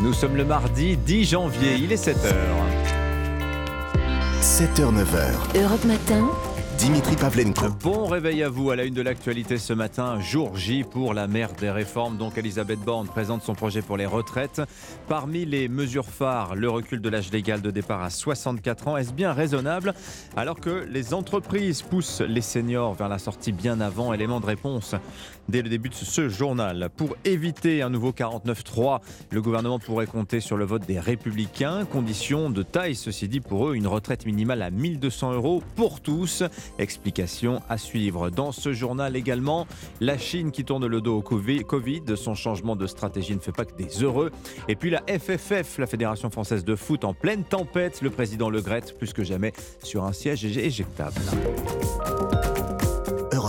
Nous sommes le mardi 10 janvier, il est 7h. 7h, 9h. Europe Matin. Dimitri Pavlenko. Bon réveil à vous à la une de l'actualité ce matin, jour J pour la mère des réformes. Donc Elisabeth Borne présente son projet pour les retraites. Parmi les mesures phares, le recul de l'âge légal de départ à 64 ans. Est-ce bien raisonnable? Alors que les entreprises poussent les seniors vers la sortie bien avant Élément de réponse dès le début de ce journal. Pour éviter un nouveau 49-3, le gouvernement pourrait compter sur le vote des républicains. Condition de taille, ceci dit, pour eux, une retraite minimale à 1200 euros pour tous. Explication à suivre. Dans ce journal également, la Chine qui tourne le dos au Covid. Son changement de stratégie ne fait pas que des heureux. Et puis la FFF, la Fédération française de foot, en pleine tempête. Le président Le Gret, plus que jamais, sur un siège éjectable.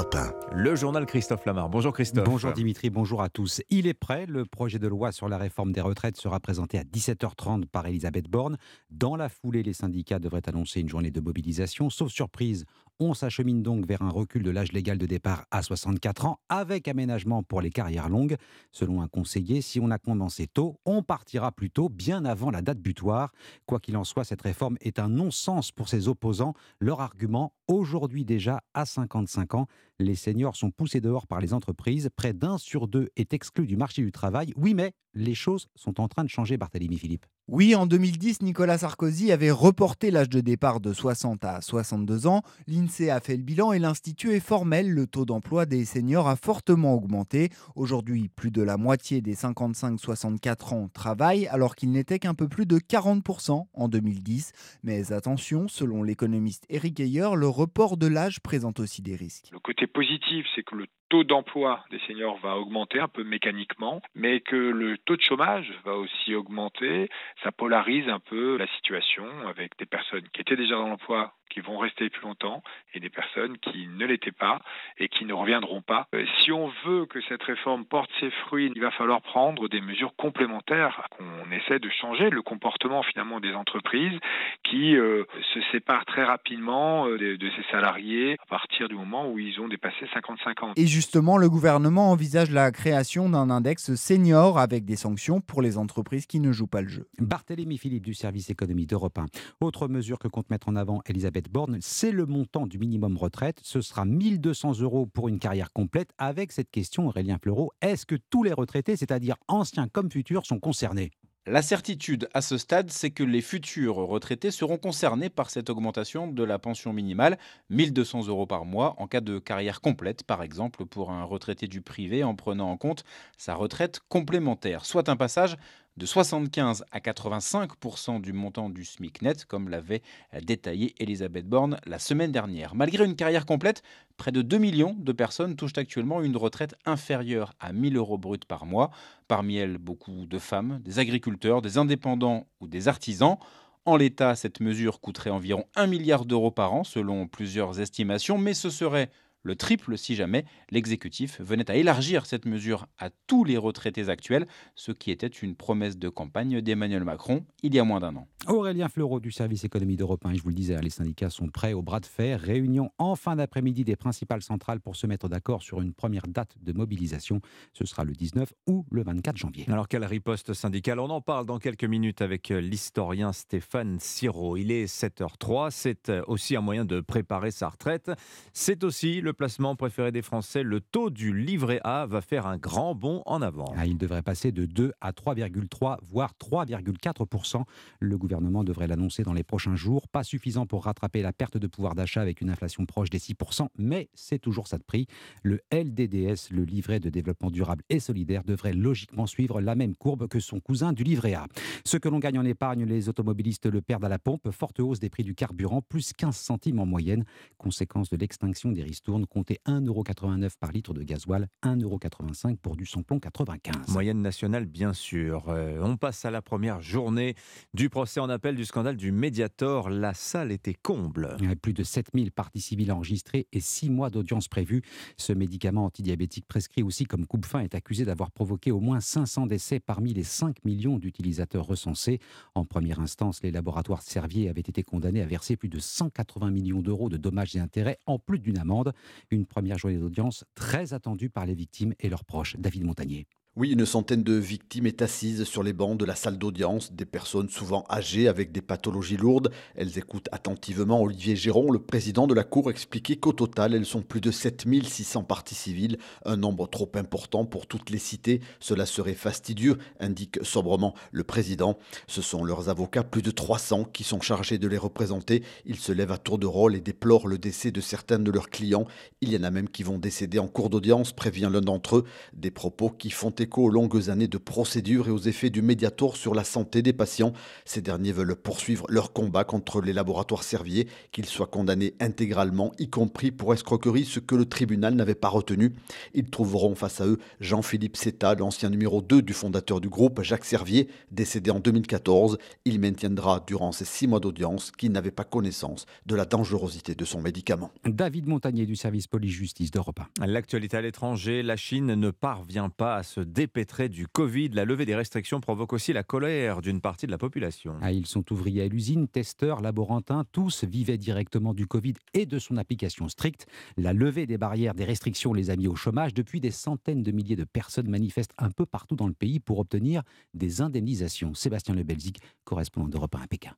Europe 1. Le journal Christophe Lamar. Bonjour Christophe. Bonjour Dimitri, bonjour à tous. Il est prêt. Le projet de loi sur la réforme des retraites sera présenté à 17h30 par Elisabeth Borne. Dans la foulée, les syndicats devraient annoncer une journée de mobilisation. Sauf surprise, on s'achemine donc vers un recul de l'âge légal de départ à 64 ans, avec aménagement pour les carrières longues. Selon un conseiller, si on a commencé tôt, on partira plus tôt, bien avant la date butoir. Quoi qu'il en soit, cette réforme est un non-sens pour ses opposants. Leur argument, aujourd'hui déjà à 55 ans, les seniors sont poussés dehors par les entreprises. Près d'un sur deux est exclu du marché du travail. Oui, mais les choses sont en train de changer, Barthélémy Philippe. Oui, en 2010, Nicolas Sarkozy avait reporté l'âge de départ de 60 à 62 ans. L'INSEE a fait le bilan et l'Institut est formel. Le taux d'emploi des seniors a fortement augmenté. Aujourd'hui, plus de la moitié des 55-64 ans travaillent, alors qu'il n'était qu'un peu plus de 40% en 2010. Mais attention, selon l'économiste Eric Heyer, le report de l'âge présente aussi des risques. Le côté positif, c'est que le taux d'emploi des seniors va augmenter un peu mécaniquement, mais que le taux de chômage va aussi augmenter. Ça polarise un peu la situation avec des personnes qui étaient déjà dans l'emploi qui vont rester plus longtemps et des personnes qui ne l'étaient pas et qui ne reviendront pas. Euh, si on veut que cette réforme porte ses fruits, il va falloir prendre des mesures complémentaires, qu'on essaie de changer le comportement finalement des entreprises qui euh, se séparent très rapidement euh, de, de, ces salariés à partir du moment où ils ont dépassé 55 ans. Et justement, le gouvernement envisage la création d'un index senior avec des sanctions pour les entreprises qui ne jouent pas le jeu. Barthélémy Philippe du service économie d'Europe 1. Autre mesure que compte mettre en avant Elisabeth C'est le montant du minimum retraite. Ce sera 1200 euros pour une carrière complète. Avec cette question, Aurélien Fleureau, est-ce que tous les retraités, c'est-à-dire anciens comme futurs, sont concernés? La certitude à ce stade, c'est que les futurs retraités seront concernés par cette augmentation de la pension minimale, 1200 euros par mois en cas de carrière complète, par exemple pour un retraité du privé en prenant en compte sa retraite complémentaire, soit un passage de 75 à 85% du montant du SMIC net, comme l'avait détaillé Elisabeth Borne la semaine dernière. Malgré une carrière complète, près de 2 millions de personnes touchent actuellement une retraite inférieure à 1000 euros bruts par mois. Parmi elles, beaucoup de femmes, des agriculteurs, des indépendants ou des artisans. En l'état, cette mesure coûterait environ 1 milliard d'euros par an selon plusieurs estimations, mais ce serait le triple si jamais l'exécutif venait à élargir cette mesure à tous les retraités actuels, ce qui était une promesse de campagne d'Emmanuel Macron il y a moins d'un an. Aurélien Fleureau du service économie d'Europe 1, je vous le disais, les syndicats sont prêts au bras de fer. Réunion en fin d'après-midi des principales centrales pour se mettre d'accord sur une première date de mobilisation. Ce sera le 19 ou le 24 janvier. Alors quelle riposte syndicale? On en parle dans quelques minutes avec euh, l'historien Stéphane Siro. Il est 7h03, c'est euh, aussi un moyen de préparer sa retraite. C'est aussi le placement préféré des Français, le taux du livret A va faire un grand bond en avant. Ah, il devrait passer de 2 à 3,3, voire 3,4%. Le gouvernement devrait l'annoncer dans les prochains jours. Pas suffisant pour rattraper la perte de pouvoir d'achat avec une inflation proche des 6%, mais c'est toujours ça de prix. Le LDDS, le livret de développement durable et solidaire, devrait logiquement suivre la même courbe que son cousin du livret A. Ce que l'on gagne en épargne, les automobilistes le perdent à la pompe. Forte hausse des prix du carburant, plus 15 centimes en moyenne, conséquence de l'extinction des ristournes compter 1,89€ par litre de gasoil, 1,85€ pour du samplon 95. Moyenne nationale, bien sûr. Euh, on passe à la première journée du procès en appel du scandale du Mediator. La salle était comble. Plus de 7000 parties civiles enregistrées et 6 mois d'audience prévue. Ce médicament antidiabétique prescrit aussi comme coupe-fin est accusé d'avoir provoqué au moins 500 décès parmi les 5 millions d'utilisateurs recensés. En première instance, les laboratoires Servier avaient été condamnés à verser plus de 180 millions d'euros de dommages et intérêts en plus d'une amende. Une première journée d'audience très attendue par les victimes et leurs proches. David Montagnier. Oui, une centaine de victimes est assise sur les bancs de la salle d'audience, des personnes souvent âgées avec des pathologies lourdes. Elles écoutent attentivement Olivier Géron, le président de la Cour, expliquer qu'au total, elles sont plus de 7600 parties civiles, un nombre trop important pour toutes les cités. Cela serait fastidieux, indique sobrement le président. Ce sont leurs avocats, plus de 300, qui sont chargés de les représenter. Ils se lèvent à tour de rôle et déplorent le décès de certains de leurs clients. Il y en a même qui vont décéder en cours d'audience, prévient l'un d'entre eux. Des propos qui font aux longues années de procédures et aux effets du Mediator sur la santé des patients. Ces derniers veulent poursuivre leur combat contre les laboratoires Servier, qu'ils soient condamnés intégralement, y compris pour escroquerie, ce que le tribunal n'avait pas retenu. Ils trouveront face à eux Jean-Philippe Seta, l'ancien numéro 2 du fondateur du groupe, Jacques Servier, décédé en 2014. Il maintiendra durant ces six mois d'audience qu'il n'avait pas connaissance de la dangerosité de son médicament. David Montagnier du service police-justice d'Europe L'actualité à l'étranger, la Chine ne parvient pas à se dépêtrer du Covid. La levée des restrictions provoque aussi la colère d'une partie de la population. Ah, ils sont ouvriers à l'usine, testeurs, laborantins, tous vivaient directement du Covid et de son application stricte. La levée des barrières, des restrictions les a mis au chômage. Depuis, des centaines de milliers de personnes manifestent un peu partout dans le pays pour obtenir des indemnisations. Sébastien Lebelzik, correspondant d'Europe 1 à Pékin.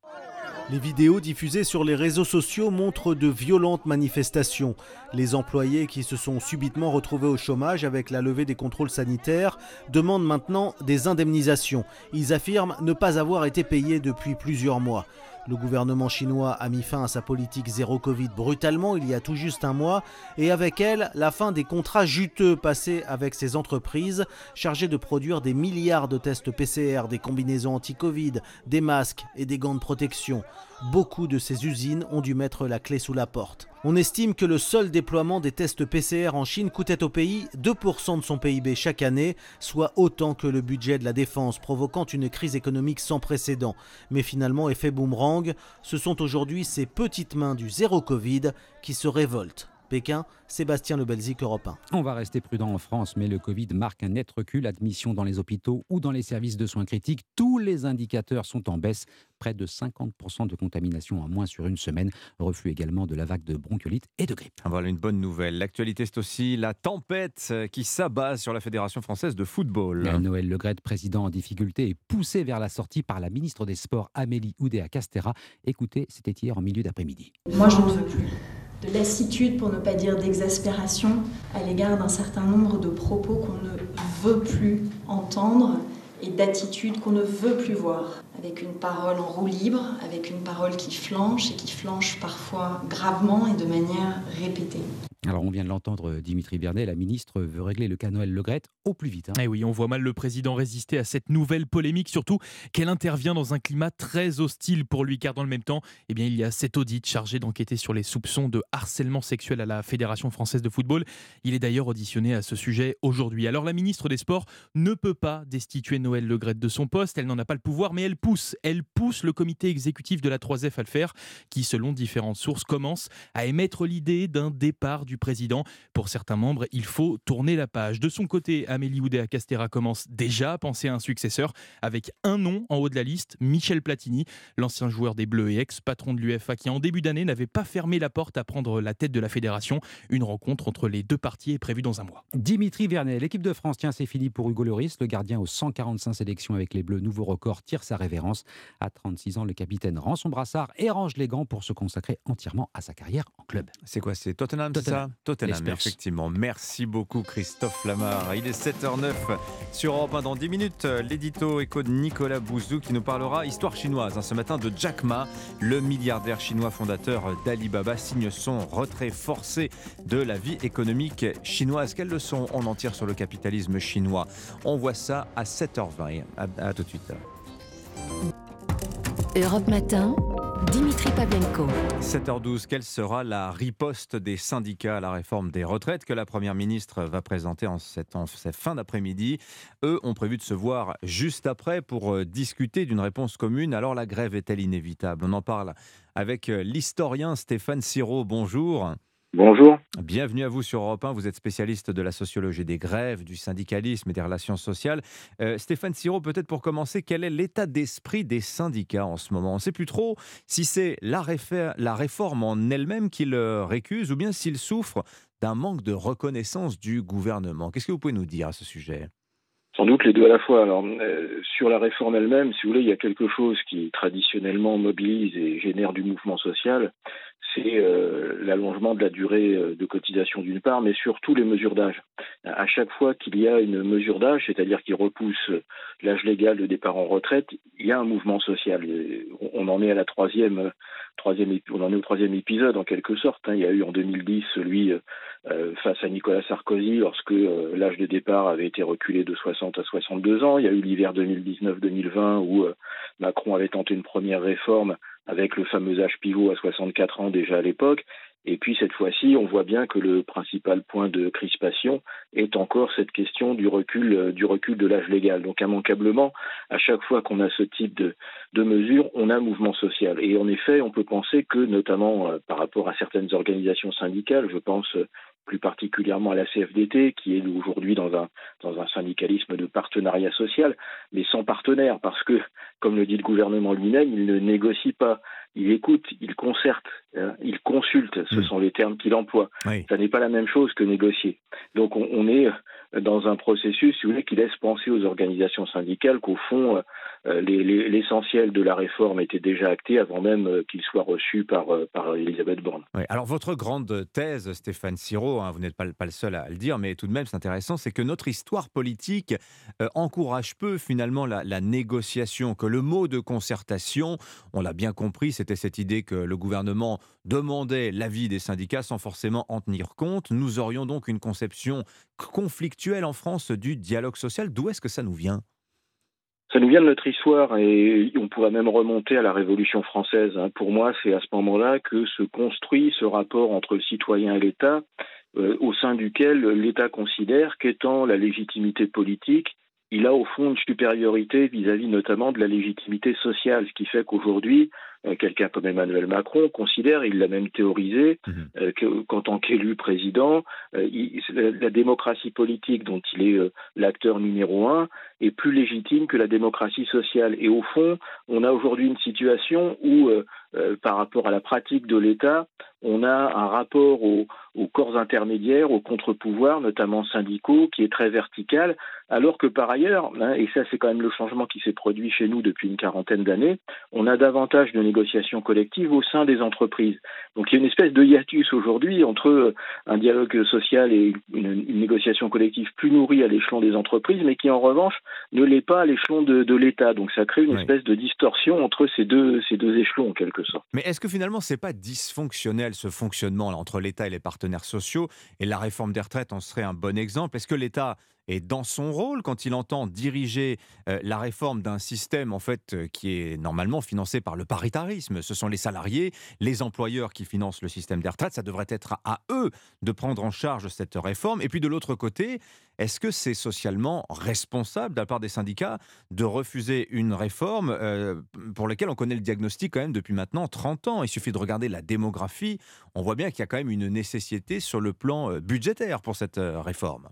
Les vidéos diffusées sur les réseaux sociaux montrent de violentes manifestations. Les employés qui se sont subitement retrouvés au chômage avec la levée des contrôles sanitaires demandent maintenant des indemnisations. Ils affirment ne pas avoir été payés depuis plusieurs mois. Le gouvernement chinois a mis fin à sa politique zéro Covid brutalement il y a tout juste un mois et avec elle la fin des contrats juteux passés avec ces entreprises chargées de produire des milliards de tests PCR, des combinaisons anti-Covid, des masques et des gants de protection. Beaucoup de ces usines ont dû mettre la clé sous la porte. On estime que le seul déploiement des tests PCR en Chine coûtait au pays 2% de son PIB chaque année, soit autant que le budget de la défense, provoquant une crise économique sans précédent. Mais finalement, effet boomerang, ce sont aujourd'hui ces petites mains du zéro Covid qui se révoltent. Pékin, Sébastien Lebelzik, Europe 1. On va rester prudent en France, mais le Covid marque un net recul. Admission dans les hôpitaux ou dans les services de soins critiques, tous les indicateurs sont en baisse. Près de 50% de contamination en moins sur une semaine. Refus également de la vague de bronchiolite et de grippe. Voilà une bonne nouvelle. L'actualité, c'est aussi la tempête qui s'abat sur la Fédération française de football. Noël Legrette, président en difficulté, est poussé vers la sortie par la ministre des Sports, Amélie Oudéa-Castera. Écoutez, c'était hier en milieu d'après-midi. Moi, je ne veux plus de lassitude, pour ne pas dire d'exaspération, à l'égard d'un certain nombre de propos qu'on ne veut plus entendre et d'attitudes qu'on ne veut plus voir. Avec une parole en roue libre, avec une parole qui flanche et qui flanche parfois gravement et de manière répétée. Alors on vient de l'entendre, Dimitri Vernet, la ministre veut régler le cas Noël Legrette au plus vite. Et hein. eh oui, on voit mal le président résister à cette nouvelle polémique, surtout qu'elle intervient dans un climat très hostile pour lui, car dans le même temps, eh bien, il y a cet audit chargé d'enquêter sur les soupçons de harcèlement sexuel à la Fédération française de football. Il est d'ailleurs auditionné à ce sujet aujourd'hui. Alors la ministre des Sports ne peut pas destituer Noël Legrette de son poste, elle n'en a pas le pouvoir, mais elle pousse, elle pousse le comité exécutif de la 3F à le faire, qui selon différentes sources commence à émettre l'idée d'un départ du président. Pour certains membres, il faut tourner la page. De son côté, Amélie Oudéa-Castera commence déjà à penser à un successeur avec un nom en haut de la liste, Michel Platini, l'ancien joueur des Bleus et ex-patron de l'UFA qui en début d'année n'avait pas fermé la porte à prendre la tête de la fédération. Une rencontre entre les deux parties est prévue dans un mois. Dimitri Vernet, l'équipe de France, tient c'est fini pour Hugo Loris. Le gardien aux 145 sélections avec les Bleus, nouveau record, tire sa révérence. À 36 ans, le capitaine rend son brassard et range les gants pour se consacrer entièrement à sa carrière en club. C'est quoi C'est Tottenham, Tottenham. Tottenham, effectivement. Merci beaucoup, Christophe Lamar. Il est 7h09 sur Europe 1. Dans 10 minutes, l'édito écho de Nicolas Bouzou qui nous parlera histoire chinoise. Hein, ce matin, de Jack Ma, le milliardaire chinois fondateur d'Alibaba, signe son retrait forcé de la vie économique chinoise. Quelle leçon on en tire sur le capitalisme chinois? On voit ça à 7h20. à tout de suite. Europe Matin. Dimitri Pavlenko. 7h12, quelle sera la riposte des syndicats à la réforme des retraites que la Première ministre va présenter en cette, en cette fin d'après-midi? Eux ont prévu de se voir juste après pour euh, discuter d'une réponse commune. Alors la grève est-elle inévitable? On en parle avec euh, l'historien Stéphane Siro. Bonjour. Bonjour. Bienvenue à vous sur Europe 1. Vous êtes spécialiste de la sociologie des grèves, du syndicalisme et des relations sociales. Euh, Stéphane Siro, peut-être pour commencer, quel est l'état d'esprit des syndicats en ce moment? On ne sait plus trop si c'est la, la, réforme en elle-même qui le récuse ou bien s'il souffre d'un manque de reconnaissance du gouvernement. Qu'est-ce que vous pouvez nous dire à ce sujet? Sans doute les deux à la fois. Alors, euh, sur la réforme elle-même, si vous voulez, il y a quelque chose qui traditionnellement mobilise et génère du mouvement social, c'est euh, l'allongement de la durée euh, de cotisation d'une part, mais surtout les mesures d'âge. À chaque fois qu'il y a une mesure d'âge, c'est-à-dire qui repousse l'âge légal de départ en retraite, il y a un mouvement social. On en est à la troisième, troisième on en est au troisième épisode en quelque sorte. Hein. Il y a eu en 2010 celui face à Nicolas Sarkozy lorsque l'âge de départ avait été reculé de 60 à 62 ans. Il y a eu l'hiver 2019-2020 où euh, Macron avait tenté une première réforme avec le fameux âge pivot à 64 ans déjà à l'époque. Et puis cette fois-ci, on voit bien que le principal point de crispation est encore cette question du recul, euh, du recul de l'âge légal. Donc immanquablement, à chaque fois qu'on a ce type de, de mesures, on a un mouvement social. Et en effet, on peut penser que, notamment euh, par rapport à certaines organisations syndicales, je pense plus particulièrement à la CFDT, qui est aujourd'hui dans un, dans un syndicalisme de partenariat social, mais sans partenaire, parce que, comme le dit le gouvernement lui-même, il ne négocie pas, il écoute, il concerte, hein, il consulte, ce sont les termes qu'il emploie. Ça n'est pas la même chose que négocier. Donc on, on est dans un processus, si vous voulez, qui laisse penser aux organisations syndicales qu'au fond, euh, l'essentiel de la réforme était déjà acté avant même euh, qu'il soit reçu par, euh, par Elisabeth Borne. alors votre grande thèse, Stéphane Siro, hein, vous n'êtes pas, pas, le seul à le dire, mais tout de même c'est intéressant, c'est que notre histoire politique encourage peu finalement la, la, négociation, que le mot de concertation, on l'a bien compris, c'était cette idée que le gouvernement demandait l'avis des syndicats sans forcément en tenir compte. Nous aurions donc une conception conflictuelle en France du dialogue social. D'où est-ce que ça nous vient? Ça nous vient de notre histoire et on pourrait même remonter à la Révolution française. Hein. Pour moi, c'est à ce moment-là que se construit ce rapport entre le citoyen et l'État, euh, au sein duquel l'État considère qu'étant la légitimité politique, il a au fond une supériorité vis-à-vis notamment de la légitimité sociale, ce qui fait qu'aujourd'hui, euh, quelqu'un comme Emmanuel Macron considère, il l'a même théorisé, mhm. euh, qu'en tant qu'élu président, euh, la, démocratie politique dont il est l'acteur numéro un est plus légitime que la démocratie sociale. Et au fond, on a aujourd'hui une situation où, par rapport à la pratique de l'État, on a un rapport aux, corps intermédiaires, aux contre-pouvoirs, notamment syndicaux, qui est très vertical, alors que par ailleurs, hein, et ça c'est quand même le changement qui s'est produit chez nous depuis une quarantaine d'années, on a davantage de négociations collectives au sein des entreprises. Donc il y a une espèce de hiatus aujourd'hui entre un dialogue social et une, négociation collective plus nourrie à l'échelon des entreprises, mais qui en revanche ne l'est pas à l'échelon de, l'État. Donc ça crée une espèce de distorsion entre ces deux, ces deux échelons en quelque sorte. Mais est-ce que finalement c'est pas dysfonctionnel ce fonctionnement entre l'État et les partenaires sociaux et la réforme des retraites en serait un bon exemple. Est-ce que l'État et dans son rôle quand il entend diriger euh, la réforme d'un système en fait euh, qui est normalement financé par le paritarisme. Ce sont les salariés, les employeurs qui financent le système des retraites. Ça devrait être à, eux de prendre en charge cette réforme. Et puis de l'autre côté, est-ce que c'est socialement responsable de la part des syndicats de refuser une réforme euh, pour laquelle on connaît le diagnostic quand même depuis maintenant 30 ans? Il suffit de regarder la démographie. On voit bien qu'il y a quand même une nécessité sur le plan budgétaire pour cette réforme.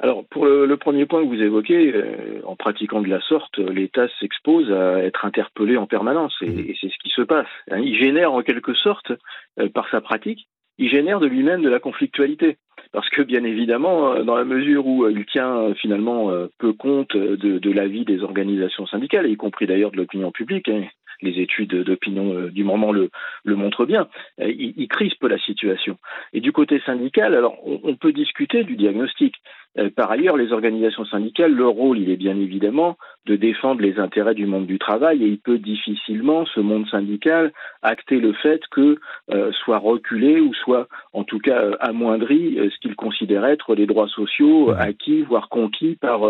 Alors, pour le, premier point que vous évoquez, euh, en pratiquant de la sorte, l'État s'expose à être interpellé en permanence, et, mmh. c'est ce qui se passe. Hein, il génère en quelque sorte, euh, par sa pratique, il génère de lui-même de la conflictualité. Parce que bien évidemment, euh, dans la mesure où il tient finalement peu compte de, de l'avis des organisations syndicales, y compris d'ailleurs de l'opinion publique, hein, les études d'opinion du moment le, le montrent bien, il, il, crispe la situation. Et du côté syndical, alors on, on peut discuter du diagnostic. Euh, par ailleurs, les organisations syndicales, leur rôle, il est bien évidemment de défendre les intérêts du monde du travail et il peut difficilement, ce monde syndical, acter le fait que euh, soit reculé ou soit en tout cas euh, amoindri ce qu'il considère être les droits sociaux acquis, voire conquis par,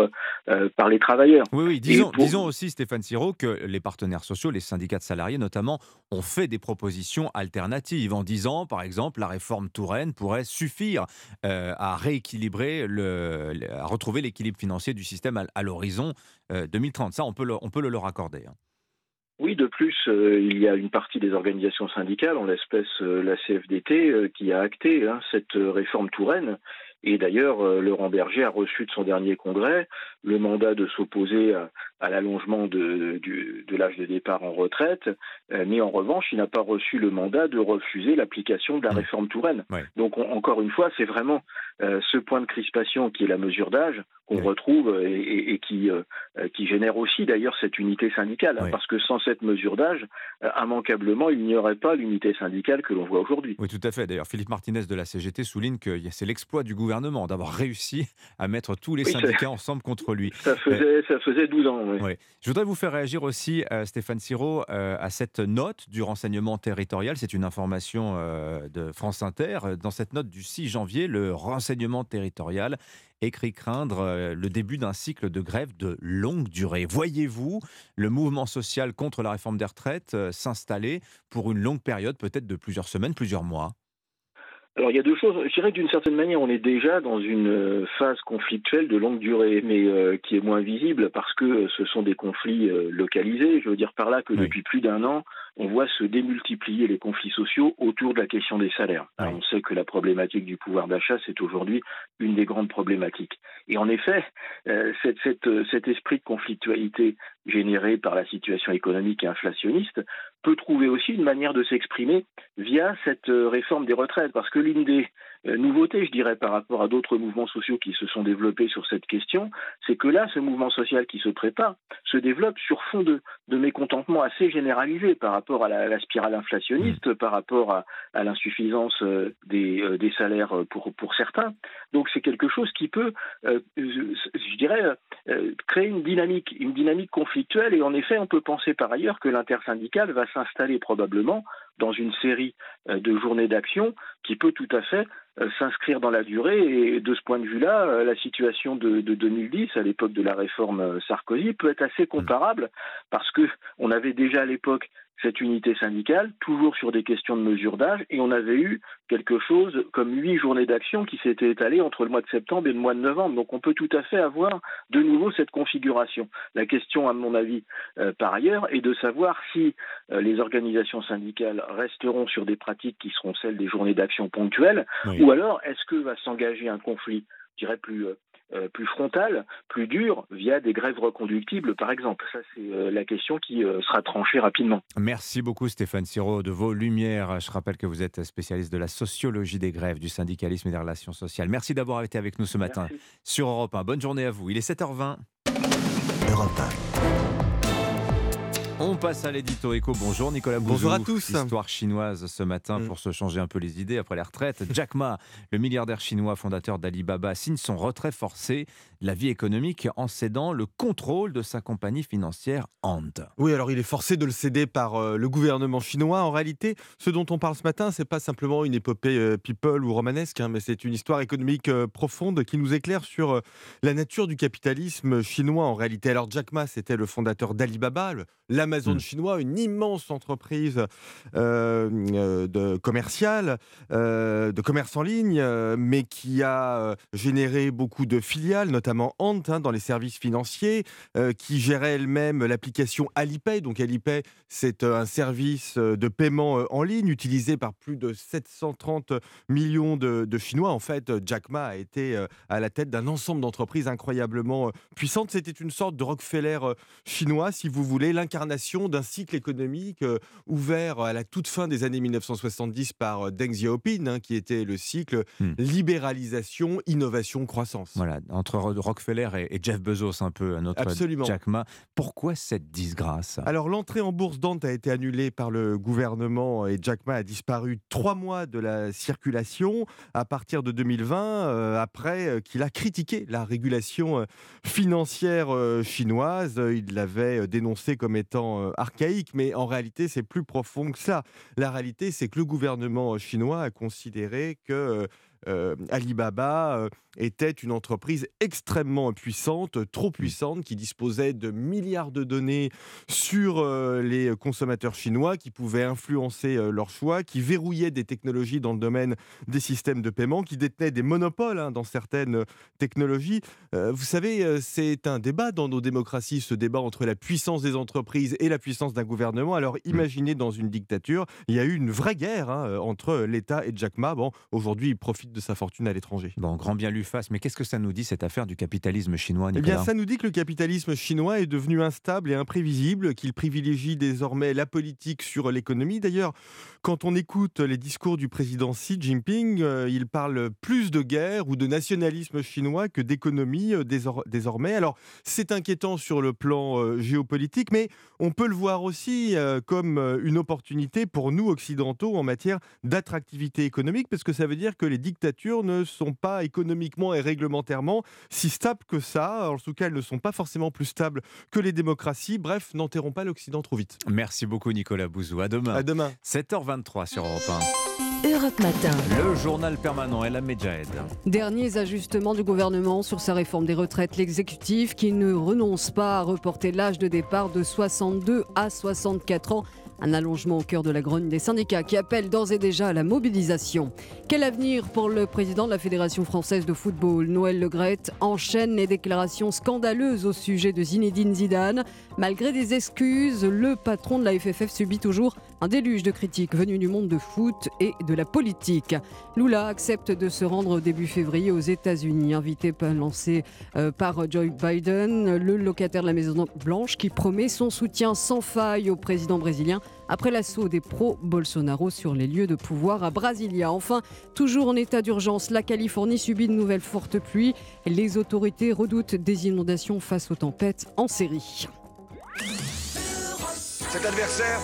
par les travailleurs. Oui, oui. Disons, disons, aussi, Stéphane Siro, que les partenaires sociaux, les syndicats de salariés notamment, ont fait des propositions alternatives en disant, par exemple, la réforme Touraine pourrait suffire à rééquilibrer le euh, à retrouver l'équilibre financier du système à, l'horizon 2030. Euh, Ça, on peut le, on leur accorder. Hein. Oui, de plus, euh, il y a une partie des organisations syndicales, en l'espèce la CFDT, qui a acté hein, cette réforme Touraine. Et d'ailleurs, Laurent Berger a reçu de son dernier congrès le mandat de s'opposer à, l'allongement de, de l'âge de départ en retraite, mais en revanche, il n'a pas reçu le mandat de refuser l'application de la mmh. réforme Touraine. Donc, encore une fois, c'est vraiment ce point de crispation qui est la mesure d'âge qu'on retrouve et, qui, qui génère aussi d'ailleurs cette unité syndicale, hein, parce que sans cette mesure d'âge, immanquablement, il n'y aurait pas l'unité syndicale que l'on voit aujourd'hui. Oui, tout à fait. D'ailleurs, Philippe Martinez de la CGT souligne que c'est l'exploit du gouvernement d'avoir réussi à mettre tous les syndicats ensemble contre lui. Ça faisait, ça faisait 12 ans. Je voudrais vous faire réagir aussi, euh, Stéphane Siro, euh, à cette note du renseignement territorial. C'est une information euh, de France Inter. Dans cette note du 6 janvier, le renseignement territorial écrit craindre le début d'un cycle de grève de longue durée. Voyez-vous le mouvement social contre la réforme des retraites s'installer pour une longue période, peut-être de plusieurs semaines, plusieurs mois? Alors il y a deux choses. Je dirais d'une certaine manière, on est déjà dans une euh, phase conflictuelle de longue durée, mais euh, qui est moins visible parce que ce sont des conflits euh, localisés. Je veux dire par là que depuis plus d'un an, on voit se démultiplier les conflits sociaux autour de la question des salaires. on sait que la problématique du pouvoir d'achat, c'est aujourd'hui une des grandes problématiques. Et en effet, cet esprit de conflictualité généré par la situation économique et inflationniste peut trouver aussi une manière de s'exprimer via cette réforme des retraites, parce que l'une des euh, nouveauté, je dirais, par rapport à d'autres mouvements sociaux qui se sont développés sur cette question, c'est que là, ce mouvement social qui se prépare se développe sur fond de, de mécontentement assez généralisé par rapport à la, spirale inflationniste, mmh. par rapport à, l'insuffisance euh, des, euh, des, salaires pour, pour certains. Donc c'est quelque chose qui peut, je dirais, créer une dynamique, une dynamique conflictuelle. Et en effet, on peut penser par ailleurs que l'intersyndicale va s'installer probablement dans une série de journées d'action qui peut tout à fait euh, s'inscrire dans la durée. Et de ce point de vue-là, euh, la situation de, 2010, à l'époque de la réforme euh, Sarkozy, peut être assez comparable parce que on avait déjà à l'époque cette unité syndicale, toujours sur des questions de mesure d'âge, et on avait eu quelque chose comme huit journées d'action qui s'étaient étalées entre le mois de septembre et le mois de novembre. Donc on peut tout à fait avoir de nouveau cette configuration. La question, à mon avis, euh, par ailleurs, est de savoir si euh, les organisations syndicales resteront sur des pratiques qui seront celles des journées d'action ponctuelles, ou alors est-ce que va s'engager un conflit, je dirais plus euh, plus frontale, plus dure, via des grèves reconductibles, par exemple. Ça, c'est euh, la question qui euh, sera tranchée rapidement. Merci beaucoup, Stéphane Siro, de vos lumières. Je rappelle que vous êtes spécialiste de la sociologie des grèves, du syndicalisme et des relations sociales. Merci d'avoir été avec nous ce matin sur Europe 1. Bonne journée à vous. Il est 7h20. Europe 1. On passe à l'édito éco. Bonjour Nicolas Bouzou. Bonjour à tous. Histoire chinoise ce matin mm. pour se changer un peu les idées après la retraite. Jack Ma, le milliardaire chinois fondateur d'Alibaba, signe son retrait forcé de la vie économique en cédant le contrôle de sa compagnie financière Ant. Oui, alors il est forcé de le céder par euh, le gouvernement chinois. En réalité, ce dont on parle ce matin, c'est pas simplement une épopée euh, people ou romanesque, hein, mais c'est une histoire économique euh, profonde qui nous éclaire sur la nature du capitalisme chinois en réalité. Alors Jack Ma, c'était le fondateur d'Alibaba, la Amazon hmm. chinois, une immense entreprise euh, euh, de commerciale, euh, de commerce en ligne, mais qui a généré beaucoup de filiales, notamment Ant hein, dans les services financiers, qui gérait elle-même l'application Alipay. Donc Alipay, c'est un service de paiement en ligne utilisé par plus de 730 millions de, de Chinois. En fait, Jack Ma a été à la tête d'un ensemble d'entreprises incroyablement puissantes. C'était une sorte de Rockefeller chinois, si vous voulez, l'incarnation d'un cycle économique euh, ouvert à la toute fin des années 1970 par euh, Deng Xiaoping, hein, qui était le cycle hmm. libéralisation, innovation, croissance. Voilà, entre Rockefeller et, Jeff Bezos, un peu, notre Absolument. Jack Ma. Pourquoi cette disgrâce? Alors, l'entrée en bourse d'Ant a été annulée par le gouvernement et Jack Ma a disparu trois mois de la circulation à partir de 2020, euh, après qu'il a critiqué la régulation financière chinoise. Il l'avait dénoncé comme étant euh, archaïque, mais en réalité, c'est plus profond que ça. La réalité, c'est que le gouvernement chinois a considéré que euh, Alibaba euh, était une entreprise extrêmement puissante, trop puissante, qui disposait de milliards de données sur euh, les consommateurs chinois, qui pouvait influencer leurs choix, qui verrouillait des technologies dans le domaine des systèmes de paiement, qui détenait des monopoles hein, dans certaines technologies. vous savez, c'est un débat dans nos démocraties, ce débat entre la puissance des entreprises et la puissance d'un gouvernement. Alors mm. imaginez dans une dictature, il y a eu une vraie guerre hein, entre l'État et Jack Ma. Bon, aujourd'hui, il profite profite de sa fortune à l'étranger. Bon, grand bien lui fasse, mais qu'est-ce que ça nous dit cette affaire du capitalisme chinois, Eh bien, ça nous dit que le capitalisme chinois est devenu instable et imprévisible, qu'il privilégie désormais la politique sur l'économie. D'ailleurs, quand on écoute les discours du président Xi Jinping, euh, il parle plus de guerre ou de nationalisme chinois que d'économie euh, désormais. Alors, c'est inquiétant sur le plan euh, géopolitique, mais on peut le voir aussi comme une opportunité pour nous occidentaux en matière d'attractivité économique, parce que ça veut dire que les dictatures ne sont pas économiquement et réglementairement si stables que ça. En tout cas, elles ne sont pas forcément plus stables que les démocraties. Bref, n'enterrons pas l'Occident trop vite. Merci beaucoup Nicolas Bouzou. À demain. À demain. 7h23 sur Europe 1. Europe Matin. Le journal permanent et la Medjahed. Derniers ajustements du gouvernement sur sa réforme des retraites. L'exécutif qui ne renonce pas à reporter l'âge de départ de 62 à 64 ans un allongement au cœur de la grogne des syndicats qui appellent d'ores et déjà à la mobilisation. Quel avenir pour le président de la Fédération française de football Noël Legrette enchaîne les déclarations scandaleuses au sujet de Zinedine Zidane. Malgré des excuses, le patron de la FFF subit toujours un déluge de critiques venues du monde de foot et de la politique. Lula accepte de se rendre début février aux États-Unis, invité lancé euh, par Joe Biden, le locataire de la Maison Blanche qui promet son soutien sans faille au président brésilien après l'assaut des pro-Bolsonaro sur les lieux de pouvoir à Brasilia. Enfin, toujours en état d'urgence, la Californie subit de nouvelles fortes pluies. Les autorités redoutent des inondations face aux tempêtes en série. Cet adversaire,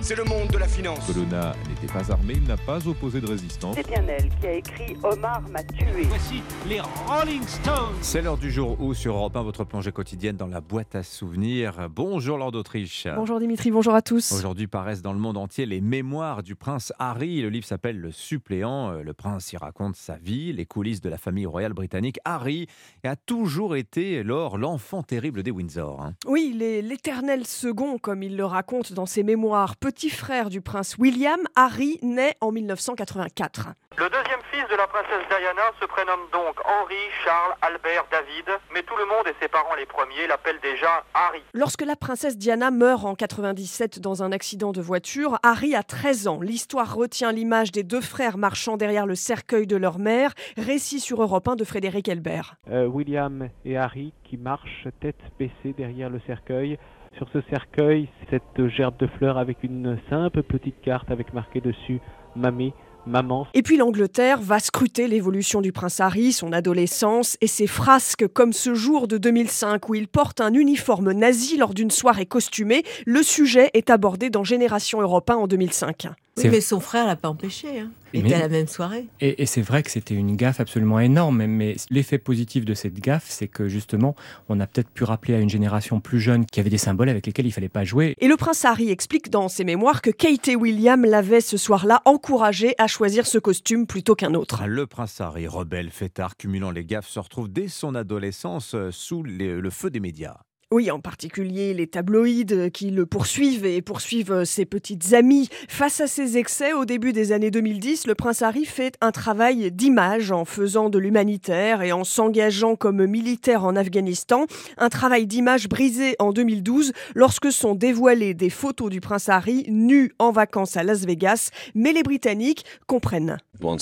c'est le monde de la finance. Colonna n'était pas armé, il n'a pas opposé de résistance. C'est bien elle qui a écrit Omar m'a tué. Voici les Rolling Stones. C'est l'heure du jour où sur Europe 1, votre plongée quotidienne dans la boîte à souvenirs. Bonjour Lord d'Autriche. Bonjour Dimitri, bonjour à tous. Aujourd'hui paraissent dans le monde entier les mémoires du prince Harry. Le livre s'appelle Le suppléant. Le prince y raconte sa vie, les coulisses de la famille royale britannique. Harry a toujours été, lors l'enfant terrible des Windsor. Hein. Oui, l'éternel second comme il le raconte dans ses mémoires, petit frère du prince William, Harry naît en 1984. Le deuxième fils de la princesse Diana se prénomme donc Henri, Charles, Albert, David, mais tout le monde et ses parents les premiers l'appellent déjà Harry. Lorsque la princesse Diana meurt en 97 dans un accident de voiture, Harry a 13 ans. L'histoire retient l'image des deux frères marchant derrière le cercueil de leur mère, récit sur Europe 1 de Frédéric Elbert. Euh, William et Harry qui marchent tête baissée derrière le cercueil sur ce cercueil, cette gerbe de fleurs avec une simple petite carte avec marqué dessus Mamie, maman. Et puis l'Angleterre va scruter l'évolution du prince Harry, son adolescence et ses frasques comme ce jour de 2005 où il porte un uniforme nazi lors d'une soirée costumée. Le sujet est abordé dans Génération Europe 1 en 2005. Oui, mais son frère l'a pas empêché. Hein. Il était à la même soirée. Et, c'est vrai que c'était une gaffe absolument énorme. Mais l'effet positif de cette gaffe, c'est que justement, on a peut-être pu rappeler à une génération plus jeune qu'il y avait des symboles avec lesquels il fallait pas jouer. Et le prince Harry explique dans ses mémoires que Kate et William l'avaient ce soir-là encouragé à choisir ce costume plutôt qu'un autre. Le prince Harry, rebelle, fêtard, cumulant les gaffes, se retrouve dès son adolescence euh, sous le feu des médias. Oui, en particulier les tabloïds qui le poursuivent et poursuivent ses petites amies. Face à ces excès, au début des années 2010, le prince Harry fait un travail d'image en faisant de l'humanitaire et en s'engageant comme militaire en Afghanistan. Un travail d'image brisé en 2012 lorsque sont dévoilées des photos du prince Harry nu en vacances à Las Vegas. Mais les Britanniques comprennent.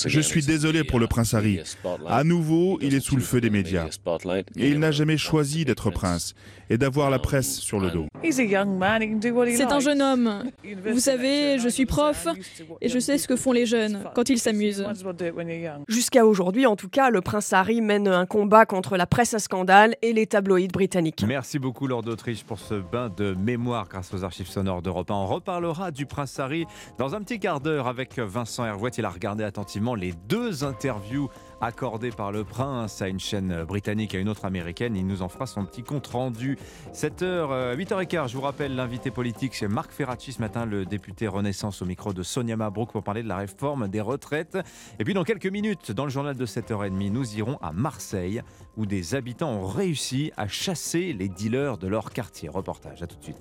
Je suis désolé pour le prince Harry. À nouveau, il est sous le feu des médias. Et il n'a jamais choisi d'être prince d'avoir la presse sur le dos. C'est un jeune homme. Vous savez, je suis prof et je sais ce que font les jeunes quand ils s'amusent. Jusqu'à aujourd'hui, en tout cas, le prince Harry mène un combat contre la presse à scandale et les tabloïds britanniques. Merci beaucoup, Lord d'Autriche, pour ce bain de mémoire grâce aux archives sonores d'Europe 1. On reparlera du prince Harry dans un petit quart d'heure avec Vincent Hervouet. Il a regardé attentivement les deux interviews accordé par le prince à une chaîne britannique et à une autre américaine. Il nous en fera son petit compte rendu. 7h, 8h15, je vous rappelle l'invité politique chez Marc Ferracci ce matin, le député Renaissance au micro de Sonia Mabrouk pour parler de la réforme des retraites. Et puis dans quelques minutes, dans le journal de 7h30, nous irons à Marseille où des habitants ont réussi à chasser les dealers de leur quartier. Reportage, à tout de suite.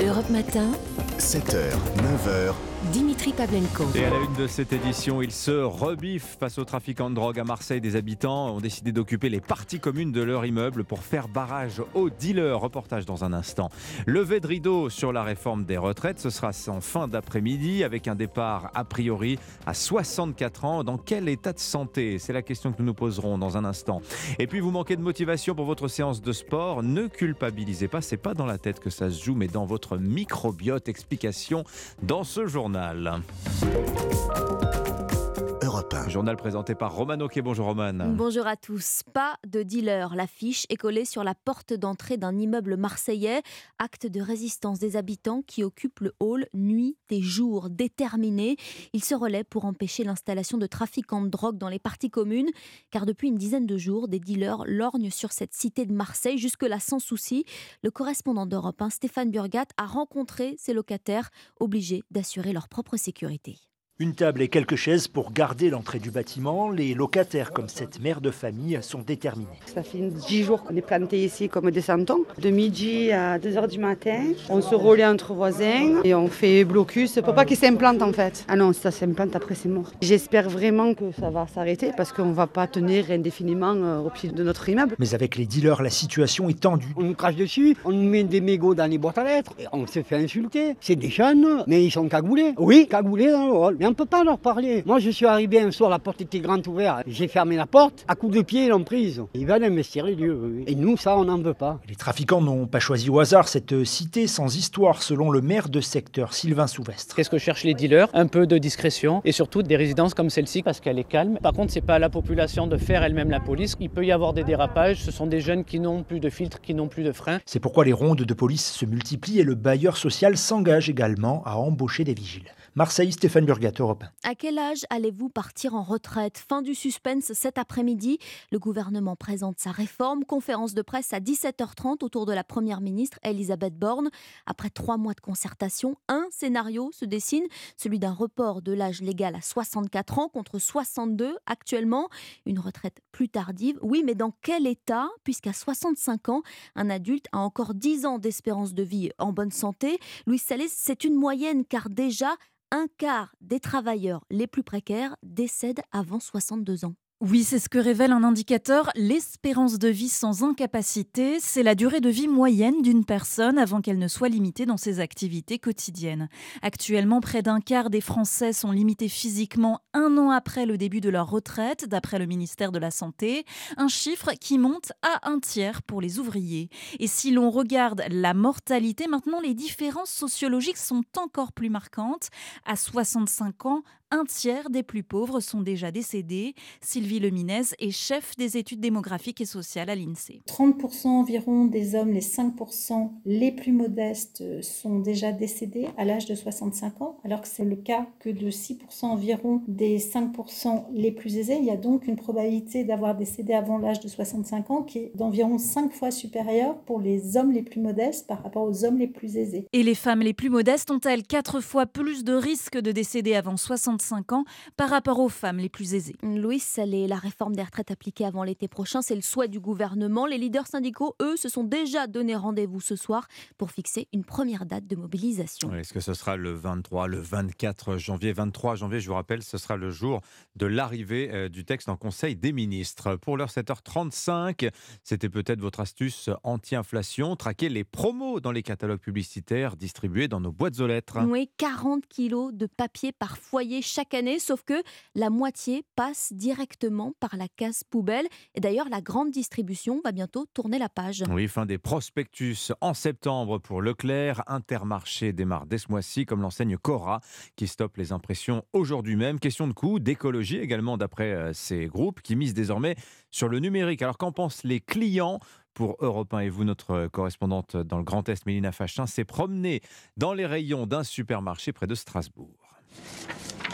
Europe Matin. 7h, 9h. Dimitri Pavlenko. Et à la une de cette édition, il se rebiffe face aux trafiquants de drogue à Marseille. Des habitants ont décidé d'occuper les parties communes de leur immeuble pour faire barrage aux dealers. Reportage dans un instant. Levé de rideau sur la réforme des retraites, ce sera en fin d'après-midi avec un départ a priori à 64 ans. Dans quel état de santé? C'est la question que nous nous poserons dans un instant. Et puis vous manquez de motivation pour votre séance de sport, ne culpabilisez pas, c'est pas dans la tête que ça se joue, mais dans votre microbiote. Explication dans ce journal. farvel. Journal présenté par Roman Oquet. Bonjour Roman. Bonjour à tous. Pas de dealer. L'affiche est collée sur la porte d'entrée d'un immeuble marseillais. Acte de résistance des habitants qui occupent le hall nuit et jour déterminés. Ils se relaient pour empêcher l'installation de trafiquants de drogue dans les parties communes. Car depuis une dizaine de jours, des dealers lorgnent sur cette cité de Marseille. Jusque-là sans souci. Le correspondant d'Europe, Stéphane Burgat, a rencontré ces locataires obligés d'assurer leur propre sécurité. Une table et quelques chaises pour garder l'entrée du bâtiment. Les locataires, comme cette mère de famille, sont déterminés. Ça fait 10 jours qu'on est planté ici comme des santons. De midi à 2h du matin, on se relaie entre voisins et on fait blocus pour pas qu'ils s'implantent en fait. Ah non, si ça s'implante, après c'est mort. J'espère vraiment que ça va s'arrêter parce qu'on va pas tenir indéfiniment euh, au pied de notre immeuble. Mais avec les dealers, la situation est tendue. On nous crache dessus, on nous met des mégots dans les boîtes à lettres et on se fait insulter. C'est des jeunes, mais ils sont cagoulés. Oui, cagoulés dans le hall on ne peut pas leur parler. Moi, je suis arrivé un soir, la porte était grande ouverte. J'ai fermé la porte. À coup de pied, ils l'ont prise. Ils veulent investir les lieux. Et nous, ça, on n'en veut pas. Les trafiquants n'ont pas choisi au hasard cette cité sans histoire, selon le maire de secteur, Sylvain Souvestre. Qu'est-ce que cherchent les dealers? Un peu de discrétion et surtout des résidences comme celle-ci parce qu'elle est calme. Par contre, c'est pas à la population de faire elle-même la police. Il peut y avoir des dérapages. Ce sont des jeunes qui n'ont plus de filtres, qui n'ont plus de freins. C'est pourquoi les rondes de police se multiplient et le bailleur social s'engage également à embaucher des vigiles. Marseille, Stéphane Burgat, Europe. À quel âge allez-vous partir en retraite? Fin du suspense cet après-midi. Le gouvernement présente sa réforme. Conférence de presse à 17h30 autour de la Première ministre Elisabeth Borne. Après trois mois de concertation, un scénario se dessine, celui d'un report de l'âge légal à 64 ans contre 62 actuellement. Une retraite plus tardive. Oui, mais dans quel état? Puisqu'à 65 ans, un adulte a encore 10 ans d'espérance de vie en bonne santé. Louis Salès, c'est une moyenne car déjà un quart des travailleurs les plus précaires décèdent avant 62 ans. Oui, c'est ce que révèle un indicateur, l'espérance de vie sans incapacité. C'est la durée de vie moyenne d'une personne avant qu'elle ne soit limitée dans ses activités quotidiennes. Actuellement, près d'un quart des Français sont limités physiquement un an après le début de leur retraite, d'après le ministère de la Santé. Un chiffre qui monte à un tiers pour les ouvriers. Et si l'on regarde la mortalité, maintenant les différences sociologiques sont encore plus marquantes. À 65 ans, un tiers des plus pauvres sont déjà décédés. Sylvie Leminez est chef des études démographiques et sociales à l'INSEE. 30% environ des hommes, les 5% les plus modestes, euh, sont déjà décédés à l'âge de 65 ans, alors que c'est le cas que de 6% environ des 5% les plus aisés. Il y a donc une probabilité d'avoir décédé avant l'âge de 65 ans qui est d'environ 5 fois supérieure pour les hommes les plus modestes par rapport aux hommes les plus aisés. Et les femmes les plus modestes ont-elles 4 fois plus de risques de décéder avant 65 ans par rapport aux femmes les plus aisées. Louis Salé, la réforme des retraites appliquée avant l'été prochain, c'est le souhait du gouvernement. Les leaders syndicaux, eux, se sont déjà donné rendez-vous ce soir pour fixer une première date de mobilisation. Est-ce que ce sera le 23, le 24 janvier? 23 janvier, je vous rappelle, ce sera le jour de l'arrivée euh, du texte en Conseil des ministres. Pour l'heure 7h35, c'était peut-être votre astuce anti-inflation, traquer les promos dans les catalogues publicitaires distribués dans nos boîtes aux lettres. Oui, 40 kilos de papier par foyer chaque année, sauf que la moitié passe directement par la case poubelle. Et d'ailleurs, la grande distribution va bientôt tourner la page. Oui, fin des prospectus en septembre pour Leclerc. Intermarché démarre dès ce mois-ci, comme l'enseigne Cora, qui stoppe les impressions aujourd'hui même. Question de coût, d'écologie également, d'après euh, ces groupes qui misent désormais sur le numérique. Alors qu'en pensent les clients? Pour Europe 1 et vous, notre correspondante dans le Grand Est, Mélina Fachin, s'est promenée dans les rayons d'un supermarché près de Strasbourg.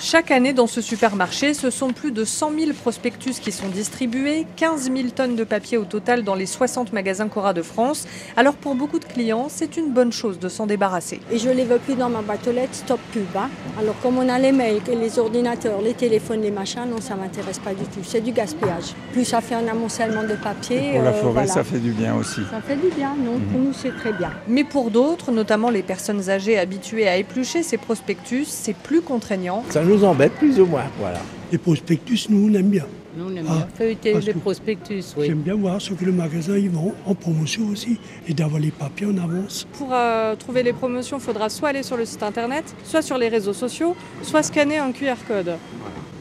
Chaque année dans ce supermarché, ce sont plus de 100 000 prospectus qui sont distribués, 15 000 tonnes de papier au total dans les 60 magasins Cora de France. Alors pour beaucoup de clients, c'est une bonne chose de s'en débarrasser. Et je les veux plus dans ma boîte aux lettres, stop pub. Hein. Alors comme on a les mails, les ordinateurs, les téléphones, les machins, non, ça m'intéresse pas du tout. C'est du gaspillage. Plus ça fait un amoncellement de papier. pour la euh, forêt, ça fait du bien aussi. Ça fait du bien, non Pour mhm. nous, c'est très bien. Mais pour d'autres, notamment les personnes âgées habituées à éplucher ces prospectus, c'est plus contraignant. Ça nous embête plus ou moins, voilà. Les prospectus, nous, on aime bien. Nous, on aime bien ah, feuilleter les prospectus, oui. J'aime bien voir ce que le magasin ils vend en promotion aussi et d'avoir les papiers en avance. Pour euh, trouver les promotions, il faudra soit aller sur le site internet, soit sur les réseaux sociaux, soit scanner un QR code.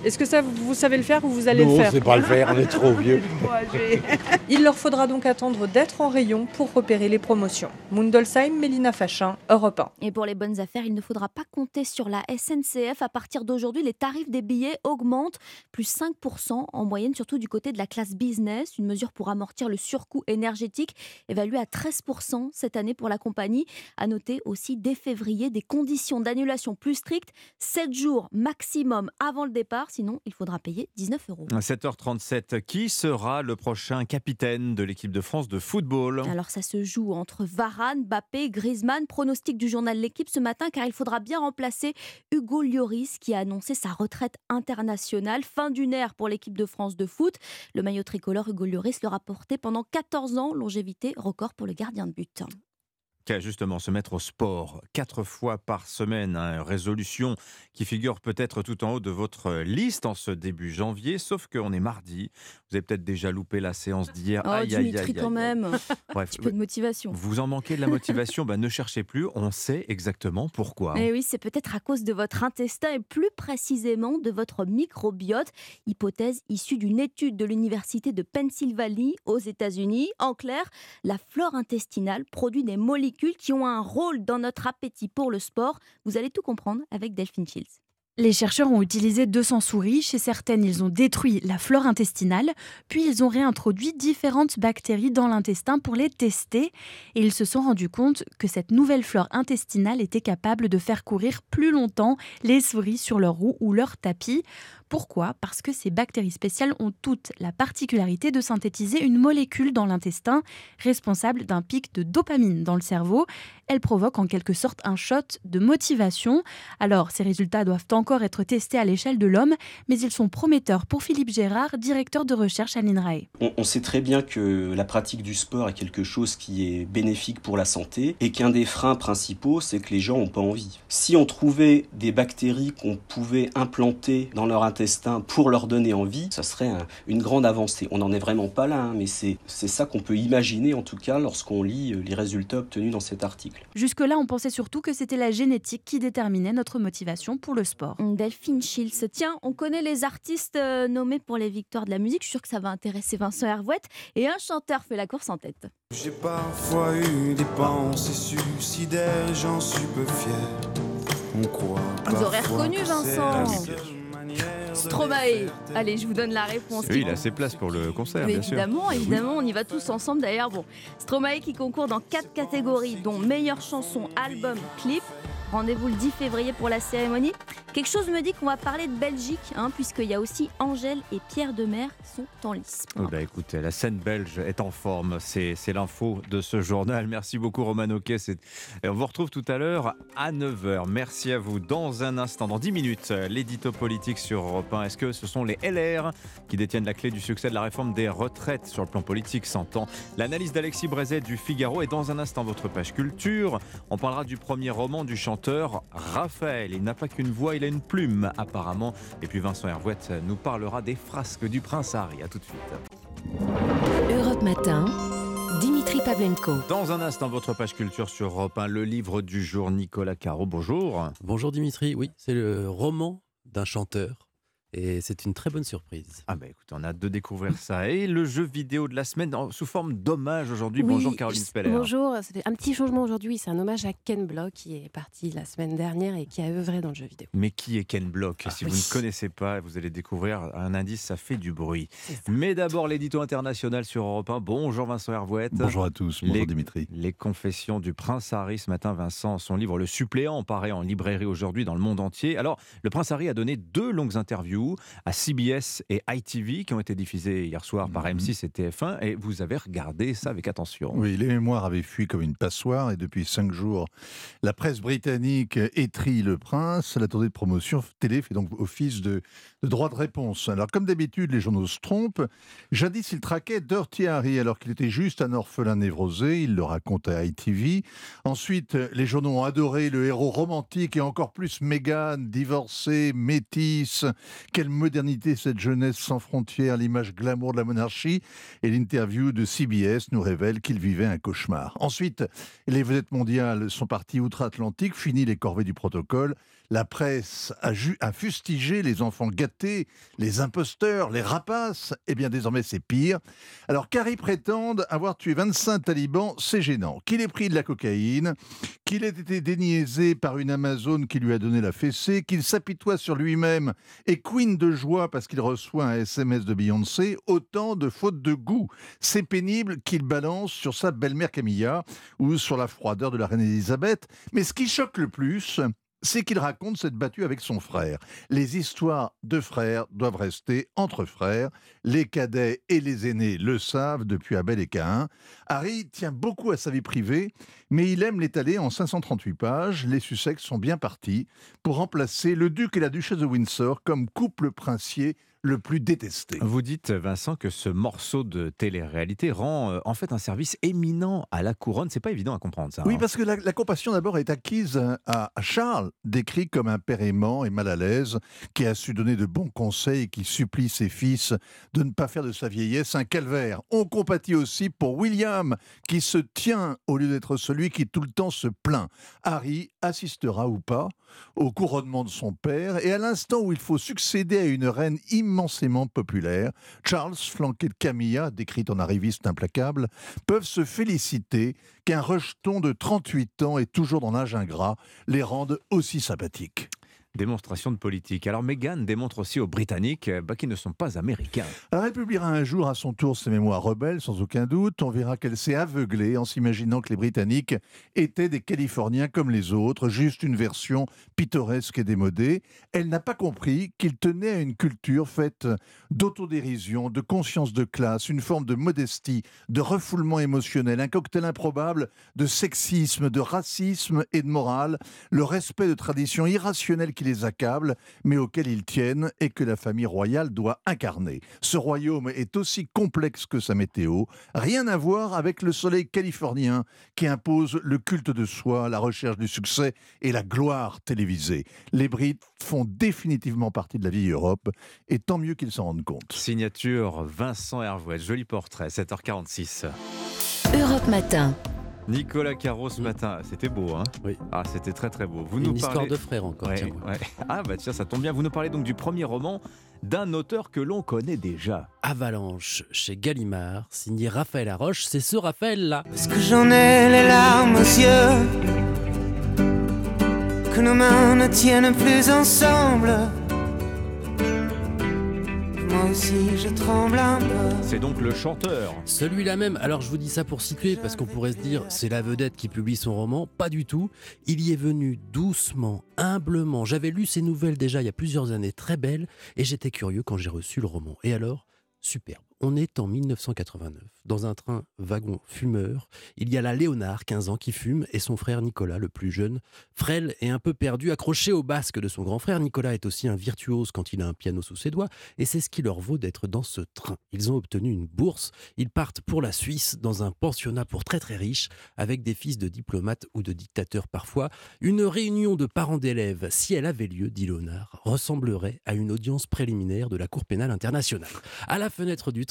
Est-ce que ça, vous savez le faire ou vous allez le faire Non, c'est pas le faire, on est trop vieux. Il leur faudra donc attendre d'être en rayon pour repérer les promotions. Mundolsheim, Mélina Fachin, Europe 1. Et pour les bonnes affaires, il ne faudra pas compter sur la SNCF. À partir d'aujourd'hui, les tarifs des billets augmentent, plus 5% en moyenne, surtout du côté de la classe business. Une mesure pour amortir le surcoût énergétique, évalué à 13% cette année pour la compagnie. À noter aussi dès février des conditions d'annulation plus strictes, 7 jours maximum avant le départ sinon il faudra payer 19 euros. 7h37, qui sera le prochain capitaine de l'équipe de France de football? Alors ça se joue entre Varane, Bappé, Griezmann, pronostic du journal L'équipe ce matin car il faudra bien remplacer Hugo Lloris qui a annoncé sa retraite internationale, fin d'une ère pour l'équipe de France de foot. Le maillot tricolore Hugo Lloris le rapporté pendant 14 ans, longévité record pour le gardien de but justement se mettre au sport quatre fois par semaine. Hein, résolution qui figure peut-être tout en haut de votre liste en ce début janvier, sauf qu'on est mardi. Vous avez peut-être déjà loupé la séance d'hier. Oh, aïe, aïe, aïe, quand même. Bref, Un petit peu de motivation. Vous en manquez de la motivation bah, Ne cherchez plus, on sait exactement pourquoi. Et eh oui, c'est peut-être à cause de votre intestin et plus précisément de votre microbiote. Hypothèse issue d'une étude de l'université de Pennsylvanie aux États-Unis. En clair, la flore intestinale produit des molécules qui ont un rôle dans notre appétit pour le sport. Vous allez tout comprendre avec Delphine Shields. Les chercheurs ont utilisé 200 souris. Chez certaines, ils ont détruit la flore intestinale, puis ils ont réintroduit différentes bactéries dans l'intestin pour les tester. Et ils se sont rendus compte que cette nouvelle flore intestinale était capable de faire courir plus longtemps les souris sur leur roue ou leur tapis. Pourquoi? Parce que ces bactéries spéciales ont toutes la particularité de synthétiser une molécule dans l'intestin responsable d'un pic de dopamine dans le cerveau. Elle provoque en quelque sorte un shot de motivation. Alors, ces résultats doivent encore être testés à l'échelle de l'homme, mais ils sont prometteurs pour Philippe Gérard, directeur de recherche à l'INRAE. On, sait très bien que la pratique du sport est quelque chose qui est bénéfique pour la santé et qu'un des freins principaux, c'est que les gens n'ont pas envie. Si on trouvait des bactéries qu'on pouvait implanter dans leur intestin, pour leur donner envie, ça serait une grande avancée. On n'en est vraiment pas là, hein, mais c'est ça qu'on peut imaginer en tout cas lorsqu'on lit euh, les résultats obtenus dans cet article. Jusque-là, on pensait surtout que c'était la génétique qui déterminait notre motivation pour le sport. Delphine Schills, tiens, on connaît les artistes euh, nommés pour les victoires de la musique, je suis sûre que ça va intéresser Vincent Hervouette, et un chanteur fait la course en tête. J'ai parfois eu des pensées suicidaires, j'en suis peu fier. On croit. Vous aurez reconnu Vincent Stromae. Allez, je vous donne la réponse. Oui, il a ses places pour le concert, bien évidemment, sûr. Évidemment, on y va tous ensemble. D'ailleurs, bon, Stromae qui concourt dans quatre catégories, dont meilleure chanson, album, clip. Rendez-vous le 10 février pour la cérémonie. Quelque chose me dit qu'on va parler de Belgique, hein, puisqu'il y a aussi Angèle et Pierre Demer qui sont en lice. Oh bah écoutez, la scène belge est en forme. C'est l'info de ce journal. Merci beaucoup, Roman Oquet. Et on vous retrouve tout à l'heure à 9h. Merci à vous. Dans un instant, dans 10 minutes, l'édito politique sur Europe 1. Est-ce que ce sont les LR qui détiennent la clé du succès de la réforme des retraites sur le plan politique s'entend L'analyse d'Alexis Brézet du Figaro. Et dans un instant, votre page culture. On parlera du premier roman du chanteur Raphaël. Il n'a pas qu'une voix, il a une plume apparemment. Et puis Vincent Hervouette nous parlera des frasques du prince Harry. A tout de suite. Europe Matin. Dimitri Pavlenko. Dans un instant, votre page culture sur Europe 1, le livre du jour Nicolas Caro. Bonjour. Bonjour Dimitri. Oui, c'est le roman d'un chanteur Et c'est une très bonne surprise. Ah bah écoute, on a hâte de découvrir ça. Et le jeu vidéo de la semaine sous forme d'hommage aujourd'hui. bonjour Caroline Speller. Bonjour, c'est un petit changement aujourd'hui. C'est un hommage à Ken Block qui est parti la semaine dernière et qui a œuvré dans le jeu vidéo. Mais qui est Ken Block? Si vous ne connaissez pas, vous allez découvrir un indice, ça fait du bruit. Mais d'abord l'édito international sur Europe 1. Bonjour Vincent Hervouette. Bonjour à tous, bonjour Dimitri. Les confessions du prince Harry ce matin, Vincent, son livre Le suppléant paraît en librairie aujourd'hui dans le monde entier. Alors, le prince Harry a donné deux longues interviews à CBS et ITV qui ont été diffusées hier soir par M6 et TF1 et vous avez regardé ça avec attention. Oui, les mémoires avaient fui comme une passoire et depuis cinq jours, la presse britannique étrie le prince. La tournée de promotion télé fait donc office de, de droit de réponse. Alors, comme d'habitude, les journaux se trompent. Jadis, il traquait Dirty Harry alors qu'il était juste un orphelin névrosé. Il le raconte à ITV. Ensuite, les journaux ont adoré le héros romantique et encore plus Meghan, divorcée, métisse. Quelle modernité cette jeunesse sans frontières, l'image glamour de la monarchie. Et l'interview de CBS nous révèle qu'il vivait un cauchemar. Ensuite, les vedettes mondiales sont parties outre-Atlantique, fini les corvées du protocole. La presse a, a, fustigé les enfants gâtés, les imposteurs, les rapaces. Eh bien, désormais, c'est pire. Alors, Carrie prétende avoir tué 25 talibans, c'est gênant. Qu'il ait pris de la cocaïne, qu'il ait été déniaisé par une Amazone qui lui a donné la fessée, qu'il s'apitoie sur lui-même et queen de joie parce qu'il reçoit un SMS de Beyoncé, autant de fautes de goût. C'est pénible qu'il balance sur sa belle-mère Camilla ou sur la froideur de la reine Elisabeth. Mais ce qui choque le plus, c'est qu'il raconte cette battue avec son frère. Les histoires de frères doivent rester entre frères. Les cadets et les aînés le savent depuis Abel et Caïn. Harry tient beaucoup à sa vie privée, mais il aime l'étaler en 538 pages. Les Sussex sont bien partis pour remplacer le duc et la duchesse de Windsor comme couple princier le plus détesté. Vous dites, Vincent, que ce morceau de télé-réalité rend euh, en fait un service éminent à la couronne. C'est pas évident à comprendre ça. Oui, hein. parce que la, compassion d'abord est acquise à, Charles, décrit comme un père aimant et mal à l'aise, qui a su donner de bons conseils et qui supplie ses fils de ne pas faire de sa vieillesse un calvaire. On compatit aussi pour William, qui se tient au lieu d'être celui qui tout le temps se plaint. Harry assistera ou pas au couronnement de son père et à l'instant où il faut succéder à une reine immensément populaire, Charles, flanqué de Camilla, décrite en arriviste implacable, peuvent se féliciter qu'un rejeton de 38 ans et toujours dans l'âge ingrat les rende aussi sympathiques démonstration de politique. Alors Meghan démontre aussi aux Britanniques euh, bah, qu'ils ne sont pas américains. elle publiera un jour à son tour ses mémoires rebelles, sans aucun doute. On verra qu'elle s'est aveuglée en s'imaginant que les Britanniques étaient des Californiens comme les autres, juste une version pittoresque et démodée. Elle n'a pas compris qu'ils tenaient à une culture faite d'autodérision, de conscience de classe, une forme de modestie, de refoulement émotionnel, un cocktail improbable de sexisme, de racisme et de morale, le respect de traditions irrationnelles qui les accablent, mais auxquels ils tiennent et que la famille royale doit incarner. Ce royaume est aussi complexe que sa météo, rien à voir avec le soleil californien qui impose le culte de soi, la recherche du succès et la gloire télévisée. Les Brites font définitivement partie de la vieille Europe et tant mieux qu'ils s'en rendent compte. Signature Vincent Hervouet, joli portrait, 7h46. Europe Matin. Nicolas Caro ce matin, c'était beau, hein Oui. Ah, c'était très très beau. Vous Une nous histoire de frère encore. Ah bah tiens, ça tombe bien. Vous nous parlez donc du premier roman d'un auteur que l'on connaît déjà. Avalanche chez Gallimard, signé Raphaël Haroche. C'est ce Raphaël là. Est-ce que j'en ai les larmes aux yeux Que nos mains ne tiennent plus ensemble moi aussi je tremble un peu. C'est donc le chanteur. Celui-là même. Alors je vous dis ça pour situer parce qu'on pourrait se dire c'est la vedette qui publie son roman. Pas du tout. Il y est venu doucement, humblement. J'avais lu ses nouvelles déjà il y a plusieurs années, très belles, et j'étais curieux quand j'ai reçu le roman. Et alors, superbe. On est en 1989, dans un train wagon fumeur. Il y a la Léonard, 15 ans, qui fume, et son frère Nicolas, le plus jeune, frêle et un peu perdu, accroché au basque de son grand frère. Nicolas est aussi un virtuose quand il a un piano sous ses doigts, et c'est ce qui leur vaut d'être dans ce train. Ils ont obtenu une bourse, ils partent pour la Suisse, dans un pensionnat pour très très riches, avec des fils de diplomates ou de dictateurs parfois. Une réunion de parents d'élèves, si elle avait lieu, dit Léonard, ressemblerait à une audience préliminaire de la Cour pénale internationale. À la fenêtre du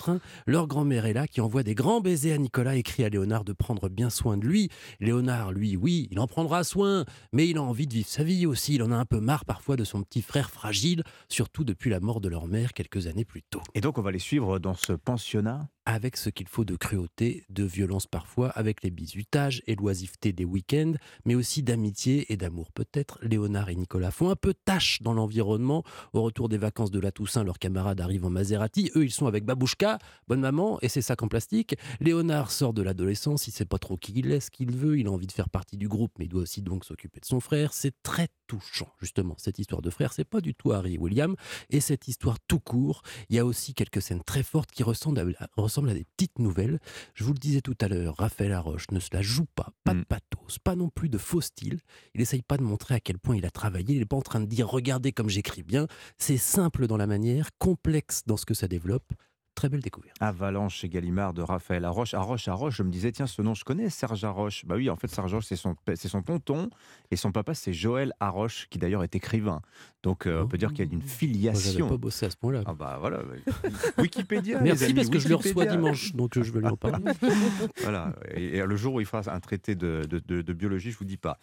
Leur grand-mère est là qui envoie des grands baisers à Nicolas et crie à Léonard de prendre bien soin de lui. Léonard, lui, oui, il en prendra soin, mais il a envie de vivre sa vie aussi. Il en a un peu marre parfois de son petit frère fragile, surtout depuis la mort de leur mère quelques années plus tôt. Et donc on va les suivre dans ce pensionnat? Avec ce qu'il faut de cruauté, de violence parfois, avec les bisutages et l'oisiveté des week-ends, mais aussi d'amitié et d'amour. Peut-être Léonard et Nicolas font un peu tâche dans l'environnement. Au retour des vacances de la Toussaint, leurs camarades arrivent en Maserati. Eux, ils sont avec Babouchka, bonne maman, et ses sacs en plastique. Léonard sort de l'adolescence, il sait pas trop qui il est, ce qu'il veut, il a envie de faire partie du groupe, mais il doit aussi donc s'occuper de son frère. C'est très touchant, justement, cette histoire de frère. C'est pas du tout Harry et William, et cette histoire tout court. Il y a aussi quelques scènes très fortes qui ressemblent à, des petites nouvelles. Je vous le disais tout à l'heure, Raphaël Laroche ne se la joue pas, pas de mm. pathos, pas non plus de faux style. Il essaye pas de montrer à quel point il a travaillé. Il n'est pas en train de dire regardez comme j'écris bien. C'est simple dans la manière, complexe dans ce que ça développe très belle découverte. Avalanche chez Gallimard de Raphaël Arroche. Arroche, Arroche, je me disais, tiens, ce nom, je connais Serge Arroche. Bah oui, en fait, Serge Arroche, c'est son, c'est son ponton. Et son papa, c'est Joël Arroche, qui d'ailleurs est écrivain. Donc, euh, on peut dire qu'il y a une filiation. Moi, pas bossé à ce point-là. Ah bah voilà. Wikipédia. Merci, parce que je le reçois dimanche, donc euh, je vais lui en parler. voilà. Et, le jour où il fera un traité de, de, de, biologie, je vous dis pas.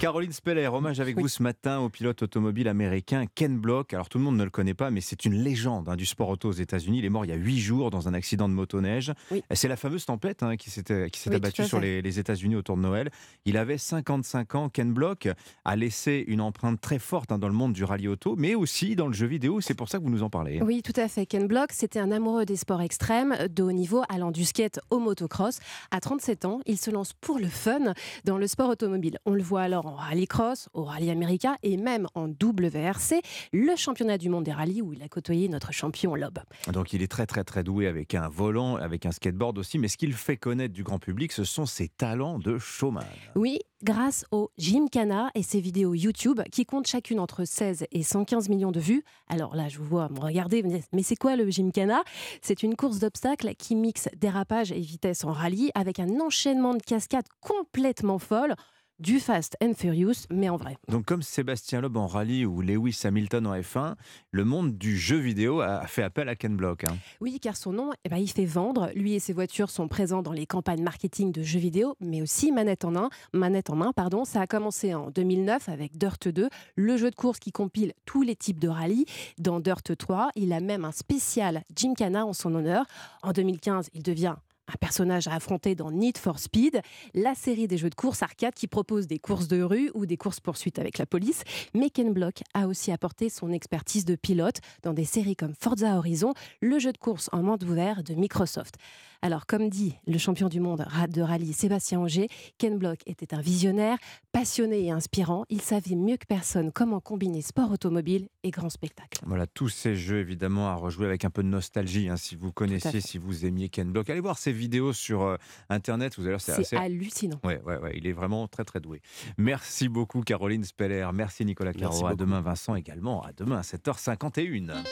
Caroline Speller, hommage avec vous ce matin au pilote automobile américain Ken Block. Alors, tout le monde ne le connaît pas, mais c'est une légende hein, du sport auto aux États-Unis. Il est mort il y a huit jours dans un accident de motoneige. C'est la fameuse tempête hein, qui s'est abattue sur les, États-Unis autour de Noël. Il avait 55 ans. Ken Block a laissé une empreinte très forte hein, dans le monde du rallye auto, mais aussi dans le jeu vidéo. C'est pour ça que vous nous en parlez. Oui, tout à fait. Ken Block, c'était un amoureux des sports extrêmes, de haut niveau, allant du skate au motocross. À 37 ans, il se lance pour le fun dans le sport automobile. On le voit alors en rallycross, au rallye américain et même en WRC, le championnat du monde des rallyes où il a côtoyé notre champion Loeb. Donc il est très très très doué avec un volant, avec un skateboard aussi, mais ce qu'il fait connaître du grand public, ce sont ses talents de showman. Oui, grâce au Gymkhana et ses vidéos YouTube qui comptent chacune entre 16 et 115 millions de vues. Alors là, je vous vois me regarder, mais c'est quoi le Gymkhana? C'est une course d'obstacles qui mixe dérapage et vitesse en rallye avec un enchaînement de cascades complètement folle du Fast and Furious, mais en vrai. Donc comme Sébastien Loeb en rallye ou Lewis Hamilton en F1, le monde du jeu vidéo a fait appel à Ken Block. Hein. Oui, car son nom, eh ben, il fait vendre. Lui et ses voitures sont présents dans les campagnes marketing de jeux vidéo, mais aussi manette en main. Manette en main, pardon. Ça a commencé en 2009 avec Dirt 2, le jeu de course qui compile tous les types de rallye. Dans Dirt 3, il a même un spécial Gymkhana en son honneur. En 2015, il devient un personnage à affronter dans Need for Speed, la série des jeux de course arcade qui propose des courses de rue ou des courses poursuites avec la police. Mais Ken Block a aussi apporté son expertise de pilote dans des séries comme Forza Horizon, le jeu de course en monde ouvert de Microsoft. Alors, comme dit le champion du monde de rallye Sébastien Auger, Ken Block était un visionnaire, passionné et inspirant. Il savait mieux que personne comment combiner sport automobile et grand spectacle. Voilà, tous ces jeux évidemment à rejouer avec un peu de nostalgie. Hein, si vous connaissiez, si vous aimiez Ken Block, allez voir ces vidéos sur euh, Internet. Vous allez c'est assez... hallucinant. Ouais, ouais, ouais, il est vraiment très très doué. Merci beaucoup Caroline Speller. Merci Nicolas Claro. À demain Vincent également. À demain à 7h51.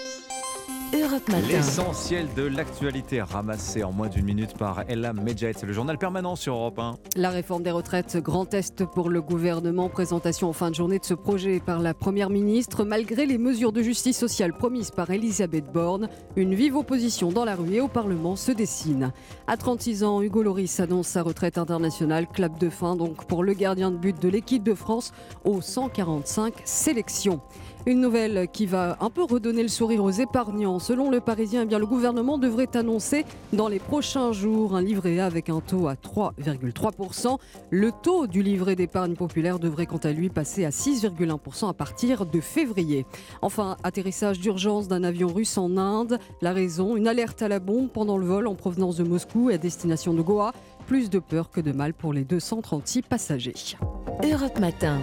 L'essentiel de l'actualité ramassé en moins d'une minute par Ella Medjait. C'est le journal permanent sur Europe 1. La réforme des retraites, grand test pour le gouvernement. Présentation en fin de journée de ce projet par la Première ministre. Malgré les mesures de justice sociale promises par Elisabeth Borne, une vive opposition dans la rue et au Parlement se dessine. À 36 ans, Hugo Loris annonce sa retraite internationale. Clap de fin donc pour le gardien de but de l'équipe de France aux 145 sélections. Une nouvelle qui va un peu redonner le sourire aux épargnants. Selon le Parisien, eh bien, le gouvernement devrait annoncer dans les prochains jours un livret A avec un taux à 3,3%. Le taux du livret d'épargne populaire devrait quant à lui passer à 6,1% à partir de février. Enfin, atterrissage d'urgence d'un avion russe en Inde. La raison, une alerte à la bombe pendant le vol en provenance de Moscou et à destination de Goa. Plus de peur que de mal pour les 236 passagers. Europe Matin.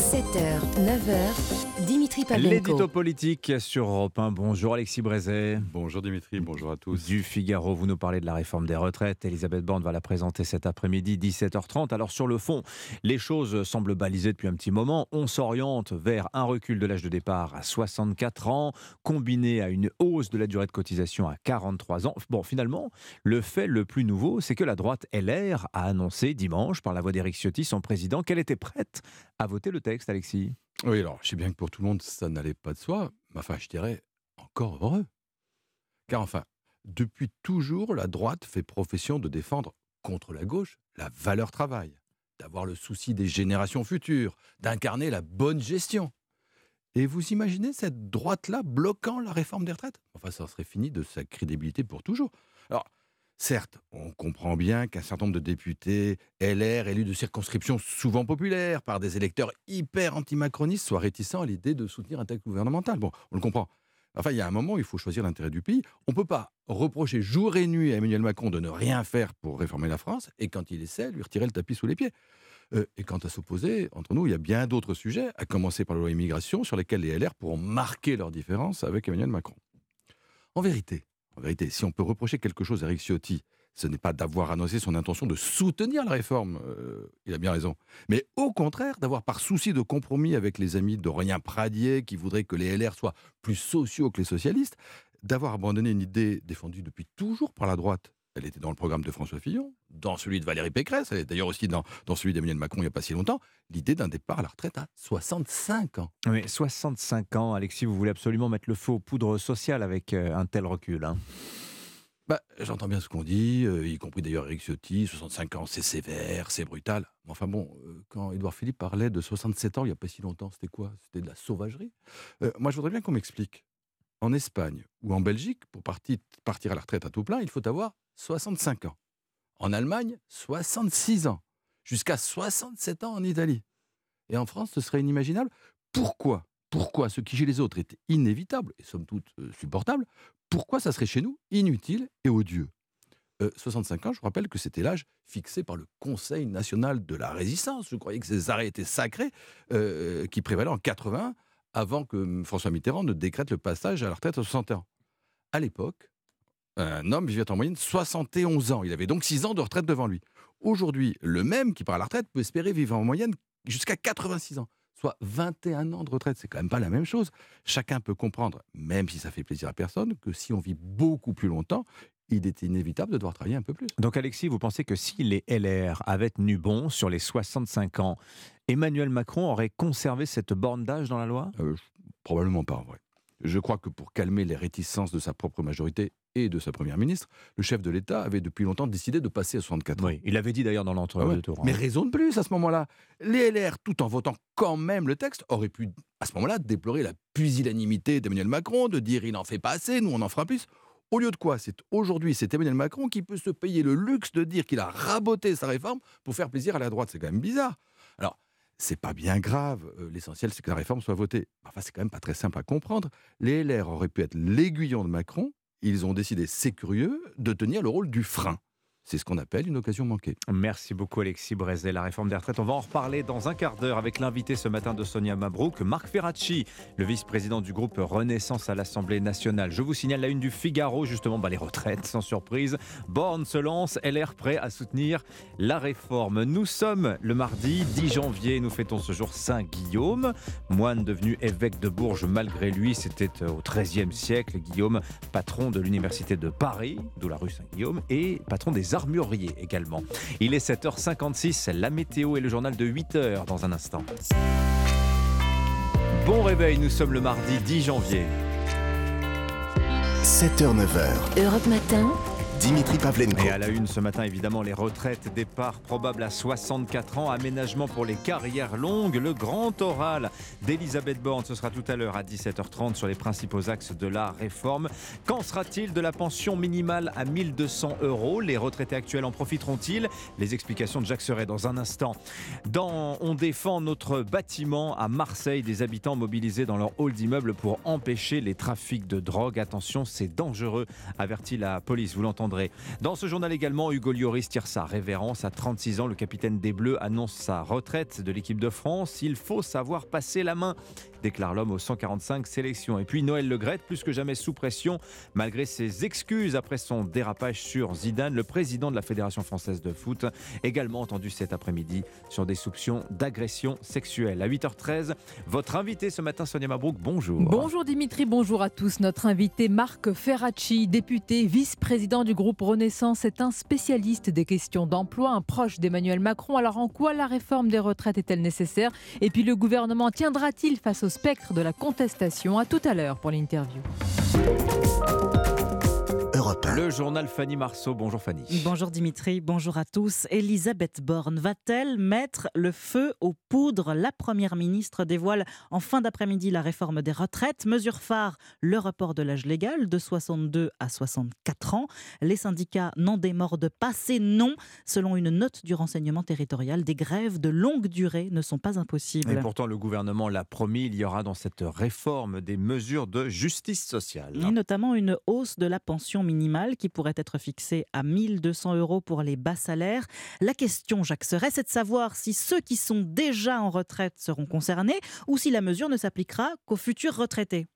7h, 9h, Dimitri Pavlenko. L'édito politique sur Europe 1. Bonjour Alexis Brézet. Bonjour Dimitri, bonjour à tous. Du Figaro, vous nous parlez de la réforme des retraites. Elisabeth Borne va la présenter cet après-midi, 17h30. Alors sur le fond, les choses semblent balisées depuis un petit moment. On s'oriente vers un recul de l'âge de départ à 64 ans, combiné à une hausse de la durée de cotisation à 43 ans. Bon, finalement, le fait le plus nouveau, c'est que la droite LR a annoncé dimanche, par la voix d'Éric Ciotti, son président, qu'elle était prête à voter le texte Alexis Oui, alors je sais bien que pour tout le monde, ça n'allait pas de soi, mais enfin, je dirais encore heureux. Car enfin, Depuis toujours, la droite fait profession de défendre contre la gauche la valeur travail, d'avoir le souci des générations futures, d'incarner la bonne gestion. Et vous imaginez cette droite-là bloquant la réforme des retraites? Enfin, ça serait fini de sa crédibilité pour toujours. Alors, certes, on comprend bien qu'un certain nombre de députés LR, élus de circonscriptions souvent populaires par des électeurs hyper anti-macronistes, soient réticents à l'idée de soutenir un texte gouvernemental. Bon, on le comprend. Enfin, il y a un moment où il faut choisir l'intérêt du pays. On ne peut pas reprocher jour et nuit à Emmanuel Macron de ne rien faire pour réformer la France, et quand il essaie, lui retirer le tapis sous les pieds. Euh, et quant à s'opposer, entre nous, il y a bien d'autres sujets, à commencer par la loi immigration, sur lesquels les LR pourront marquer leur différence avec Emmanuel Macron. En vérité, en vérité, si on peut reprocher quelque chose à Eric Ciotti, ce n'est pas d'avoir annoncé son intention de soutenir la réforme, euh, il a bien raison, mais au contraire d'avoir par souci de compromis avec les amis d'Aurélien Pradier, qui voudraient que les LR soient plus sociaux que les socialistes, d'avoir abandonné une idée défendue depuis toujours par la droite. Elle était dans le programme de François Fillon, dans celui de Valérie Pécresse, elle est d'ailleurs aussi dans, dans celui d'Emmanuel Macron il n'y a pas si longtemps, l'idée d'un départ à la retraite à 65 ans. Oui, 65 ans, Alexis, vous voulez absolument mettre le feu aux poudres sociales avec euh, un tel recul. Hein? Bah, J'entends bien ce qu'on dit, euh, y compris d'ailleurs Eric Ciotti, 65 ans, c'est sévère, c'est brutal. Mais enfin bon, euh, quand Édouard Philippe parlait de 67 ans il n'y a pas si longtemps, c'était quoi? C'était de la sauvagerie? Euh, Moi, je voudrais bien qu'on m'explique. En Espagne ou en Belgique, pour parti- partir à la retraite à tout plein, il faut avoir 65 ans. En Allemagne, 66 ans. Jusqu'à 67 ans en Italie. Et en France, ce serait inimaginable. Pourquoi? Pourquoi ce qui chez les autres est inévitable et somme toute euh, supportable, pourquoi ça serait chez nous inutile et odieux? Euh, 65 ans, je vous rappelle que c'était l'âge fixé par le Conseil national de la résistance. Je croyais que ces arrêts étaient sacrés, euh, qui prévalaient en 80, avant que hum, François Mitterrand ne décrète le passage à la retraite à 60 ans. À l'époque, un homme vivait en moyenne 71 ans. Il avait donc 6 ans de retraite devant lui. Aujourd'hui, le même qui part à la retraite peut espérer vivre en moyenne jusqu'à 86 ans, soit 21 ans de retraite. C'est quand même pas la même chose. Chacun peut comprendre, même si ça fait plaisir à personne, que si on vit beaucoup plus longtemps, il est inévitable de devoir travailler un peu plus. Donc Alexis, vous pensez que si les LR avaient tenu bon sur les 65 ans, Emmanuel Macron aurait conservé cette borne d'âge dans la loi? Euh, Probablement pas, en vrai. Je crois que pour calmer les réticences de sa propre majorité et de sa première ministre, le chef de l'État avait depuis longtemps décidé de passer à 64 ans. Oui, il avait dit d'ailleurs dans Ah ouais. l'entre-deux tours. hein. Mais raison de plus à ce moment-là. Les LR, tout en votant quand même le texte, auraient pu à ce moment-là déplorer la pusillanimité d'Emmanuel Macron, de dire il n'en fait pas assez, nous on en fera plus. Au lieu de quoi, c'est aujourd'hui, c'est Emmanuel Macron qui peut se payer le luxe de dire qu'il a raboté sa réforme pour faire plaisir à la droite. C'est quand même bizarre. Alors, c'est pas bien grave. euh, L'essentiel, c'est que la réforme soit votée. Enfin, c'est quand même pas très simple à comprendre. Les LR auraient pu être l'aiguillon de Macron. Ils ont décidé, c'est curieux, de tenir le rôle du frein. C'est ce qu'on appelle une occasion manquée. Merci beaucoup Alexis Brézet. La réforme des retraites, on va en reparler dans un quart d'heure avec l'invité ce matin de Sonia Mabrouk, Marc Ferracci, le vice-président du groupe Renaissance à l'Assemblée nationale. Je vous signale la une du Figaro, justement, bah, les retraites, sans surprise. Borne se lance, LR prêt à soutenir la réforme. Nous sommes le mardi 10 janvier, nous fêtons ce jour Saint-Guillaume, moine devenu évêque de Bourges malgré lui, c'était euh, au XIIIe siècle. Guillaume, patron de l'Université de Paris, d'où la rue Saint-Guillaume, et patron des armuriers également. Il est 7h56, la météo et le journal de 8h dans un instant. Bon réveil, nous sommes le mardi 10 janvier. 7h-9h, Europe Matin, Dimitri Pavlenko. Et à la une ce matin, évidemment, les retraites, départ probable à 64 ans, aménagement pour les carrières longues, le grand oral d'Elisabeth Borne. Ce sera tout à l'heure à 17h30 sur les principaux axes de la réforme. Qu'en sera-t-il de la pension minimale à 1200 euros? Les retraités actuels en profiteront-ils? Les explications de Jacques Serret dans un instant. Dans On défend notre bâtiment à Marseille, des habitants mobilisés dans leur hall d'immeuble pour empêcher les trafics de drogue. Attention, c'est dangereux, avertit la police. Vous Dans ce journal également, Hugo Lloris tire sa révérence. À 36 ans, le capitaine des Bleus annonce sa retraite de l'équipe de France. Il faut savoir passer la main, déclare l'homme aux 145 sélections. Et puis Noël Legrette, plus que jamais sous pression, malgré ses excuses après son dérapage sur Zidane, le président de la Fédération française de foot, également entendu cet après-midi sur des soupçons d'agression sexuelle. À 8h13, votre invité ce matin, Sonia Mabrouk, bonjour. Bonjour Dimitri, bonjour à tous. Notre invité Marc Ferracci, député, vice-président du groupe Renaissance, est un spécialiste des questions d'emploi, un proche d'Emmanuel Macron. Alors en quoi la réforme des retraites est-elle nécessaire? Et puis le gouvernement tiendra-t-il face spectre de la contestation À tout à l'heure pour l'interview. Europe Europe 1. Le journal Fanny Marceau. Bonjour Fanny. Bonjour Dimitri, bonjour à tous. Elisabeth Borne va-t-elle mettre le feu aux poudres? La première ministre dévoile en fin d'après-midi la réforme des retraites. Mesure phare, le report de l'âge légal de 62 à 64 ans. Les syndicats n'en démordent pas. C'est non. Selon une note du renseignement territorial, des grèves de longue durée ne sont pas impossibles. Et pourtant, le gouvernement l'a promis, il y aura dans cette réforme des mesures de justice sociale. Et notamment une hausse de la pension minimale qui pourrait être fixée à 1200 euros pour les bas salaires. La question, Jacques Serret, c'est de savoir si ceux qui sont déjà en retraite seront concernés ou si la mesure ne s'appliquera qu'aux futurs retraités.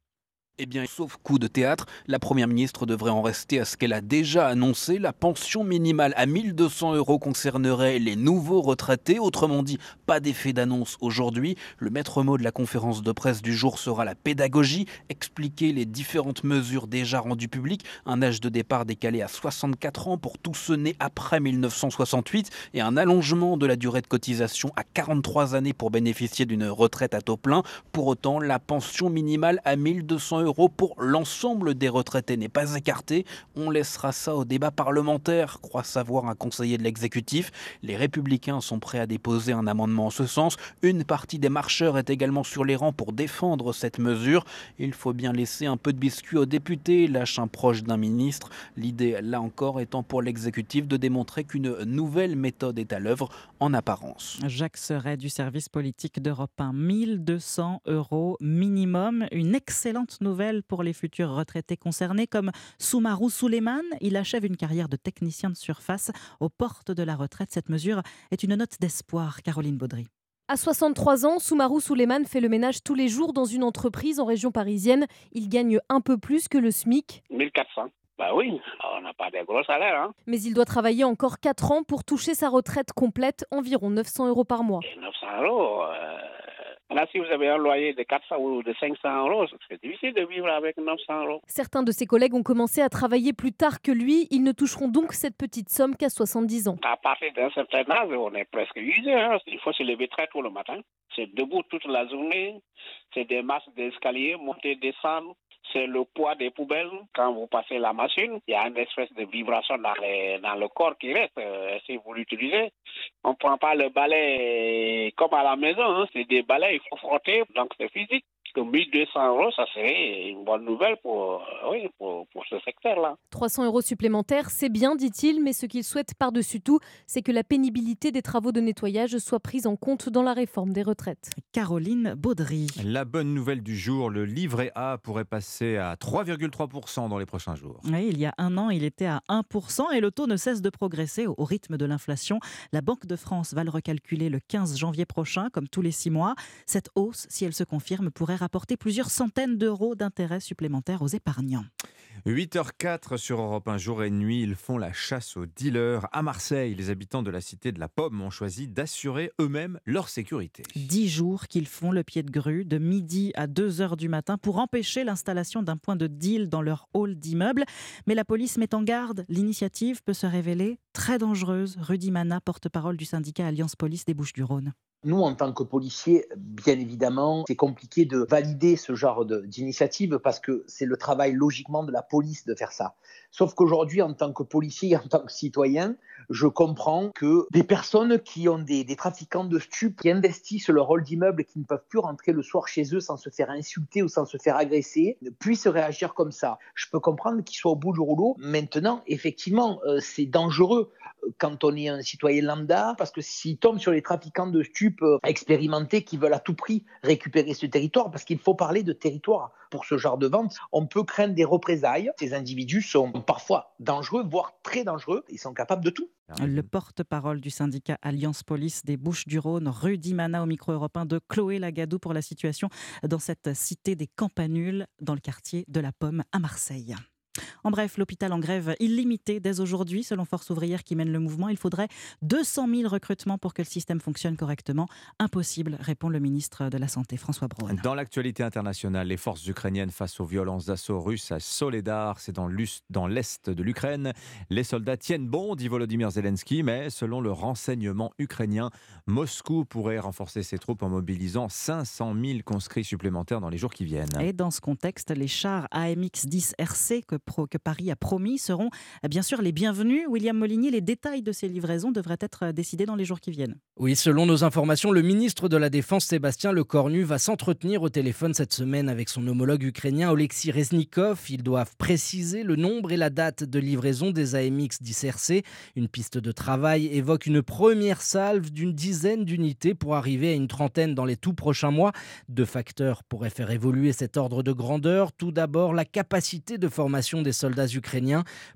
Eh bien, sauf coup de théâtre, la Première ministre devrait en rester à ce qu'elle a déjà annoncé. La pension minimale à 1200 euros concernerait les nouveaux retraités. Autrement dit, pas d'effet d'annonce aujourd'hui. Le maître mot de la conférence de presse du jour sera la pédagogie, expliquer les différentes mesures déjà rendues publiques. Un âge de départ décalé à 64 ans pour tous ceux nés après 1968 et un allongement de la durée de cotisation à 43 années pour bénéficier d'une retraite à taux plein. Pour autant, la pension minimale à 1200 euros pour l'ensemble des retraités n'est pas écarté. On laissera ça au débat parlementaire, croit savoir un conseiller de l'exécutif. Les républicains sont prêts à déposer un amendement en ce sens. Une partie des marcheurs est également sur les rangs pour défendre cette mesure. Il faut bien laisser un peu de biscuit aux députés, lâche un proche d'un ministre. L'idée, là encore, étant pour l'exécutif de démontrer qu'une nouvelle méthode est à l'œuvre en apparence. Jacques Serret du service politique d'Europe 1, 1200 euros minimum. Une excellente nouvelle pour les futurs retraités concernés, comme Soumarou Souleyman. Il achève une carrière de technicien de surface aux portes de la retraite. Cette mesure est une note d'espoir, Caroline Baudry. À 63 ans, Soumarou Souleyman fait le ménage tous les jours dans une entreprise en région parisienne. Il gagne un peu plus que le SMIC. 1400. Bah oui, on n'a pas de gros salaires. Hein. Mais il doit travailler encore 4 ans pour toucher sa retraite complète, environ 900 euros par mois. Et 900 euros, euh, Là, si vous avez un loyer de 400 ou de 500 euros, c'est difficile de vivre avec 900 euros. Certains de ses collègues ont commencé à travailler plus tard que lui. Ils ne toucheront donc cette petite somme qu'à 70 ans. À partir d'un certain âge, on est presque usé. Hein. Il faut se lever très tôt le matin. C'est debout toute la journée. C'est des masses d'escalier, monter, descendre c'est le poids des poubelles. Quand vous passez la machine, il y a une espèce de vibration dans, dans le corps qui reste euh, si vous l'utilisez. On ne prend pas le balai comme à la maison, hein. c'est des balais, il faut frotter, donc c'est physique que 1200 euros, ça serait une bonne nouvelle pour, euh, oui, pour, pour ce secteur-là. 300 euros supplémentaires, c'est bien, dit-il, mais ce qu'il souhaite par-dessus tout, c'est que la pénibilité des travaux de nettoyage soit prise en compte dans la réforme des retraites. Caroline Baudry. La bonne nouvelle du jour, le livret A pourrait passer à 3,3% dans les prochains jours. Oui, il y a un an, il était à 1% et le taux ne cesse de progresser au rythme de l'inflation. La Banque de France va le recalculer le 15 janvier prochain, comme tous les six mois. Cette hausse, si elle se confirme, pourrait apporter plusieurs centaines d'euros d'intérêts supplémentaires aux épargnants. 8h04 sur Europe 1 jour et nuit, ils font la chasse aux dealers. À Marseille, les habitants de la cité de la Pomme ont choisi d'assurer eux-mêmes leur sécurité. Dix jours qu'ils font le pied de grue de midi à 2 heures du matin pour empêcher l'installation d'un point de deal dans leur hall d'immeuble. Mais la police met en garde, l'initiative peut se révéler très dangereuse. Rudy Mana, porte-parole du syndicat Alliance Police des Bouches-du-Rhône. Nous, en tant que policiers, bien évidemment, c'est compliqué de valider ce genre d'initiative parce que c'est le travail logiquement de la police de faire ça. Sauf qu'aujourd'hui, en tant que policier, en tant que citoyen, je comprends que des personnes qui ont des, trafiquants de stupes, qui investissent leur rôle d'immeuble et qui ne peuvent plus rentrer le soir chez eux sans se faire insulter ou sans se faire agresser, puissent réagir comme ça. Je peux comprendre qu'ils soient au bout du rouleau. Maintenant, effectivement, euh, c'est dangereux euh, quand on est un citoyen lambda, parce que s'ils tombent sur les trafiquants de stupes euh, expérimentés qui veulent à tout prix récupérer ce territoire, parce qu'il faut parler de territoire pour ce genre de vente, on peut craindre des représailles. Ces individus sont parfois dangereux, voire très dangereux. Ils sont capables de tout. Le porte-parole du syndicat Alliance Police des Bouches-du-Rhône, Rudy Mana, au micro européen de Chloé Lagadou pour la situation dans cette cité des Campanules, dans le quartier de la Pomme à Marseille. En bref, l'hôpital en grève illimitée dès aujourd'hui, selon Force ouvrière qui mène le mouvement. Il faudrait 200 000 recrutements pour que le système fonctionne correctement. Impossible, répond le ministre de la Santé, François Braun. Dans l'actualité internationale, les forces ukrainiennes face aux violences d'assaut russes à Soledar, c'est dans l'est de l'Ukraine. Les soldats tiennent bon, dit Volodymyr Zelensky, mais selon le renseignement ukrainien, Moscou pourrait renforcer ses troupes en mobilisant 500 000 conscrits supplémentaires dans les jours qui viennent. Et dans ce contexte, les chars AMX-10 RC que procure Paris a promis seront bien sûr les bienvenus. William Molinier, les détails de ces livraisons devraient être décidés dans les jours qui viennent. Oui, selon nos informations, le ministre de la Défense, Sébastien Lecornu, va s'entretenir au téléphone cette semaine avec son homologue ukrainien Oleksiy Reznikov. Ils doivent préciser le nombre et la date de livraison des AMX 10 RC. Une piste de travail évoque une première salve d'une dizaine d'unités pour arriver à une trentaine dans les tout prochains mois. Deux facteurs pourraient faire évoluer cet ordre de grandeur. Tout d'abord, la capacité de formation des soldats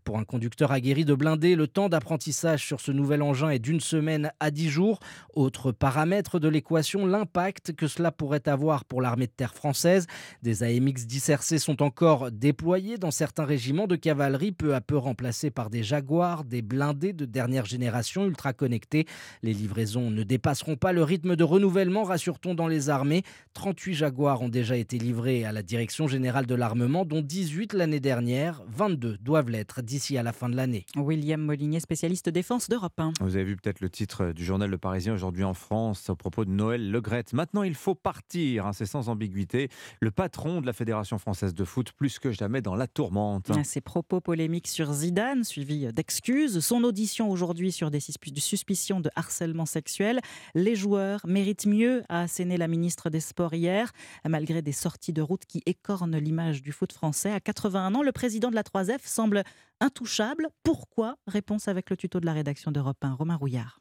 Pour un conducteur aguerri de blindés, le temps d'apprentissage sur ce nouvel engin est d'une semaine à dix jours. Autre paramètre de l'équation, l'impact que cela pourrait avoir pour l'armée de terre française. Des AMX 10 RC sont encore déployés dans certains régiments de cavalerie, peu à peu remplacés par des Jaguars, des blindés de dernière génération ultra connectés. Les livraisons ne dépasseront pas le rythme de renouvellement, rassure-t-on dans les armées. 38 Jaguars ont déjà été livrés à la Direction générale de l'armement, dont 18 l'année dernière. 22 doivent l'être d'ici à la fin de l'année. William Molinier, spécialiste défense d'Europe 1. Vous avez vu peut-être le titre du journal Le Parisien aujourd'hui en France à propos de Noël Legrette. Maintenant, il faut partir, hein, c'est sans ambiguïté. Le patron de la Fédération française de foot, plus que jamais dans la tourmente. Ses propos polémiques sur Zidane, suivis d'excuses. Son audition aujourd'hui sur des suspicions de harcèlement sexuel. Les joueurs méritent mieux, a asséné la ministre des Sports hier, malgré des sorties de route qui écornent l'image du foot français. À 81 ans, le président de la 3F semble intouchable. Pourquoi? Réponse avec le tuto de la rédaction d'Europe 1, Romain Rouillard.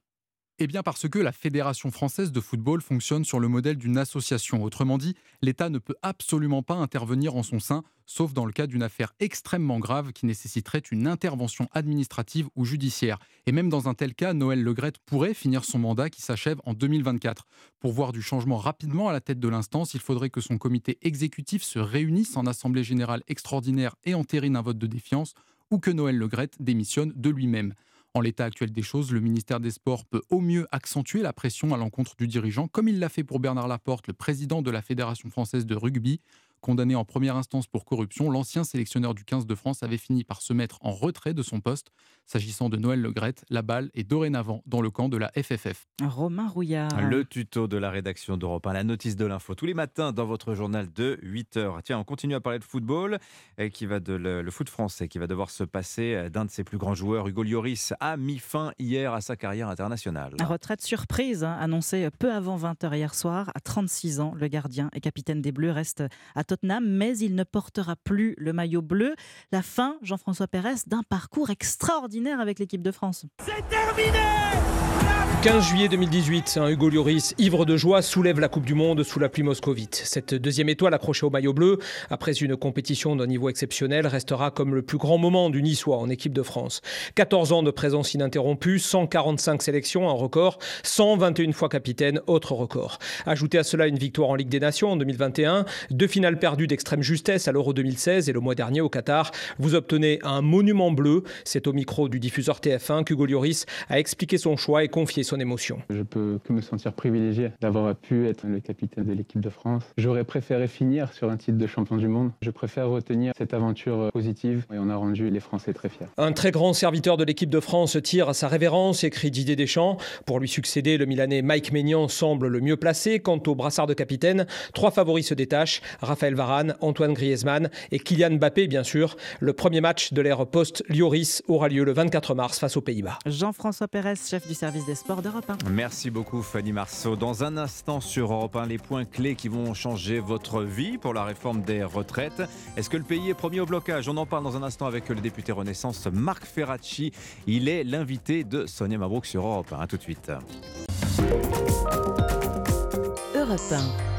Eh bien parce que la Fédération française de football fonctionne sur le modèle d'une association. Autrement dit, l'État ne peut absolument pas intervenir en son sein, sauf dans le cas d'une affaire extrêmement grave qui nécessiterait une intervention administrative ou judiciaire. Et même dans un tel cas, Noël Legrette pourrait finir son mandat qui s'achève en 2024. Pour voir du changement rapidement à la tête de l'instance, il faudrait que son comité exécutif se réunisse en assemblée générale extraordinaire et entérine un vote de défiance, ou que Noël Legrette démissionne de lui-même. En l'état actuel des choses, le ministère des Sports peut au mieux accentuer la pression à l'encontre du dirigeant, comme il l'a fait pour Bernard Laporte, le président de la Fédération française de rugby. Condamné en première instance pour corruption, l'ancien sélectionneur du 15 de France avait fini par se mettre en retrait de son poste. S'agissant de Noël Legrette, la balle est dorénavant dans le camp de la FFF. Romain Rouillard. Le tuto de la rédaction d'Europe 1, la notice de l'info, tous les matins dans votre journal de 8h. Tiens, on continue à parler de football, et qui va de le, foot français, qui va devoir se passer d'un de ses plus grands joueurs, Hugo Lloris, a mis fin hier à sa carrière internationale. Retraite surprise, hein, annoncée peu avant 20h hier soir. À 36 ans, le gardien et capitaine des Bleus reste à Tottenham, mais il ne portera plus le maillot bleu. La fin, Jean-François Pérez, d'un parcours extraordinaire avec l'équipe de France. C'est terminé 15 juillet 2018, un Hugo Lloris, ivre de joie, soulève la Coupe du Monde sous la pluie moscovite. Cette deuxième étoile accrochée au maillot bleu, après une compétition d'un niveau exceptionnel, restera comme le plus grand moment du Niçois en équipe de France. 14 ans de présence ininterrompue, 145 sélections, un record, 121 fois capitaine, autre record. Ajoutez à cela une victoire en Ligue des Nations en 2021, deux finales perdues d'extrême justesse à l'Euro 2016 et le mois dernier au Qatar. Vous obtenez un monument bleu. C'est au micro du diffuseur TF1 qu'Hugo Lloris a expliqué son choix et confié son émotion. Je peux que me sentir privilégié d'avoir pu être le capitaine de l'équipe de France. J'aurais préféré finir sur un titre de champion du monde. Je préfère retenir cette aventure positive et on a rendu les Français très fiers. Un très grand serviteur de l'équipe de France tire à sa révérence, écrit Didier Deschamps. Pour lui succéder, le Milanais Mike Maignan semble le mieux placé. Quant au brassard de capitaine, trois favoris se détachent Raphaël Varane, Antoine Griezmann et Kylian Mbappé, bien sûr. Le premier match de l'ère post-Lioris aura lieu le 24 mars face aux Pays-Bas. Jean-François Pérez, chef du service des sports d'Europe 1. Merci beaucoup Fanny Marceau. Dans un instant sur Europe 1, les points clés qui vont changer votre vie pour la réforme des retraites. Est-ce que le pays est promis au blocage? On en parle dans un instant avec le député Renaissance Marc Ferracci. Il est l'invité de Sonia Mabrouk sur Europe 1. A tout de suite. Europe 1.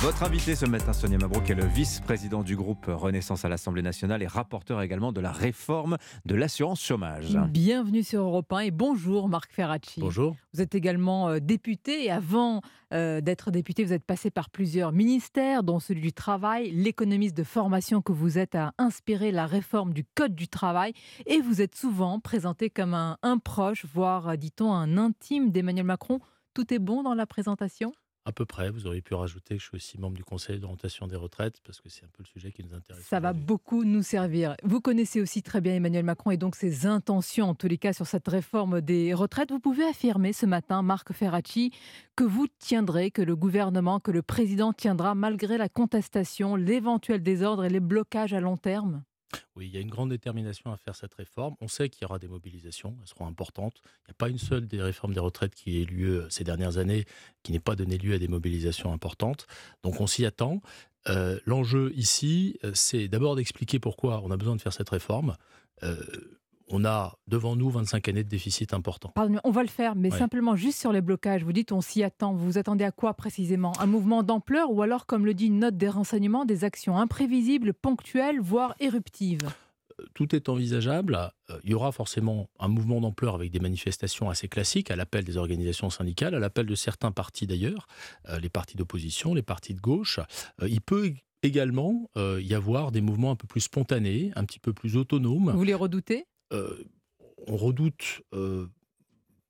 Votre invité ce matin, Sonia Mabrouk, est le vice-président du groupe Renaissance à l'Assemblée nationale et rapporteur également de la réforme de l'assurance chômage. Bienvenue sur Europe 1 et bonjour Marc Ferracci. Bonjour. Vous êtes également euh, député et avant euh, d'être député, vous êtes passé par plusieurs ministères, dont celui du travail. L'économiste de formation que vous êtes a inspiré la réforme du Code du travail et vous êtes souvent présenté comme un, un proche, voire, dit-on, un intime d'Emmanuel Macron. Tout est bon dans la présentation? À peu près. Vous auriez pu rajouter que je suis aussi membre du Conseil d'orientation des retraites parce que c'est un peu le sujet qui nous intéresse. Ça va beaucoup nous servir. Vous connaissez aussi très bien Emmanuel Macron et donc ses intentions, en tous les cas, sur cette réforme des retraites. Vous pouvez affirmer ce matin, Marc Ferracci, que vous tiendrez, que le gouvernement, que le président tiendra malgré la contestation, l'éventuel désordre et les blocages à long terme? Oui, il y a une grande détermination à faire cette réforme. On sait qu'il y aura des mobilisations, elles seront importantes. Il n'y a pas une seule des réformes des retraites qui ait lieu ces dernières années qui n'ait pas donné lieu à des mobilisations importantes. Donc on s'y attend. Euh, l'enjeu ici, euh, c'est d'abord d'expliquer pourquoi on a besoin de faire cette réforme. Euh, on a devant nous 25 années de déficit important. Pardon, on va le faire, mais simplement juste sur les blocages. Vous dites on s'y attend. Vous vous attendez à quoi précisément? Un mouvement d'ampleur ou alors, comme le dit une note des renseignements, des actions imprévisibles, ponctuelles, voire éruptives? Tout est envisageable. Euh, il y aura forcément un mouvement d'ampleur avec des manifestations assez classiques, à l'appel des organisations syndicales, à l'appel de certains partis d'ailleurs, euh, les partis d'opposition, les partis de gauche. Euh, il peut également y avoir des mouvements un peu plus spontanés, un petit peu plus autonomes. Vous les redoutez? Euh, on redoute euh,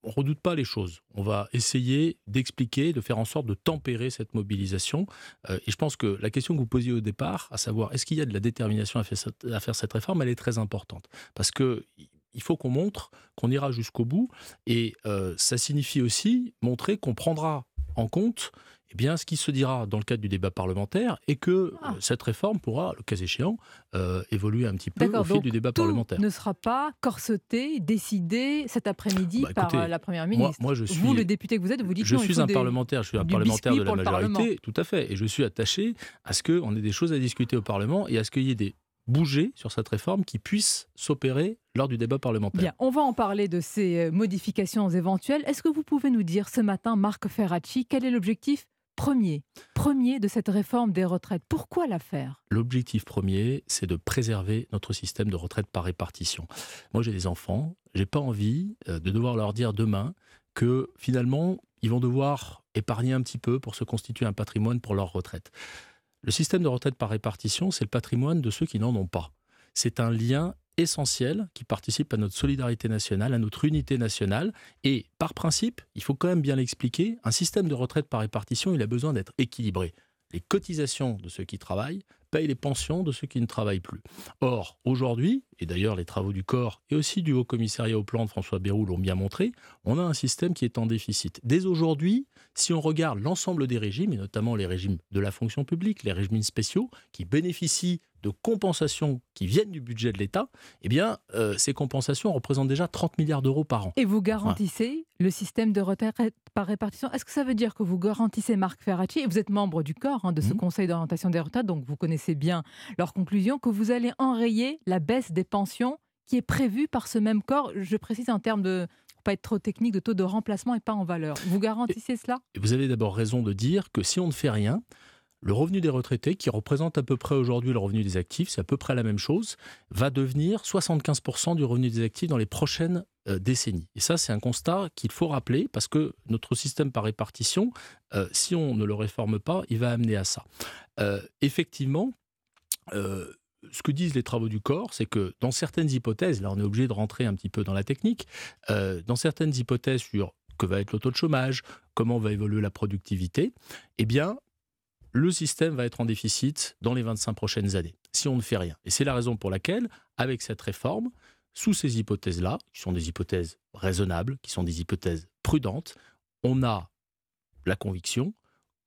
on redoute pas les choses. On va essayer d'expliquer, de faire en sorte de tempérer cette mobilisation. Euh, et je pense que la question que vous posiez au départ, à savoir est-ce qu'il y a de la détermination à faire cette, réforme, elle est très importante. Parce que il faut qu'on montre qu'on ira jusqu'au bout. Et ça signifie aussi montrer qu'on prendra en compte eh bien, ce qui se dira dans le cadre du débat parlementaire et que ah. euh, cette réforme pourra, le cas échéant, euh, évoluer un petit peu au fil du débat tout parlementaire. ne sera pas corseté, décidé cet après-midi bah, par euh, la Première ministre. Moi, je suis, vous, le député que vous êtes, vous dites Je non, suis un parlementaire, je suis un parlementaire de la majorité, tout à fait. Et je suis attaché à ce qu'on ait des choses à discuter au Parlement et à ce qu'il y ait des bouger sur cette réforme qui puisse s'opérer lors du débat parlementaire. Bien, on va en parler de ces modifications éventuelles. Est-ce que vous pouvez nous dire ce matin, Marc Ferracci, quel est l'objectif premier, premier de cette réforme des retraites. Pourquoi la faire? L'objectif premier, c'est de préserver notre système de retraite par répartition. Moi, j'ai des enfants, j'ai pas envie euh, de devoir leur dire demain que finalement, ils vont devoir épargner un petit peu pour se constituer un patrimoine pour leur retraite. Le système de retraite par répartition, c'est le patrimoine de ceux qui n'en ont pas. C'est un lien essentiel qui participe à notre solidarité nationale, à notre unité nationale. Et par principe, il faut quand même bien l'expliquer, un système de retraite par répartition, il a besoin d'être équilibré. Les cotisations de ceux qui travaillent payent les pensions de ceux qui ne travaillent plus. Or, aujourd'hui, et d'ailleurs les travaux du corps et aussi du Haut Commissariat au plan de François Bayrou l'ont bien montré, on a un système qui est en déficit. Dès aujourd'hui, si on regarde l'ensemble des régimes, et notamment les régimes de la fonction publique, les régimes spéciaux, qui bénéficient de compensations qui viennent du budget de l'État, eh bien, euh, ces compensations représentent déjà 30 milliards d'euros par an. Et vous garantissez le système de retraite par répartition? Est-ce que ça veut dire que vous garantissez, Marc Ferracci, et vous êtes membre du corps hein, de ce mmh. Conseil d'orientation des retraites, donc vous connaissez bien leurs conclusions, que vous allez enrayer la baisse des pensions qui est prévue par ce même corps Je précise en termes de, pas être trop technique, de taux de remplacement et pas en valeur. Vous garantissez cela? Vous avez d'abord raison de dire que si on ne fait rien, le revenu des retraités, qui représente à peu près aujourd'hui le revenu des actifs, c'est à peu près la même chose, va devenir 75% du revenu des actifs dans les prochaines euh, décennies. Et ça, c'est un constat qu'il faut rappeler parce que notre système par répartition, euh, si on ne le réforme pas, il va amener à ça. Euh, effectivement, ce que disent les travaux du corps, c'est que dans certaines hypothèses, là on est obligé de rentrer un petit peu dans la technique, dans certaines hypothèses sur que va être le taux de chômage, comment va évoluer la productivité, eh bien, le système va être en déficit dans les 25 prochaines années, si on ne fait rien. Et c'est la raison pour laquelle, avec cette réforme, sous ces hypothèses-là, qui sont des hypothèses raisonnables, qui sont des hypothèses prudentes, on a la conviction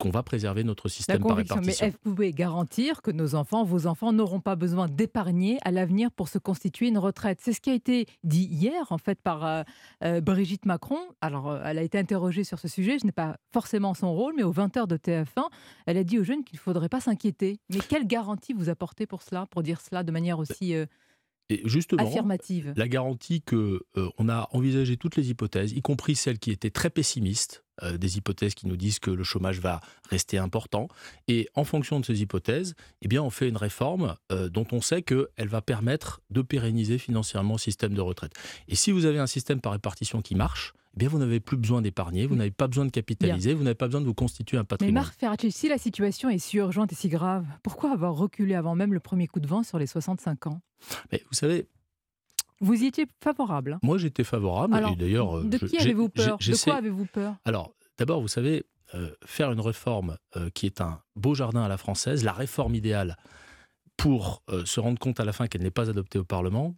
qu'on va préserver notre système par répartition. Mais vous pouvez garantir que nos enfants, vos enfants, n'auront pas besoin d'épargner à l'avenir pour se constituer une retraite? C'est ce qui a été dit hier, en fait, par euh, euh, Brigitte Macron. Alors, euh, elle a été interrogée sur ce sujet. Je n'ai pas forcément son rôle, mais aux 20h de TF1, elle a dit aux jeunes qu'il ne faudrait pas s'inquiéter. Mais quelle garantie vous apportez pour cela, pour dire cela de manière aussi... Et justement, affirmative. la garantie que on a envisagé toutes les hypothèses, y compris celles qui étaient très pessimistes, euh, des hypothèses qui nous disent que le chômage va rester important. Et en fonction de ces hypothèses, eh bien, on fait une réforme euh, dont on sait qu'elle va permettre de pérenniser financièrement le système de retraite. Et si vous avez un système par répartition qui marche, eh bien, vous n'avez plus besoin d'épargner, vous n'avez pas besoin de capitaliser, vous n'avez pas besoin de vous constituer un patrimoine. Mais Marc Ferracci, si la situation est si urgente et si grave, pourquoi avoir reculé avant même le premier coup de vent sur les 65 ans? Mais vous savez, vous y étiez favorable. hein Moi, j'étais favorable. et d'ailleurs, euh, de qui avez-vous peur? De quoi avez-vous peur? Alors, d'abord, vous savez, euh, faire une réforme euh, qui est un beau jardin à la française, la réforme idéale pour se rendre compte à la fin qu'elle n'est pas adoptée au Parlement,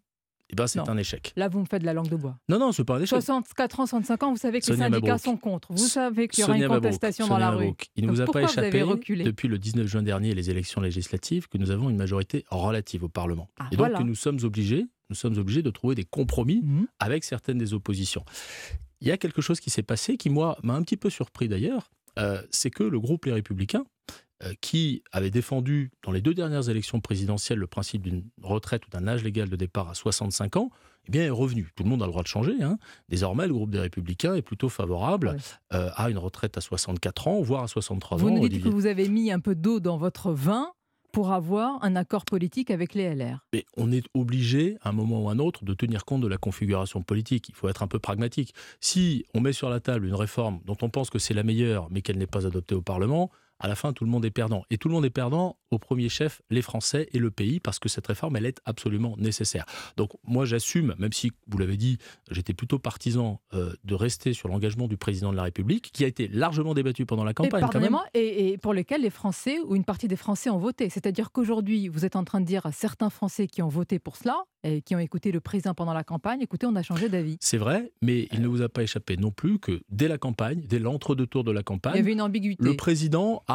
eh ben, c'est un échec. Là, vous me faites de la langue de bois. Non, non, c'est pas un échec. 64 ans, 65 ans, vous savez que Sonia les syndicats Mabrouk. sont contre. Vous savez qu'il y aura Sonia une Mabrouk, contestation dans Sonia la rue. Il ne vous a pas échappé depuis le 19 juin dernier les élections législatives que nous avons une majorité relative au Parlement. Ah, et donc voilà. que nous sommes obligés, nous sommes obligés de trouver des compromis Mhm. avec certaines des oppositions. Il y a quelque chose qui s'est passé qui moi m'a un petit peu surpris d'ailleurs, euh, c'est que le groupe Les Républicains qui avait défendu dans les deux dernières élections présidentielles le principe d'une retraite ou d'un âge légal de départ à 65 ans, eh bien, est revenu. Tout le monde a le droit de changer. hein. Désormais, le groupe des Républicains est plutôt favorable euh, à une retraite à 64 ans, voire à 63 Vous ans. nous dites Olivier. que vous avez mis un peu d'eau dans votre vin pour avoir un accord politique avec les LR. Mais on est obligé, à un moment ou à un autre, de tenir compte de la configuration politique. Il faut être un peu pragmatique. Si on met sur la table une réforme dont on pense que c'est la meilleure, mais qu'elle n'est pas adoptée au Parlement, à la fin, tout le monde est perdant. Et tout le monde est perdant, au premier chef, les Français et le pays, parce que cette réforme, elle est absolument nécessaire. Donc moi, j'assume, même si, vous l'avez dit, j'étais plutôt partisan euh, de rester sur l'engagement du président de la République, qui a été largement débattu pendant la Et, campagne. quand même. et, et pour lesquels les Français ou une partie des Français ont voté. C'est-à-dire qu'aujourd'hui, vous êtes en train de dire à certains Français qui ont voté pour cela et qui ont écouté le président pendant la campagne, écoutez, on a changé d'avis. C'est vrai, mais il ne vous a pas échappé non plus que dès la campagne, dès l'entre-deux tours de la Il y campagne, avait une ambiguïté. le président a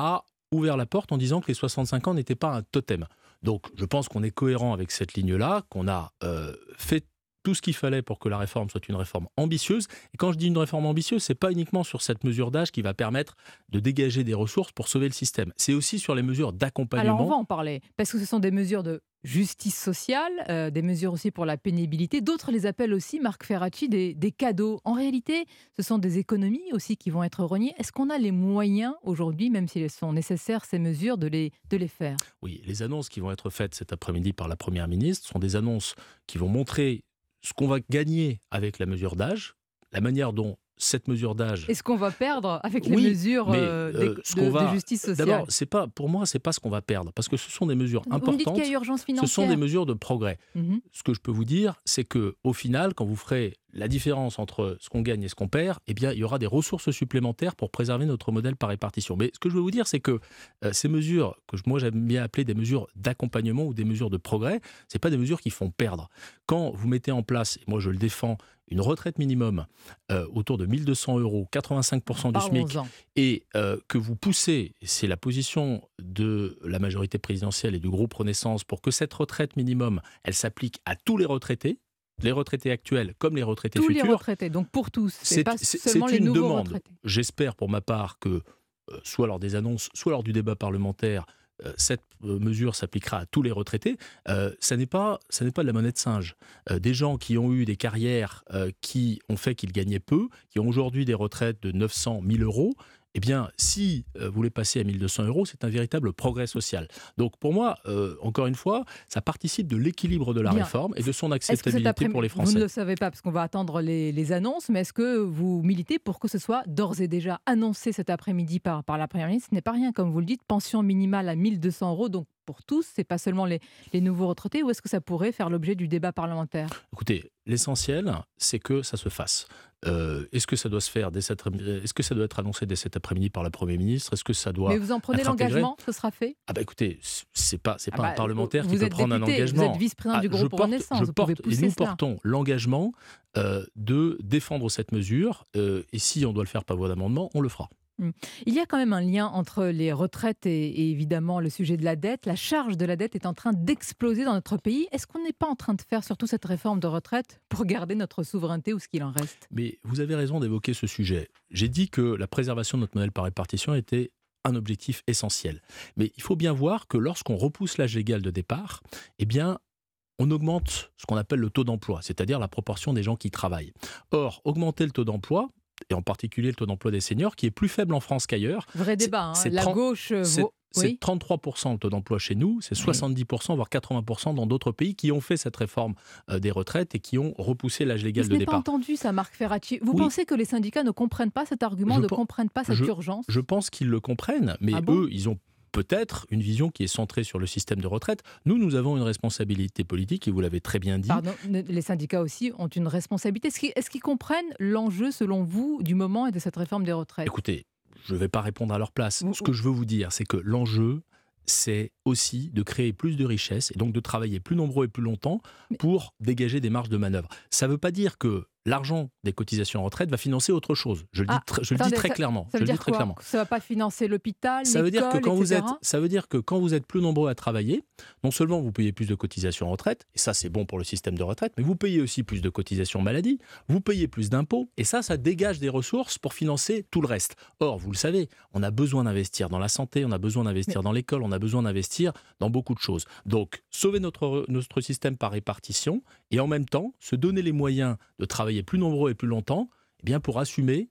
ouvert la porte en disant que les 65 ans n'étaient pas un totem. Donc je pense qu'on est cohérent avec cette ligne-là, qu'on a euh, fait tout ce qu'il fallait pour que la réforme soit une réforme ambitieuse. Et quand je dis une réforme ambitieuse, c'est pas uniquement sur cette mesure d'âge qui va permettre de dégager des ressources pour sauver le système. C'est aussi sur les mesures Alors on d'accompagnement. va en parler, parce que ce sont des mesures de justice sociale, euh, des mesures aussi pour la pénibilité. D'autres les appellent aussi, Marc Ferracci, des, cadeaux. En réalité, ce sont des économies aussi qui vont être reniées. Est-ce qu'on a les moyens aujourd'hui, même si elles sont nécessaires, ces mesures, de les, de les faire? Oui, les annonces qui vont être faites cet après-midi par la Première ministre sont des annonces qui vont montrer ce qu'on va gagner avec la mesure d'âge, la manière dont cette mesure d'âge Est-ce qu'on va perdre avec les Oui, mesures mais, euh, euh, des- ce de, qu'on va- de justice sociale D'abord, c'est pas pour moi, c'est pas ce qu'on va perdre parce que ce sont des mesures Vous me dites importantes. qu'il y a urgence Ce financière. sont des mesures de progrès. Mhm. Ce que je peux vous dire, c'est que au final, quand vous ferez la différence entre ce qu'on gagne et ce qu'on perd, eh bien, il y aura des ressources supplémentaires pour préserver notre modèle par répartition. Mais ce que je veux vous dire, c'est que euh, ces mesures que moi j'aime bien appeler des mesures d'accompagnement ou des mesures de progrès, c'est pas des mesures qui font perdre. Quand vous mettez en place, et moi je le défends, une retraite minimum euh, autour de 1200 euros, 85% du SMIC, et euh, que vous poussez, c'est la position de la majorité présidentielle et du groupe Renaissance pour que cette retraite minimum, elle s'applique à tous les retraités, les retraités actuels comme les retraités Tous les futurs. retraités, donc pour tous, c'est pas seulement c'est les nouveaux demande. retraités. J'espère pour ma part que, euh, soit lors des annonces, soit lors du débat parlementaire, euh, cette euh, mesure s'appliquera à tous les retraités. Ça n'est pas, ça n'est pas de la monnaie de singe. Des gens qui ont eu des carrières qui ont fait qu'ils gagnaient peu, qui ont aujourd'hui des retraites de 900, 1000 euros. Eh bien, si euh, vous les passez à 1200 euros, c'est un véritable progrès social. Donc, pour moi, euh, encore une fois, ça participe de l'équilibre de la Bien. réforme et de son acceptabilité pour les Vous ne Français. le savez pas parce qu'on va attendre les, les annonces, mais est-ce que vous militez pour que ce soit d'ores et déjà annoncé cet après-midi par, par la Première ministre? Ce n'est pas rien, comme vous le dites, pension minimale à 1200 euros, donc pour tous, c'est pas seulement les, les nouveaux retraités, ou est-ce que ça pourrait faire l'objet du débat parlementaire? Écoutez, l'essentiel, c'est que ça se fasse. Euh, est-ce que ça doit se faire dès cet après- Est-ce que ça doit être annoncé dès cet après-midi par le Premier ministre? Est-ce que ça doit Mais vous en prenez l'engagement, ce sera fait? Ah bah écoutez, c'est pas c'est Ah pas bah, un parlementaire vous qui peut prendre un vous engagement. êtes vice-président du je groupe porte, Renaissance, vous pouvez porte- et nous cela. portons l'engagement euh, de défendre cette mesure. euh, et si on doit le faire par voie d'amendement, on le fera. Hmm. Il y a quand même un lien entre les retraites et, et évidemment le sujet de la dette. La charge de la dette est en train d'exploser dans notre pays. Est-ce qu'on n'est pas en train de faire surtout cette réforme de retraite pour garder notre souveraineté ou ce qu'il en reste? Mais vous avez raison d'évoquer ce sujet. J'ai dit que la préservation de notre modèle par répartition était un objectif essentiel. Mais il faut bien voir que lorsqu'on repousse l'âge légal de départ, eh bien, on augmente ce qu'on appelle le taux d'emploi, c'est-à-dire la proportion des gens qui travaillent. Or, augmenter le taux d'emploi, et en particulier le taux d'emploi des seniors, qui est plus faible en France qu'ailleurs. Vrai débat. hein. c'est La 30 gauche euh, C'est vaut- c'est Oui. 33% le taux d'emploi chez nous, c'est 70%, voire 80% dans d'autres pays qui ont fait cette réforme euh, des retraites et qui ont repoussé l'âge Mais légal ce de n'est pas départ. entendu, ça, Marc Ferracci. Vous Oui. pensez que les syndicats ne comprennent pas cet argument, Je ne comprennent pas cette je, urgence? Je pense qu'ils le comprennent, mais Ah bon? eux, ils ont peut-être une vision qui est centrée sur le système de retraite. Nous, nous avons une responsabilité politique, et vous l'avez très bien dit. Pardon, les syndicats aussi ont une responsabilité. Est-ce qu'ils, est-ce qu'ils comprennent l'enjeu, selon vous, du moment et de cette réforme des retraites? Écoutez, je ne vais pas répondre à leur place. Ce que je veux vous dire, c'est que l'enjeu, c'est aussi de créer plus de richesses et donc de travailler plus nombreux et plus longtemps pour dégager des marges de manœuvre. Ça ne veut pas dire que l'argent des cotisations en retraite va financer autre chose. Je le dis, Ah, tr- je le dis attendez, très ça- clairement. Ça je veut dis dire très quoi clairement. Ça va pas financer l'hôpital, Ça veut dire que quand vous êtes, ça veut dire que quand vous êtes plus nombreux à travailler, non seulement vous payez plus de cotisations en retraite, et ça c'est bon pour le système de retraite, mais vous payez aussi plus de cotisations maladie, vous payez plus d'impôts, et ça, ça dégage des ressources pour financer tout le reste. Or, vous le savez, on a besoin d'investir dans la santé, on a besoin d'investir dans l'école, on a besoin d'investir dans beaucoup de choses. Donc, sauver notre, notre système par répartition, et en même temps, se donner les moyens de travailler plus nombreux et plus longtemps, eh bien pour assumer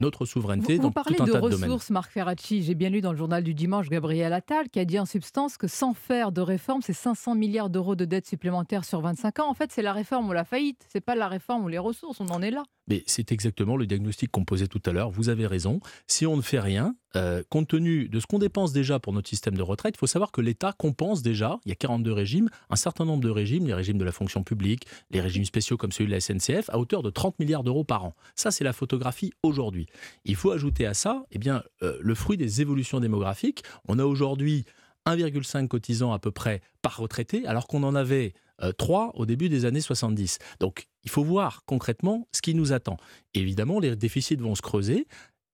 notre souveraineté Vous, dans vous parlez tout un de tas de domaines. ressources, Marc Ferracci. J'ai bien lu dans le journal du dimanche Gabriel Attal qui a dit en substance que sans faire de réforme, c'est 500 milliards d'euros de dettes supplémentaires sur 25 ans. En fait, c'est la réforme ou la faillite. C'est pas la réforme ou les ressources. On en est là. Mais c'est exactement le diagnostic qu'on posait tout à l'heure. Vous avez raison. Si on ne fait rien, euh, compte tenu de ce qu'on dépense déjà pour notre système de retraite, il faut savoir que l'État compense déjà, il y a 42 régimes, un certain nombre de régimes, les régimes de la fonction publique, les régimes spéciaux comme celui de la SNCF, à hauteur de 30 milliards d'euros par an. Ça, c'est la photographie aujourd'hui. Il faut ajouter à ça eh bien, euh, le fruit des évolutions démographiques. On a aujourd'hui 1,5 cotisants à peu près par retraité, alors qu'on en avait 3 au début des années 70. Donc il faut voir concrètement ce qui nous attend. Évidemment, les déficits vont se creuser.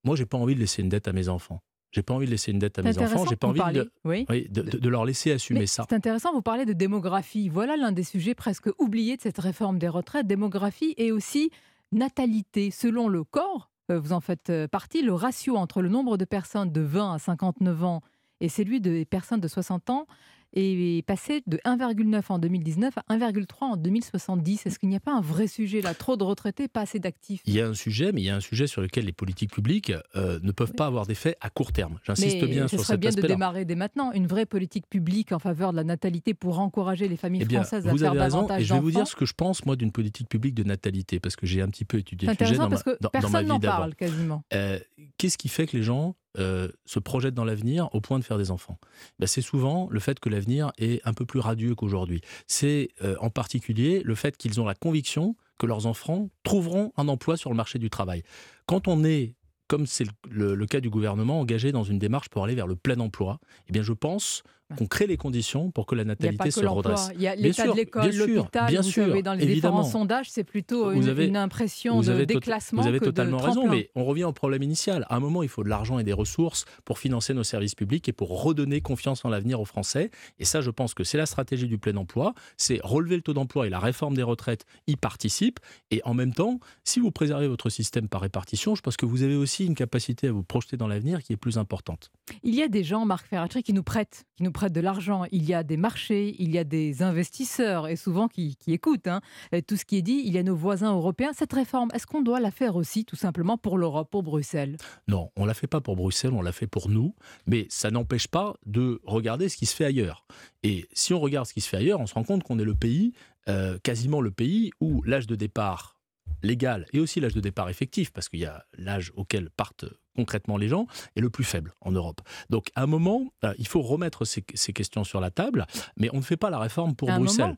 Moi, j'ai pas envie de laisser une dette à mes enfants. J'ai pas envie de laisser une dette à mes enfants. J'ai pas envie de, oui. de, de- de leur laisser assumer Mais ça. C'est intéressant, vous parlez de démographie. Voilà l'un des sujets presque oubliés de cette réforme des retraites. Démographie et aussi natalité. Selon le corps, euh, vous en faites euh, partie, le ratio entre le nombre de personnes de 20 à 59 ans et celui des personnes de 60 ans est passé de 1,9 en 2019 à 1,3 en 2070. Est-ce qu'il n'y a pas un vrai sujet là? Trop de retraités, pas assez d'actifs Il y a un sujet, mais il y a un sujet sur lequel les politiques publiques euh, ne peuvent pas avoir d'effet à court terme. J'insiste bien ce sur serait cet bien de aspect-là. démarrer dès maintenant une vraie politique publique en faveur de la natalité pour encourager les familles Eh bien, françaises à vous faire avez raison, davantage et je vais vous dire ce que je pense, moi, d'une politique publique de natalité, parce que j'ai un petit peu étudié le sujet dans ma, parce que dans- personne n'en parle quasiment. Euh, Qu'est-ce qui fait que les gens euh, se projettent dans l'avenir au point de faire des enfants Ben, C'est souvent le fait que l'avenir est un peu plus radieux qu'aujourd'hui. C'est euh, en particulier le fait qu'ils ont la conviction que leurs enfants trouveront un emploi sur le marché du travail. Quand on est comme c'est le, le- le cas du gouvernement, engagé dans une démarche pour aller vers le plein emploi, eh bien je pense qu'on crée les conditions pour que la natalité se redresse. Il y a l'état de l'école, bien sûr, l'hôpital. bien Vous sûr, savez, dans les évidemment. différents sondages, c'est plutôt Vous une, avez- une impression vous de avez déclassement Vous avez que totalement de raison, mais on revient au problème initial. À un moment, il faut de l'argent et des ressources pour financer nos services publics et pour redonner confiance en l'avenir aux Français. Et ça, je pense que c'est la stratégie du plein emploi. C'est relever le taux d'emploi et la réforme des retraites y participe. Et en même temps, si vous préservez votre système par répartition, je pense que vous avez aussi une capacité à vous projeter dans l'avenir qui est plus importante. Il y a des gens, Marc Ferracci, qui nous prêtent, qui nous prêtent de l'argent. Il y a des marchés, il y a des investisseurs, et souvent qui, écoutent hein, euh, tout ce qui est dit. Il y a nos voisins européens. Cette réforme, est-ce qu'on doit la faire aussi, tout simplement, pour l'Europe, pour Bruxelles? Non, on l'a fait pas pour Bruxelles, on l'a fait pour nous, mais ça n'empêche pas de regarder ce qui se fait ailleurs. Et si on regarde ce qui se fait ailleurs, on se rend compte qu'on est le pays, euh, quasiment le pays où l'âge de départ légal et aussi l'âge de départ effectif, parce qu'il y a l'âge auquel partent concrètement les gens, est le plus faible en Europe. Donc à un moment, euh, il faut remettre ces, ces questions sur la table, mais on ne fait pas la réforme pour À Bruxelles. moment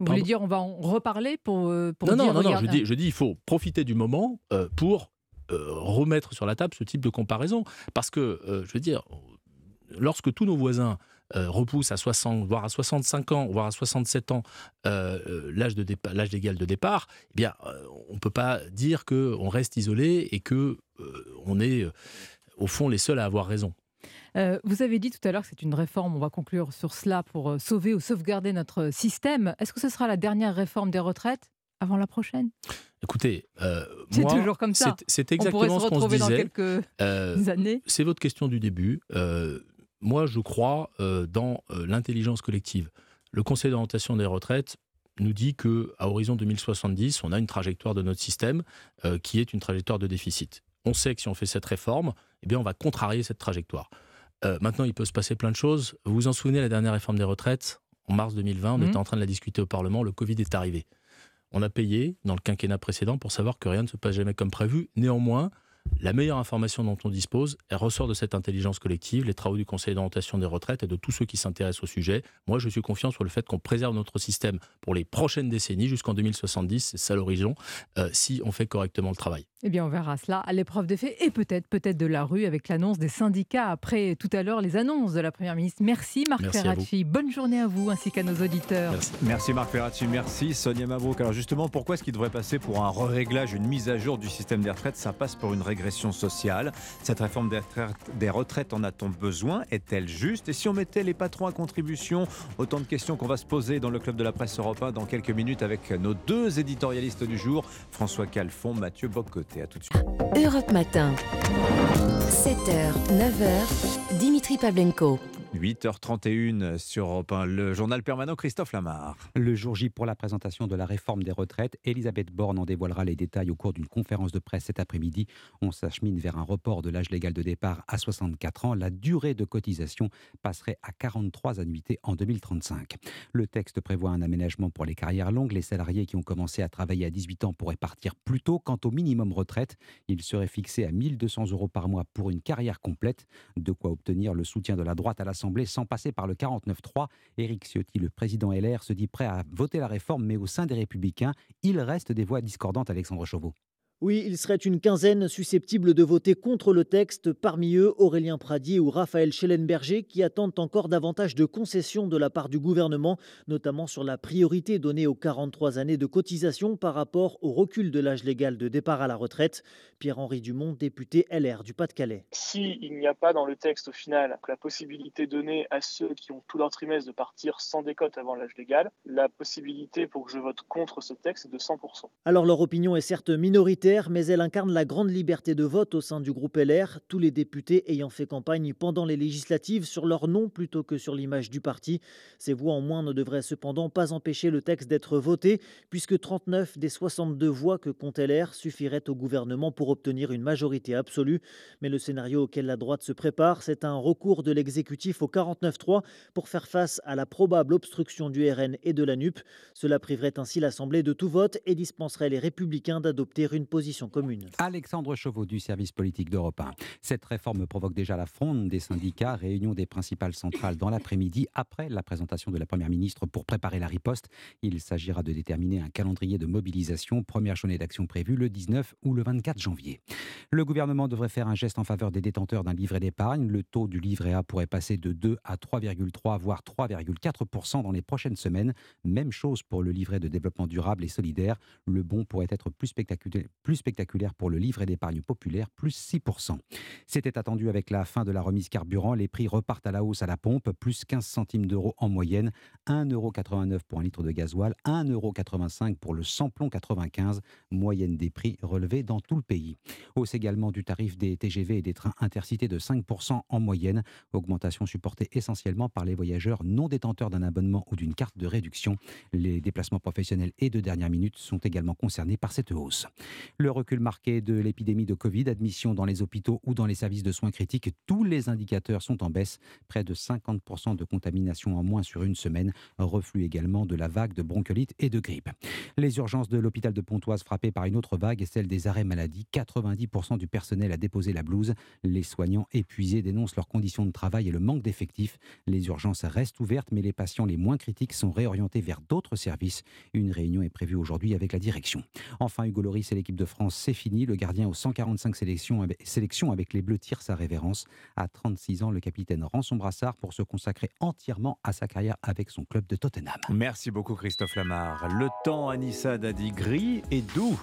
Vous voulez dire, on va en reparler pour, euh, pour non, dire... non, non, non, je dis, je dis, il faut profiter du moment euh, pour euh, remettre sur la table ce type de comparaison. Parce que, euh, je veux dire, lorsque tous nos voisins euh, repoussent à 60, voire à 65 ans, voire à 67 ans euh, euh, l'âge de l'âge légal de départ, eh bien, on ne peut pas dire qu'on reste isolé et que on est, au fond, les seuls à avoir raison. Euh, vous avez dit tout à l'heure que c'est une réforme, on va conclure sur cela pour sauver ou sauvegarder notre système. Est-ce que ce sera la dernière réforme des retraites avant la prochaine? Écoutez, euh, C'est toujours comme ça. C'est c'est On pourrait exactement se ce qu'on se retrouver dans disait. quelques Euh, années. C'est votre question du début. Moi, je crois euh, dans euh, l'intelligence collective. Le Conseil d'orientation des retraites nous dit que à horizon 2070, on a une trajectoire de notre système euh, qui est une trajectoire de déficit. On sait que si on fait cette réforme, eh bien, on va contrarier cette trajectoire. Maintenant, il peut se passer plein de choses. Vous vous en souvenez, la dernière réforme des retraites, en mars 2020, on Mhm. était en train de la discuter au Parlement, le Covid est arrivé. On a payé dans le quinquennat précédent pour savoir que rien ne se passe jamais comme prévu. Néanmoins, La meilleure information dont on dispose, elle ressort de cette intelligence collective, les travaux du Conseil d'orientation des retraites et de tous ceux qui s'intéressent au sujet. Moi, je suis confiant sur le fait qu'on préserve notre système pour les prochaines décennies, jusqu'en 2070, c'est ça l'horizon, euh, si on fait correctement le travail. Eh bien, on verra cela à l'épreuve des faits et peut-être, peut-être de la rue avec l'annonce des syndicats après tout à l'heure les annonces de la Première ministre. Merci Marc Merci Ferracci. Bonne journée à vous ainsi qu'à nos auditeurs. Merci. Merci Marc Ferracci, merci Sonia Mabrouk. Alors justement, pourquoi est-ce qu'il devrait passer pour un réglage, une mise à jour du système des retraites? Ça passe pour une régression sociale. Cette réforme des retraites, en a-t-on besoin? Est-elle juste? Et si on mettait les patrons à contribution? Autant de questions qu'on va se poser dans le club de la presse Europa dans quelques minutes avec nos deux éditorialistes du jour, François Calfon, Mathieu Bocoté. À tout de suite. Europe Matin. 7h, 9h, Dimitri Pavlenko. 8h31 sur Europe 1, le journal permanent Christophe Lamar. Le jour J pour la présentation de la réforme des retraites, Elisabeth Borne en dévoilera les détails au cours d'une conférence de presse cet après-midi. On s'achemine vers un report de l'âge légal de départ à 64 ans. La durée de cotisation passerait à 43 annuités en 2035. Le texte prévoit un aménagement pour les carrières longues. Les salariés qui ont commencé à travailler à 18 ans pourraient partir plus tôt. Quant au minimum retraite, il serait fixé à 1200 euros par mois pour une carrière complète. De quoi obtenir le soutien de la droite à l'Assemblée sans passer par le 49-3. Éric Ciotti, le président LR, se dit prêt à voter la réforme, mais au sein des Républicains, il reste des voix discordantes, Alexandre Chauveau. Oui, il serait une quinzaine susceptible de voter contre le texte, parmi eux Aurélien Pradier ou Raphaël Schellenberger qui attendent encore davantage de concessions de la part du gouvernement, notamment sur la priorité donnée aux 43 années de cotisation par rapport au recul de l'âge légal de départ à la retraite. Pierre-Henri Dumont, député LR du Pas-de-Calais. S'il n'y a pas dans le texte au final la possibilité donnée à ceux qui ont tout leur trimestre de partir sans décote avant l'âge légal, la possibilité pour que je vote contre ce texte est de 100%. Alors leur opinion est certes minoritaire, mais elle incarne la grande liberté de vote au sein du groupe LR, tous les députés ayant fait campagne pendant les législatives sur leur nom plutôt que sur l'image du parti. Ces voix en moins ne devraient cependant pas empêcher le texte d'être voté, puisque 39 des 62 voix que compte LR suffiraient au gouvernement pour obtenir une majorité absolue. Mais le scénario auquel la droite se prépare, c'est un recours de l'exécutif au 49-3 pour faire face à la probable obstruction du RN et de la NUP. Cela priverait ainsi l'Assemblée de tout vote et dispenserait les républicains d'adopter une position Alexandre Chauveau du service politique d'Europe 1. Cette réforme provoque déjà la fronde des syndicats, réunion des principales centrales dans l'après-midi après la présentation de la Première ministre pour préparer la riposte. Il s'agira de déterminer un calendrier de mobilisation, première journée d'action prévue le 19 ou le 24 janvier. Le gouvernement devrait faire un geste en faveur des détenteurs d'un livret d'épargne. Le taux du livret A pourrait passer de 2 à 3,3 voire 3,4% dans les prochaines semaines. Même chose pour le livret de développement durable et solidaire. Le bon pourrait être plus spectaculaire, plus spectaculaire pour le livret d'épargne populaire, plus 6%. C'était attendu avec la fin de la remise carburant. Les prix repartent à la hausse à la pompe, plus 15 centimes d'euros en moyenne, 1,89€ pour un litre de gasoil, 1,85€ pour le samplon 95, moyenne des prix relevés dans tout le pays. Hausse également du tarif des TGV et des trains intercités de 5% en moyenne, augmentation supportée essentiellement par les voyageurs non détenteurs d'un abonnement ou d'une carte de réduction. Les déplacements professionnels et de dernière minute sont également concernés par cette hausse. Le recul marqué de l'épidémie de Covid, admission dans les hôpitaux ou dans les services de soins critiques, tous les indicateurs sont en baisse. Près de 50% de contamination en moins sur une semaine. Reflux également de la vague de bronchiolite et de grippe. Les urgences de l'hôpital de Pontoise frappées par une autre vague et celle des arrêts maladie. 90% du personnel a déposé la blouse. Les soignants épuisés dénoncent leurs conditions de travail et le manque d'effectifs. Les urgences restent ouvertes, mais les patients les moins critiques sont réorientés vers d'autres services. Une réunion est prévue aujourd'hui avec la direction. Enfin, Hugo Loris et l'équipe de France, c'est fini. Le gardien aux 145 sélections, sélections avec les Bleus tire sa révérence. À 36 ans, le capitaine rend son brassard pour se consacrer entièrement à sa carrière avec son club de Tottenham. Merci beaucoup Christophe Lamar. Le temps, Anissa a dit gris et doux.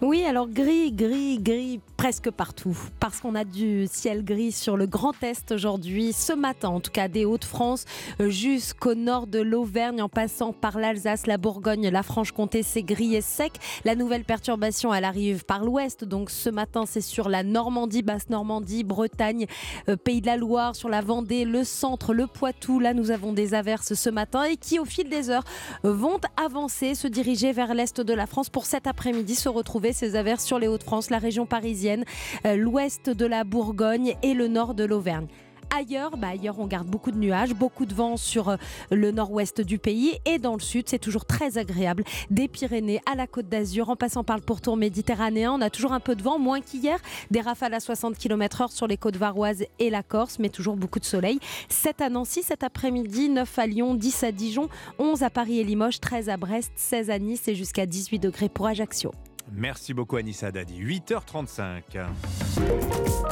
Oui, alors gris, gris, gris, presque partout. Parce qu'on a du ciel gris sur le Grand Est aujourd'hui, ce matin en tout cas, des Hauts-de-France jusqu'au nord de l'Auvergne, en passant par l'Alsace, la Bourgogne, la Franche-Comté, c'est gris et sec. La nouvelle perturbation, elle arrive par l'ouest, donc ce matin c'est sur la Normandie, Basse-Normandie, Bretagne, euh, Pays de la Loire, sur la Vendée, le centre, le Poitou. Là, nous avons des averses ce matin et qui, au fil des heures, vont avancer, se diriger vers l'est de la France pour cet après-midi se retrouver ces averses sur les Hauts-de-France, la région parisienne, euh, l'ouest de la Bourgogne et le nord de l'Auvergne. Ailleurs, bah, ailleurs, on garde beaucoup de nuages, beaucoup de vent sur euh, le nord-ouest du pays et dans le sud, c'est toujours très agréable. Des Pyrénées à la Côte d'Azur, en passant par le pourtour méditerranéen, on a toujours un peu de vent, moins qu'hier. Des rafales à 60 km/h sur les côtes varoises et la Corse, mais toujours beaucoup de soleil. 7 à Nancy cet après-midi, 9 à Lyon, 10 à Dijon, 11 à Paris et Limoges, 13 à Brest, 16 à Nice et jusqu'à 18 degrés pour Ajaccio. Merci beaucoup Anissa Dadi. 8h35.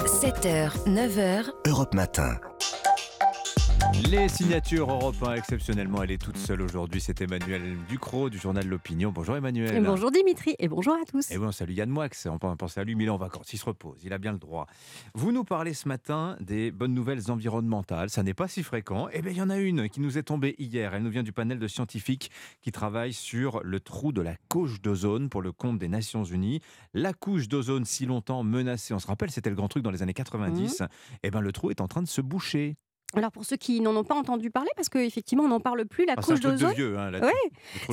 7h, 9h. Europe Matin. Les signatures européennes, exceptionnellement, elle est toute seule aujourd'hui. C'est Emmanuel Ducrot du journal L'Opinion. Bonjour Emmanuel. Et bonjour Dimitri et bonjour à tous. Et bon, salut Yann Moix. On peut penser à lui, mais il est en vacances. Il se repose. Il a bien le droit. Vous nous parlez ce matin des bonnes nouvelles environnementales. Ça n'est pas si fréquent. Eh bien, il y en a une qui nous est tombée hier. Elle nous vient du panel de scientifiques qui travaillent sur le trou de la couche d'ozone pour le compte des Nations Unies. La couche d'ozone si longtemps menacée. On se rappelle, c'était le grand truc dans les années 90. Eh bien, le trou est en train de se boucher. Alors pour ceux qui n'en ont pas entendu parler, parce qu'effectivement on n'en parle plus, la couche d'ozone. Hein,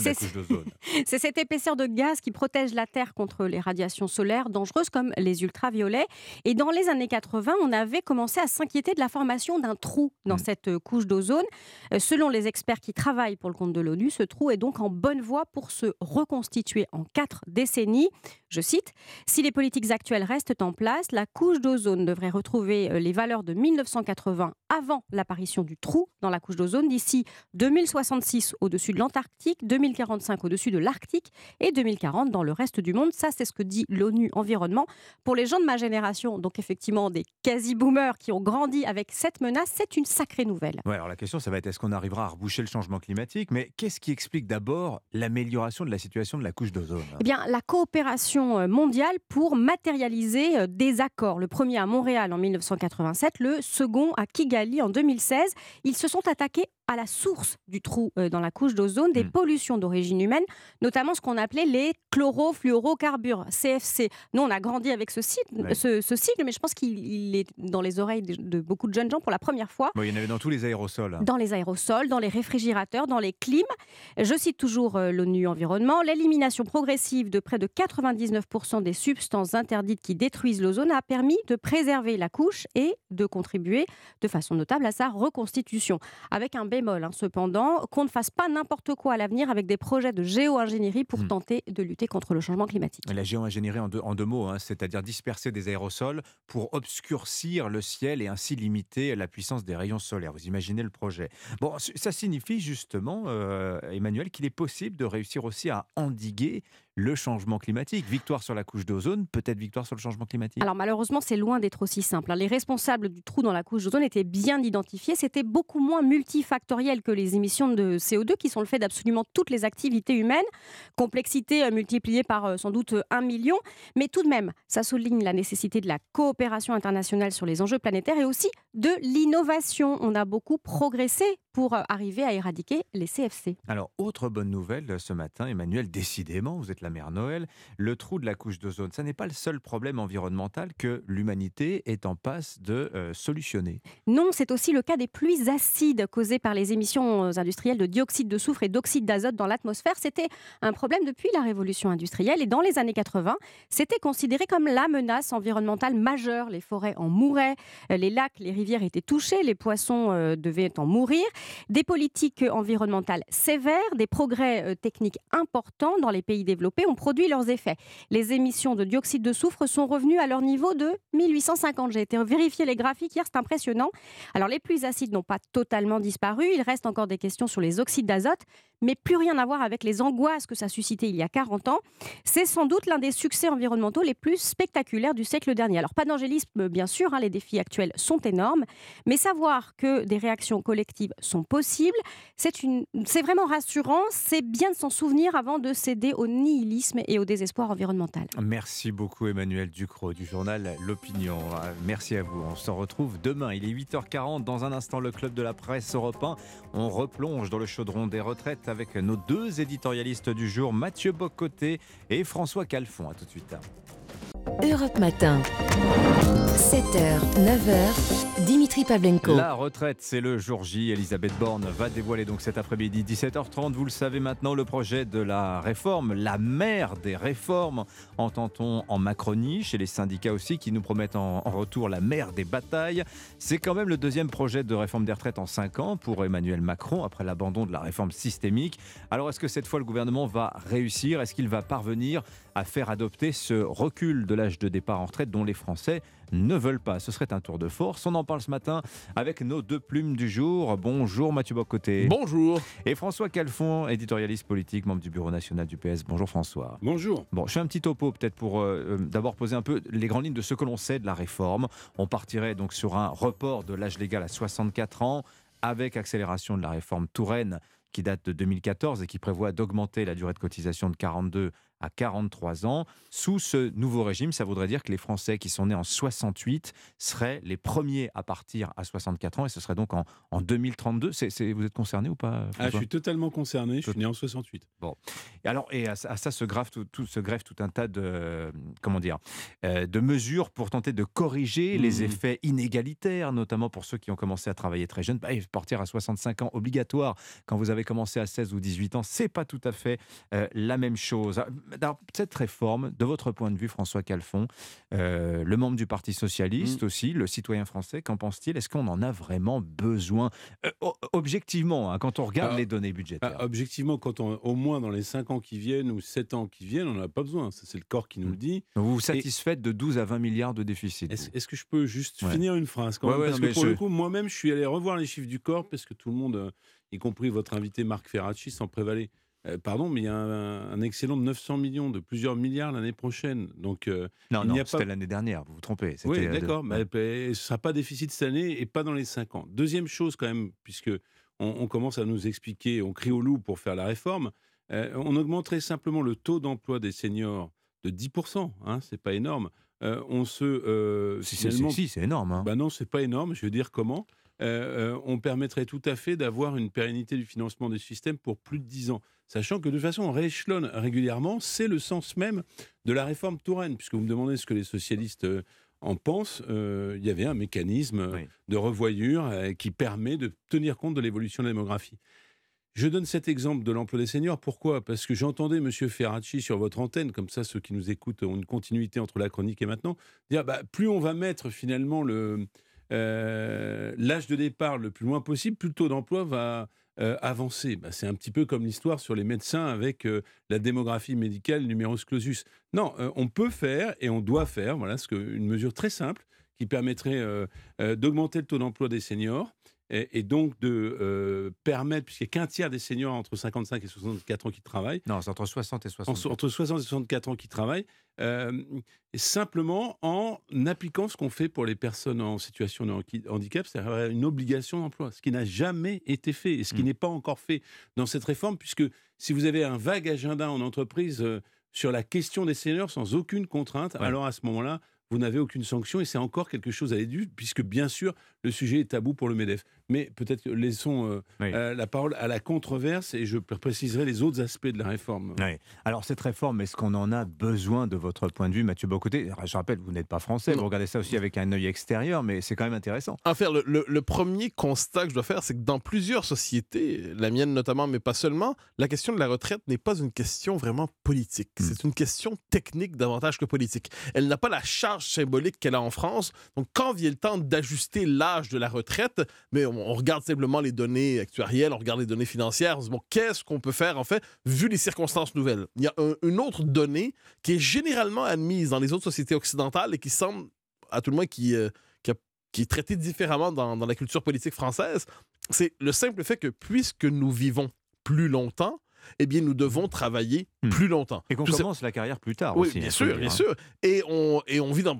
c'est cette épaisseur de gaz qui protège la Terre contre les radiations solaires dangereuses comme les ultraviolets. Et dans les années 80, on avait commencé à s'inquiéter de la formation d'un trou dans mm. cette couche d'ozone. Euh, selon les experts qui travaillent pour le compte de l'ONU, ce trou est donc en bonne voie pour se reconstituer en quatre décennies. Je cite, Si les politiques actuelles restent en place, la couche d'ozone devrait retrouver euh, les valeurs de 1980 avant l'apparition du trou dans la couche d'ozone d'ici 2066 au-dessus de l'Antarctique, 2045 au-dessus de l'Arctique et 2040 dans le reste du monde. Ça, c'est ce que dit l'ONU Environnement. Pour les gens de ma génération, donc effectivement des quasi-boomers qui ont grandi avec cette menace, c'est une sacrée nouvelle. Ouais, alors la question, ça va être est-ce qu'on arrivera à reboucher le changement climatique? Mais qu'est-ce qui explique d'abord l'amélioration de la situation de la couche d'ozone? Eh bien, la coopération euh, mondiale pour matérialiser euh, des accords. Le premier à Montréal en 1987, le second à Kigali en 2016. Ils se sont attaqués à la source du trou euh, dans la couche d'ozone des hmm. pollutions d'origine humaine, notamment ce qu'on appelait les chlorofluorocarbures, CFC. Nous, on a grandi avec ce, sigle, ce, mais je pense qu'il est dans les oreilles de, beaucoup de jeunes gens pour la première fois. il y en avait dans tous les aérosols. Dans les aérosols, dans les réfrigérateurs, dans les clims. Je cite toujours euh, l'ONU Environnement. L'élimination progressive de près de 99% des substances interdites qui détruisent l'ozone a permis de préserver la couche et de contribuer de façon notable à sa reconstitution. Avec un Hein, cependant, qu'on ne fasse pas n'importe quoi à l'avenir avec des projets de géo-ingénierie pour hmm. tenter de lutter contre le changement climatique. La géo-ingénierie en deux, en deux mots, hein, c'est-à-dire disperser des aérosols pour obscurcir le ciel et ainsi limiter la puissance des rayons solaires. Vous imaginez le projet. Bon, ça signifie justement, euh, Emmanuel, qu'il est possible de réussir aussi à endiguer le changement climatique. Victoire sur la couche d'ozone, peut-être victoire sur le changement climatique Alors malheureusement, c'est loin d'être aussi simple. Hein. Les responsables du trou dans la couche d'ozone étaient bien identifiés. C'était beaucoup moins multifactoriel que les émissions de CO2 qui sont le fait d'absolument toutes les activités humaines. Complexité euh, multipliée par euh, sans doute un million. Mais tout de même, ça souligne la nécessité de la coopération internationale sur les enjeux planétaires et aussi de l'innovation. On a beaucoup progressé pour euh, arriver à éradiquer les CFC. Alors, autre bonne nouvelle ce matin, Emmanuel, décidément, vous êtes la mère Noël, le trou de la couche d'ozone, ça n'est pas le seul problème environnemental que l'humanité est en passe de euh, solutionner. Non, c'est aussi le cas des pluies acides causées par les émissions euh, industrielles de dioxyde de soufre et d'oxyde d'azote dans l'atmosphère. C'était un problème depuis la révolution industrielle et dans les années 80, c'était considéré comme la menace environnementale majeure. Les forêts en mouraient, les lacs, les rivières étaient touchés, les poissons devaient en mourir. Des politiques environnementales sévères, des progrès euh, techniques importants dans les pays développés ont produit leurs effets. Les émissions de dioxyde de soufre sont revenues à leur niveau de 1850. J'ai été vérifier les graphiques hier, c'est impressionnant. Alors les pluies acides n'ont pas totalement disparu, il reste encore des questions sur les oxydes d'azote, mais plus rien à voir avec les angoisses que ça suscitait il y a 40 ans. C'est sans doute l'un des succès environnementaux les plus spectaculaires du siècle dernier. Alors pas d'angélisme bien sûr, hein, les défis actuels sont énormes, mais savoir que des réactions collectives sont possibles. C'est une... vraiment rassurant. C'est bien de s'en souvenir avant de céder au nihilisme et au désespoir environnemental. Merci beaucoup Emmanuel Ducrot du journal L'Opinion. Merci à vous. On se retrouve demain. Il est 8h40. Dans un instant, le club de la presse européen. On replonge dans le chaudron des retraites avec nos deux éditorialistes du jour, Mathieu Bocoté et François Calfon. À tout de suite. Europe Matin. 7h, 9h. Dimitri Pavlenko. La retraite, c'est le jour J. Elisabeth Borne va dévoiler donc cet après-midi 17h30. Vous le savez maintenant, le projet de la réforme, la mère des réformes, entend-on en Macronie, chez les syndicats aussi, qui nous promettent en, retour la mère des batailles. C'est quand même le deuxième projet de réforme des retraites en 5 ans pour Emmanuel Macron après l'abandon de la réforme systémique. Alors est-ce que cette fois le gouvernement va réussir? Est-ce qu'il va parvenir à faire adopter ce recul de l'âge de départ en retraite dont les Français ne veulent pas. Ce serait un tour de force. On en parle ce matin avec nos deux plumes du jour. Bonjour Mathieu Bocoté. Bonjour. Et François Calfon, éditorialiste politique, membre du bureau national du PS. Bonjour François. Bonjour. Bon, je fais un petit topo peut-être pour euh, d'abord poser un peu les grandes lignes de ce que l'on sait de la réforme. On partirait donc sur un report de l'âge légal à 64 ans avec accélération de la réforme Touraine qui date de 2014 et qui prévoit d'augmenter la durée de cotisation de 42 à 43 ans. Sous ce nouveau régime, ça voudrait dire que les Français qui sont nés en 68 seraient les premiers à partir à 64 ans et ce serait donc en, en 2032. C'est, vous êtes concerné ou pas ah, Je suis totalement concerné, je suis né en 68. Bon. Et alors, et à, ça se greffe tout, tout, se greffe tout un tas de, comment dire, euh, de mesures pour tenter de corriger les mmh. effets inégalitaires, notamment pour ceux qui ont commencé à travailler très jeunes. Bah, partir à 65 ans obligatoire quand vous avez commencé à 16 ou 18 ans, c'est pas tout à fait euh, la même chose cette réforme, de votre point de vue, François Calfon, euh, le membre du Parti Socialiste mm. aussi, le citoyen français, qu'en pense-t-il? Est-ce qu'on en a vraiment besoin? Euh, Objectivement, hein, quand on regarde ah, les données budgétaires. Ah, objectivement, quand on, au moins dans les 5 ans qui viennent ou 7 ans qui viennent, on n'en a pas besoin. C'est le corps qui nous le mm. dit. vous vous satisfaites de 12 à 20 milliards de déficit Est-ce que je peux juste finir une phrase quand même? Parce que pour le coup, moi-même, je suis allé revoir les chiffres du corps parce que tout le monde, euh, y compris votre invité Marc Ferracci, s'en prévalait. Euh, pardon, mais il y a un, excellent de 900 millions, de plusieurs milliards l'année prochaine. Donc, euh, non, non, c'était l'année dernière, vous vous trompez. Oui, euh, d'accord, mais ce ne sera pas déficit cette année et pas dans les 5 ans. Deuxième chose quand même, puisque on, commence à nous expliquer, on crie au loup pour faire la réforme, on augmenterait simplement le taux d'emploi des seniors de 10%, hein, c'est pas énorme. on se... si, c'est énorme. Hein. Bah non, c'est pas énorme, je veux dire comment on permettrait tout à fait d'avoir une pérennité du financement des systèmes pour plus de 10 ans sachant que de façon on rééchelonne régulièrement, c'est le sens même de la réforme Touraine, puisque vous me demandez ce que les socialistes euh, en pensent, euh, il y avait un mécanisme de revoyure euh, qui permet de tenir compte de l'évolution de la démographie. Je donne cet exemple de l'emploi des seniors. Pourquoi? Parce que j'entendais M. Ferracci sur votre antenne, comme ça ceux qui nous écoutent ont une continuité entre la chronique et maintenant, dire bah, plus on va mettre finalement l'âge de départ le plus loin possible, plus le taux d'emploi va, euh. Bah, c'est un petit peu comme l'histoire sur les médecins avec euh, la démographie médicale numerus clausus. Non, euh, on peut faire et on doit faire, voilà, ce que, une mesure très simple qui permettrait d'augmenter le taux d'emploi des seniors et, donc de euh, permettre, puisqu'il n'y a qu'un tiers des seniors entre 55 et 64 ans qui travaillent. Non, c'est entre 60 et 64. Entre 60 et 64 ans qui travaillent, euh, simplement en appliquant ce qu'on fait pour les personnes en situation de handicap, c'est-à-dire une obligation d'emploi, ce qui n'a jamais été fait et ce qui mm. n'est pas encore fait dans cette réforme, puisque si vous avez un vague agenda en entreprise euh, sur la question des seniors sans aucune contrainte, alors à ce moment-là, vous n'avez aucune sanction et c'est encore quelque chose à l'éduque, puisque bien sûr, le sujet est tabou pour le MEDEF. Mais peut-être laissons euh, euh, la parole à la controverse et je préciserai les autres aspects de la réforme. Alors, cette réforme, est-ce qu'on en a besoin de votre point de vue, Mathieu Bocoté? Je rappelle, vous n'êtes pas français, vous regardez ça aussi avec un œil extérieur, mais c'est quand même intéressant. En faire, le, le, premier constat que je dois faire, c'est que dans plusieurs sociétés, la mienne notamment, mais pas seulement, la question de la retraite n'est pas une question vraiment politique. Hmm. C'est une question technique davantage que politique. Elle n'a pas la charge symbolique qu'elle a en France. Donc, quand vient le temps d'ajuster l'âge de la retraite, mais on, regarde simplement les données actuarielles, on regarde les données financières, bon, qu'est-ce qu'on peut faire, en fait, vu les circonstances nouvelles? Il y a une autre donnée qui est généralement admise dans les autres sociétés occidentales et qui semble, à tout le moins, qui, euh, qui, est traitée différemment dans, dans la culture politique française, c'est le simple fait que puisque nous vivons plus longtemps, eh bien, nous devons travailler hmm. plus longtemps. Et qu'on commence la carrière plus tard oui, aussi. Bien sûr, bien hein. sûr. Et on, et on vit dans...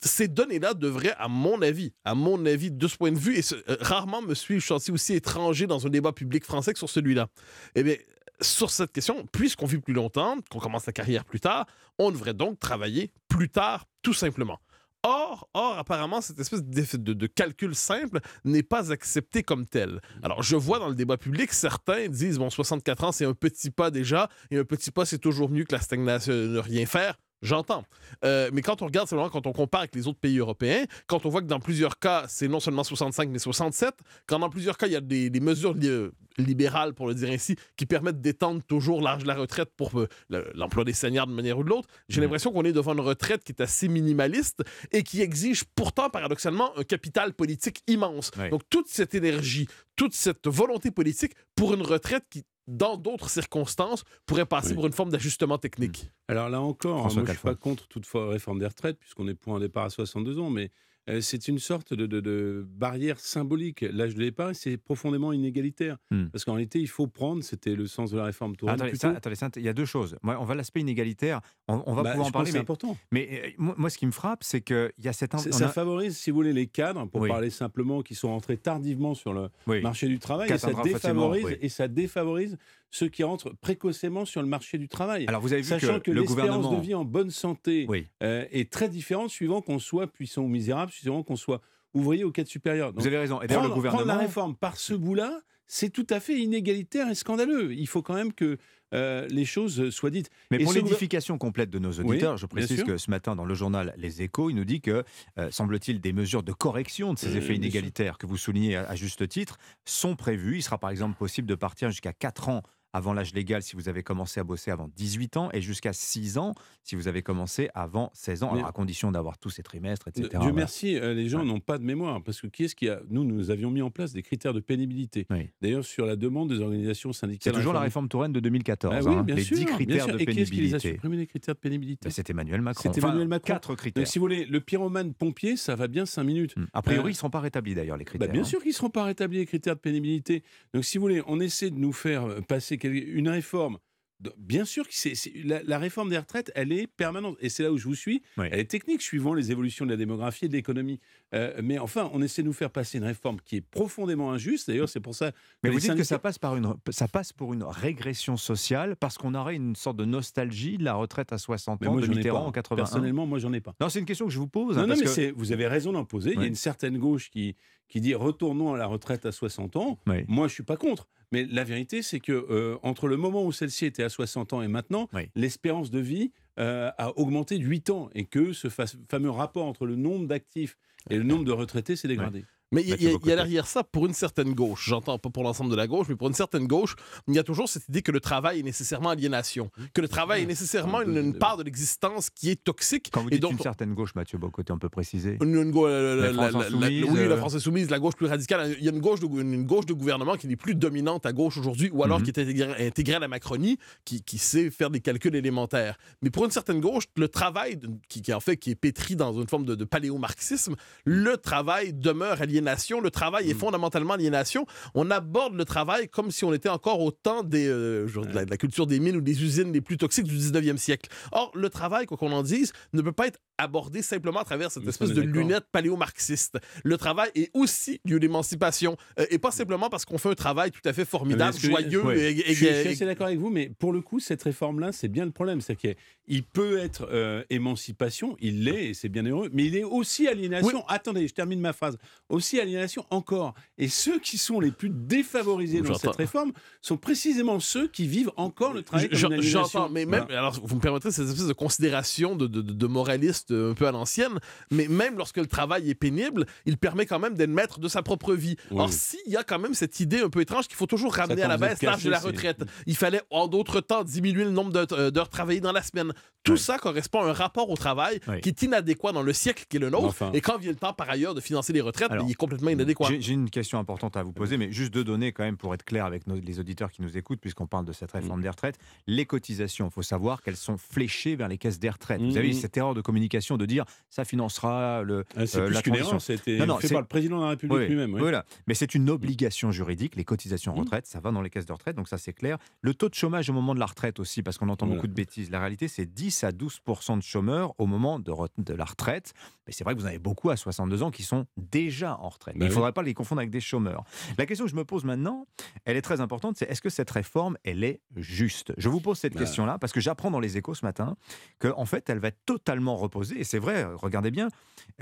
ces données-là devraient, à mon avis, à mon avis, de ce point de vue, et euh, rarement me suis senti aussi étranger dans un débat public français que sur celui-là. Eh bien, sur cette question, puisqu'on vit plus longtemps, qu'on commence la carrière plus tard, on devrait donc travailler plus tard, tout simplement. Or, or, apparemment, cette espèce de, calcul simple n'est pas accepté comme tel. Alors, je vois dans le débat public, certains disent, bon, 64 ans, c'est un petit pas déjà, et un petit pas, c'est toujours mieux que la stagnation, ne rien faire. J'entends. Euh, mais quand on regarde, vraiment quand on compare avec les autres pays européens, quand on voit que dans plusieurs cas, c'est non seulement 65, mais 67, quand dans plusieurs cas, il y a des, des mesures li- libérales, pour le dire ainsi, qui permettent d'étendre toujours l'âge de la retraite pour euh, le- l'emploi des seniors de manière ou de l'autre, j'ai l'impression qu'on est devant une retraite qui est assez minimaliste et qui exige pourtant, paradoxalement, un capital politique immense. Donc toute cette énergie, toute cette volonté politique pour une retraite qui, dans d'autres circonstances, pourrait passer pour une forme d'ajustement technique. Alors là encore, moi, je ne suis pas contre toute réforme des retraites, puisqu'on est pour un départ à 62 ans, mais euh, c'est une sorte de, de- de barrière symbolique. L'âge de départ, c'est profondément inégalitaire. Hmm. Parce qu'en réalité, il faut prendre, c'était le sens de la réforme Touraine. Attendez, ça- attendez, ça, il y a deux choses. Moi, on va l'aspect inégalitaire, on, on va Bah, pouvoir en parler. mais- important. Mais euh, moi, ce qui me frappe, c'est qu'il y a cette... On Ça a- favorise, si vous voulez, les cadres, pour Oui. parler simplement, qui sont rentrés tardivement sur le Oui. marché du travail, et ça, défavorise, oui. et ça défavorise ceux qui rentrent précocement sur le marché du travail. Alors, vous avez vu Sachant que que, le gouvernement- de vie en bonne santé euh, est très différente suivant qu'on soit puissant ou misérable, suivant qu'on soit ouvrier au cadre supérieur. Vous avez raison. Et d'ailleurs, le prendre, prendre la gouvernement- réforme par ce bout-là, c'est tout à fait inégalitaire et scandaleux. Il faut quand même que euh, les choses soient dites. Mais Et pour l'édification complète de nos Oui, auditeurs, je précise que ce matin, dans le journal Les Échos, il nous dit que, euh, semble-t-il, des mesures de correction de ces effets inégalitaires que vous soulignez à, à juste titre sont prévues. Il sera par exemple possible de partir jusqu'à 4 ans avant l'âge légal si vous avez commencé à bosser avant 18 ans et jusqu'à 6 ans si vous avez commencé avant 16 ans, Mais- alors à condition d'avoir tous ces trimestres, etc. Dieu merci, euh, les gens n'ont pas de mémoire. Parce que qui est-ce qui a. Nous, nous avions mis en place des critères de pénibilité. D'ailleurs, sur la demande des organisations syndicales. C'est toujours la réforme Touraine de 2014, Ah oui, hein, bien les sûr, 10 bien critères sûr. de Et qui est-ce qui les a pénibilité. supprimés, les critères de pénibilité Mais C'était Emmanuel Macron. Enfin, Emmanuel Macron. Quatre critères. Donc, si vous voulez, le pyromane pompier, ça va bien 5 minutes. A priori, Euh, ils ne seront pas rétablis d'ailleurs, les bah, critères. bien hein. sûr qu'ils ne seront pas rétablis, les critères de pénibilité. Donc, si vous voulez, on essaie de nous faire euh, passer une réforme. Bien sûr que c'est, la, la réforme des retraites, elle est permanente. Et c'est là où je vous suis. Elle est technique, suivant les évolutions de la démographie et de l'économie. Euh, mais enfin, on essaie de nous faire passer une réforme qui est profondément injuste. D'ailleurs, c'est pour ça. Mais que vous dites que syndicats- ça passe, par une, ça passe pour une régression sociale parce qu'on aurait une sorte de nostalgie de la retraite à 60 Mais ans moi, de Mitterrand pas. en 81. Personnellement, moi, j'en ai pas. Non, c'est une question que je vous pose. Non, hein, non, parce mais que- vous avez raison d'en poser. Il y a une certaine gauche qui, qui dit retournons à la retraite à 60 ans. Moi, je suis pas contre. Mais la vérité, c'est que euh, entre le moment où celle-ci était à 60 ans et maintenant, l'espérance de vie euh, a augmenté de 8 ans et que ce fa- fameux rapport entre le nombre d'actifs et le nombre de retraités s'est dégradé. Mais il y a- y, derrière ça, pour une certaine gauche, j'entends pas pour l'ensemble de la gauche, mais pour une certaine gauche, il y a toujours cette idée que le travail est nécessairement aliénation, que le travail est nécessairement une, une part de l'existence qui est toxique. Quand vous et dites une certaine gauche, Mathieu Bocoté, on peut préciser. une, une gau- la- la- La France la- oui, euh, la France insoumise, la gauche plus radicale. Il y a une gauche de, une gauche de gouvernement qui n'est plus dominante à gauche aujourd'hui, ou alors Mhm. qui est intégrée, intégrée à la Macronie, qui, qui sait faire des calculs élémentaires. Mais pour une certaine gauche, le travail, qui, qui en fait qui est pétri dans une forme de, de paléomarxisme, le travail demeure aliénation. Le travail est fondamentalement aliénation. On aborde le travail comme si on était encore au temps des, euh, je de, la, de la culture des mines ou des usines les plus toxiques du 19e siècle. Or, le travail, quoi qu'on en dise, ne peut pas être abordé simplement à travers cette espèce de lunette paléo-marxiste. Le travail est aussi lieu d'émancipation, euh, et pas simplement parce qu'on fait un travail tout à fait formidable, joyeux Oui. et, et- je, suis, je suis et- assez d'accord avec vous, mais pour le coup, cette réforme-là, c'est bien le problème. C'est qu'il peut être euh, émancipation, il l'est, et c'est bien heureux, mais il est aussi aliénation. Attendez, je termine ma phrase. Aussi aliénation encore. Et ceux qui sont les plus défavorisés dans cette réforme sont précisément ceux qui vivent encore le travail comme J'en- une aliénation. Mais même, Voilà. alors vous me permettrez cette espèce de considération de, de, de moraliste un peu à l'ancienne, mais même lorsque le travail est pénible, il permet quand même d'être maître de sa propre vie. Oui. Or, s'il y a quand même cette idée un peu étrange qu'il faut toujours ramener à la baisse l'âge de la retraite, il fallait en d'autres temps diminuer le nombre de- euh, d'heures travaillées dans la semaine. Tout ça correspond à un rapport au travail Oui. qui est inadéquat dans le siècle qui est le nôtre. Enfin. Et quand vient le temps, par ailleurs, de financer les retraites, Alors, il est complètement inadéquat. J'ai une question importante à vous poser, mais juste deux données quand même pour être clair avec nos- les auditeurs qui nous écoutent, puisqu'on parle de cette réforme des retraites. Les cotisations, il faut savoir qu'elles sont fléchées vers les caisses des retraites. Vous Mhm. avez eu cette erreur de communication de dire ça financera le, Ah, c'est euh, plus la qu'une transition. été fait c'est- par le président de la République Oui, lui-même, oui. Voilà, mais c'est une obligation juridique. Les cotisations retraite, ça va dans les caisses de retraite, donc ça c'est clair. Le taux de chômage au moment de la retraite aussi, parce qu'on entend Voilà. beaucoup de bêtises. La réalité, c'est 10 à 12% de chômeurs au moment de, re- de la retraite. Mais c'est vrai que vous en avez beaucoup à 62 ans qui sont déjà en en retraite. Bah Mais il ne faudrait pas les confondre avec des chômeurs. La question que je me pose maintenant, elle est très importante, c'est est-ce que cette réforme, elle est juste? Je vous pose cette Bah. question-là parce que j'apprends dans les échos ce matin qu'en en fait, elle va totalement reposée, et c'est vrai, regardez bien,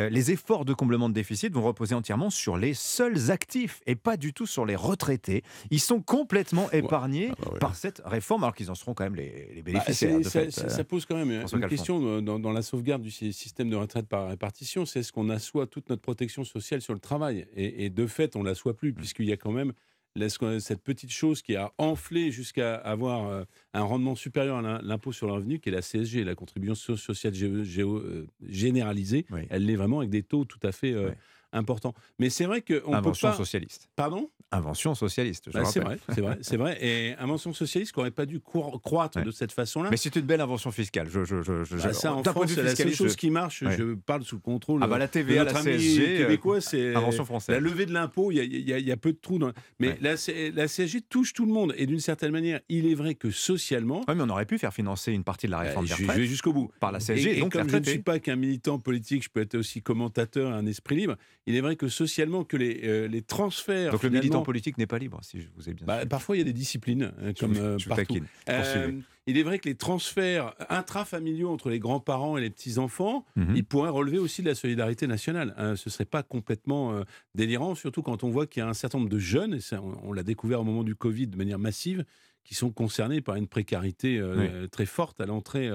euh, les efforts de comblement de déficit vont reposer entièrement sur les seuls actifs et pas du tout sur les retraités. Ils sont complètement épargnés par cette réforme, alors qu'ils en seront quand même les, les Bah, bénéficiaires. de ça, fait, ça- euh, ça pose quand même une question dans, dans la sauvegarde du sy- système de retraite par répartition, c'est est-ce qu'on assoit toute notre protection sociale sur le travail et, et de fait, on ne l'assoit Mmh. plus, puisqu'il y a quand même la- cette petite chose qui a enflé jusqu'à avoir euh, un rendement supérieur à l'im- l'impôt sur le revenu, qui est la CSG, la contribution so- sociale géo- euh, généralisée. Elle l'est vraiment avec des taux tout à fait euh, importants. Mais c'est vrai qu'on peut Invention pas... socialiste. Pardon? Invention socialiste, je Bah, c'est vrai, c'est vrai, c'est vrai. Et invention socialiste qui n'aurait pas dû croî- croître de cette façon-là. Mais c'est une belle invention fiscale. Je, je, je, je- Bah, ça, en France, c'est la seule chose je- qui marche. Ouais. Je parle sous le contrôle Ah bah, la de TVA, notre la CSG, québécois. euh, C'est invention française. La levée de l'impôt, il y a, y y peu de trous. Dans... Mais la, C- la CSG touche tout le monde. Et d'une certaine manière, il est vrai que socialement... Oui, mais on aurait pu faire financer une partie de la réforme Euh, des je, vais jusqu'au bout. par la CSG, et, et donc comme je ne suis pas qu'un militant politique, je peux être aussi commentateur, un esprit libre. Il est vrai que socialement, que les, euh, les transferts... Donc le militant politique n'est pas libre, si je vous ai bien bah. Parfois, il y a des disciplines, euh, comme euh, je partout. Euh, il est vrai que les transferts intrafamiliaux entre les grands-parents et les petits-enfants, Mhm. ils pourraient relever aussi de la solidarité nationale. Hein, ce ne serait pas complètement délirant, surtout quand on voit qu'il y a un certain nombre de jeunes, et ça, on, on l'a découvert au moment du Covid de manière massive, qui sont concernés par une précarité très forte à l'entrée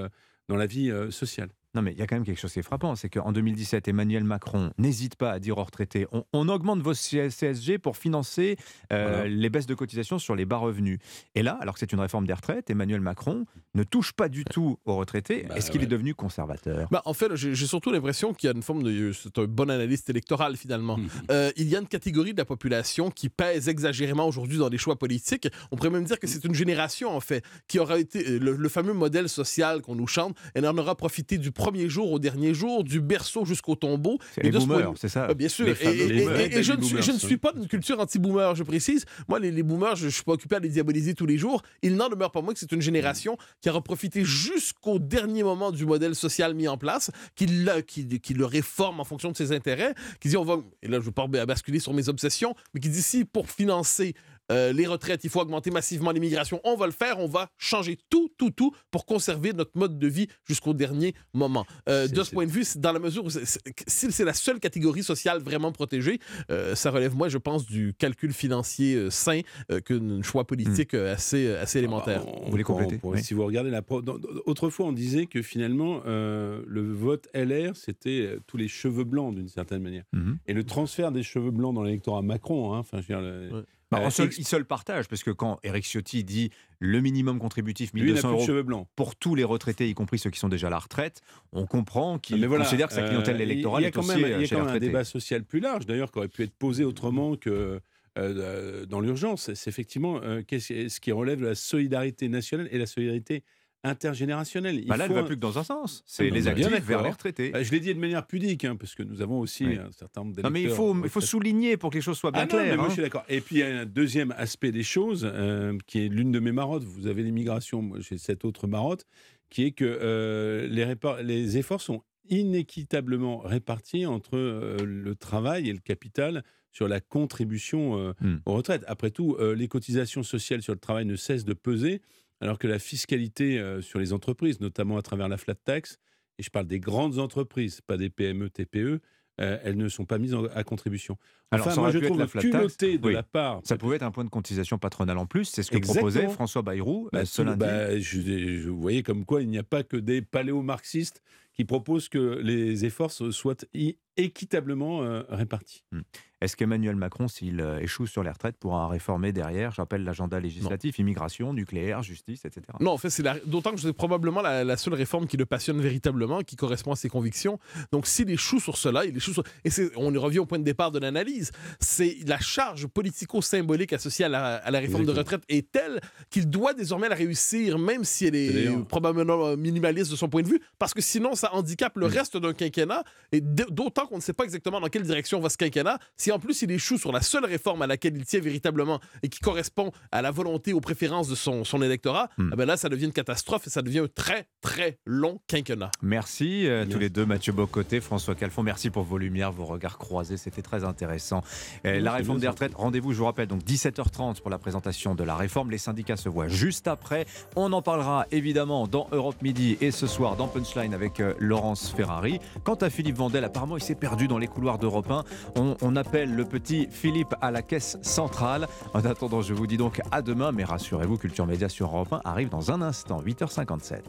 dans la vie sociale. Non, mais il y a quand même quelque chose qui est frappant, c'est qu'en 2017, Emmanuel Macron n'hésite pas à dire aux retraités on, on augmente vos CSG pour financer euh, Voilà. les baisses de cotisations sur les bas revenus. Et là, alors que c'est une réforme des retraites, Emmanuel Macron ne touche pas du tout aux retraités. Est-ce qu'il ouais. est devenu conservateur? Bah, en fait, j'ai surtout l'impression qu'il y a une forme de. C'est un bon analyste électoral, finalement. Euh, il y a une catégorie de la population qui pèse exagérément aujourd'hui dans les choix politiques. On pourrait même dire que c'est une génération, en fait, qui aura été. euh, Le, le fameux modèle social qu'on nous chante, elle en aura profité du premier jour au dernier jour, du berceau jusqu'au tombeau. C'est les boomers, c'est ça Ah, bien sûr. Et, je, ne suis, je ne suis pas d'une culture anti-boomer, je précise. Moi, les, les boomers, je ne suis pas occupé à les diaboliser tous les jours. Il n'en demeure pas moins que c'est une génération qui aura profité jusqu'au dernier moment du modèle social mis en place, qui, l'a- qui, qui le réforme en fonction de ses intérêts, qui dit on va, et là je ne veux pas basculer sur mes obsessions, mais qui dit si pour financer euh, les retraites, il faut augmenter massivement l'immigration, on va le faire, on va changer tout, tout, tout pour conserver notre mode de vie jusqu'au dernier moment. Euh, de ce point de vue, dans la mesure où c'est- c'est- si c'est la seule catégorie sociale vraiment protégée, euh, ça relève, moi, je pense, du calcul financier euh, sain euh, qu'un choix politique euh, assez, assez élémentaire. On- on pourrait- Si vous regardez la. pro- Autrefois, on disait que finalement, euh, le vote LR, c'était tous les cheveux blancs d'une certaine manière. Mhm. Et le transfert des cheveux blancs dans l'électorat Macron, hein, enfin, je veux dire, le- Bah, euh, seul- il se le partage, parce que quand Eric Ciotti dit le minimum contributif Lui, il n'a 1200 plus de euros blancs. pour tous les retraités, y compris ceux qui sont déjà à la retraite, on comprend qu'il Mais voilà, considère que sa clientèle euh, électorale il y a est quand aussi même, euh, Il y a quand même un débat social plus large, d'ailleurs, qui aurait pu être posé autrement que euh, dans l'urgence. C'est effectivement euh, ce qui relève de la solidarité nationale et la solidarité intergénérationnelle. Il Bah là, elle faut va un- plus que dans un sens. C'est Ah, les actifs vers les retraités. Euh, Je l'ai dit de manière pudique, hein, parce que nous avons aussi Oui. un certain nombre Non, mais il d'électeurs faut, il faut retraités. souligner pour que les choses soient bien Ah non, mais claires. moi, hein. je suis d'accord. Et puis il y a un deuxième aspect des choses euh, qui est l'une de mes marottes. Vous avez l'immigration, moi j'ai cette autre marotte, qui est que euh, les, répar- les efforts sont inéquitablement répartis entre euh, le travail et le capital sur la contribution Hmm. aux retraites. Après tout, les cotisations sociales sur le travail ne cessent de peser, alors que la fiscalité euh, sur les entreprises, notamment à travers la flat tax, et je parle des grandes entreprises, pas des PME, TPE, euh, elles ne sont pas mises en- à contribution. Alors, ça moi, je trouve la flat tax. culotté de Oui. la part Ça pouvait être un point de cotisation patronale en plus. C'est ce que Exactement. proposait François Bayrou Bah, euh, ce tout- lundi. bah, je, je- vous voyez comme quoi il n'y a pas que des paléo-marxistes qui proposent que les efforts so- soient équitablement euh, répartis. Hmm. Est-ce qu'Emmanuel Macron, s'il euh, échoue sur les retraites, pourra réformer derrière, je rappelle l'agenda législatif, immigration, nucléaire, justice, etc. Non, en fait, c'est la- d'autant que c'est probablement la, la seule réforme qui le passionne véritablement, qui correspond à ses convictions. Donc, s'il échoue sur cela, il échoue sur... Et c'est- on y revient au point de départ de l'analyse. C'est la charge politico-symbolique associée à la, à la réforme de retraite est telle qu'il doit désormais la réussir, même si elle est d'ailleurs- probablement minimaliste de son point de vue, parce que sinon, ça handicape le reste d'un quinquennat, et d'autant qu'on ne sait pas exactement dans quelle direction va ce quinquennat. Si en plus il échoue sur la seule réforme à laquelle il tient véritablement et qui correspond à la volonté, aux préférences de son, son électorat, eh ben là, ça devient une catastrophe et ça devient un très, très long quinquennat. Merci euh, tous les deux, Mathieu Bocoté, François Calfon. Merci pour vos lumières, vos regards croisés. C'était très intéressant. Euh, la réforme des retraites, rendez-vous, je vous rappelle, donc 17h30 pour la présentation de la réforme. Les syndicats se voient juste après. On en parlera évidemment dans Europe Midi et ce soir dans Punchline avec euh, Laurence Ferrari. Quant à Philippe Vandel, apparemment, il s'est perdu dans les couloirs d'Europe 1. On, on le petit Philippe à la caisse centrale. En attendant, je vous dis donc à demain, mais rassurez-vous, Culture Média sur Europe 1 arrive dans un instant, 8h57.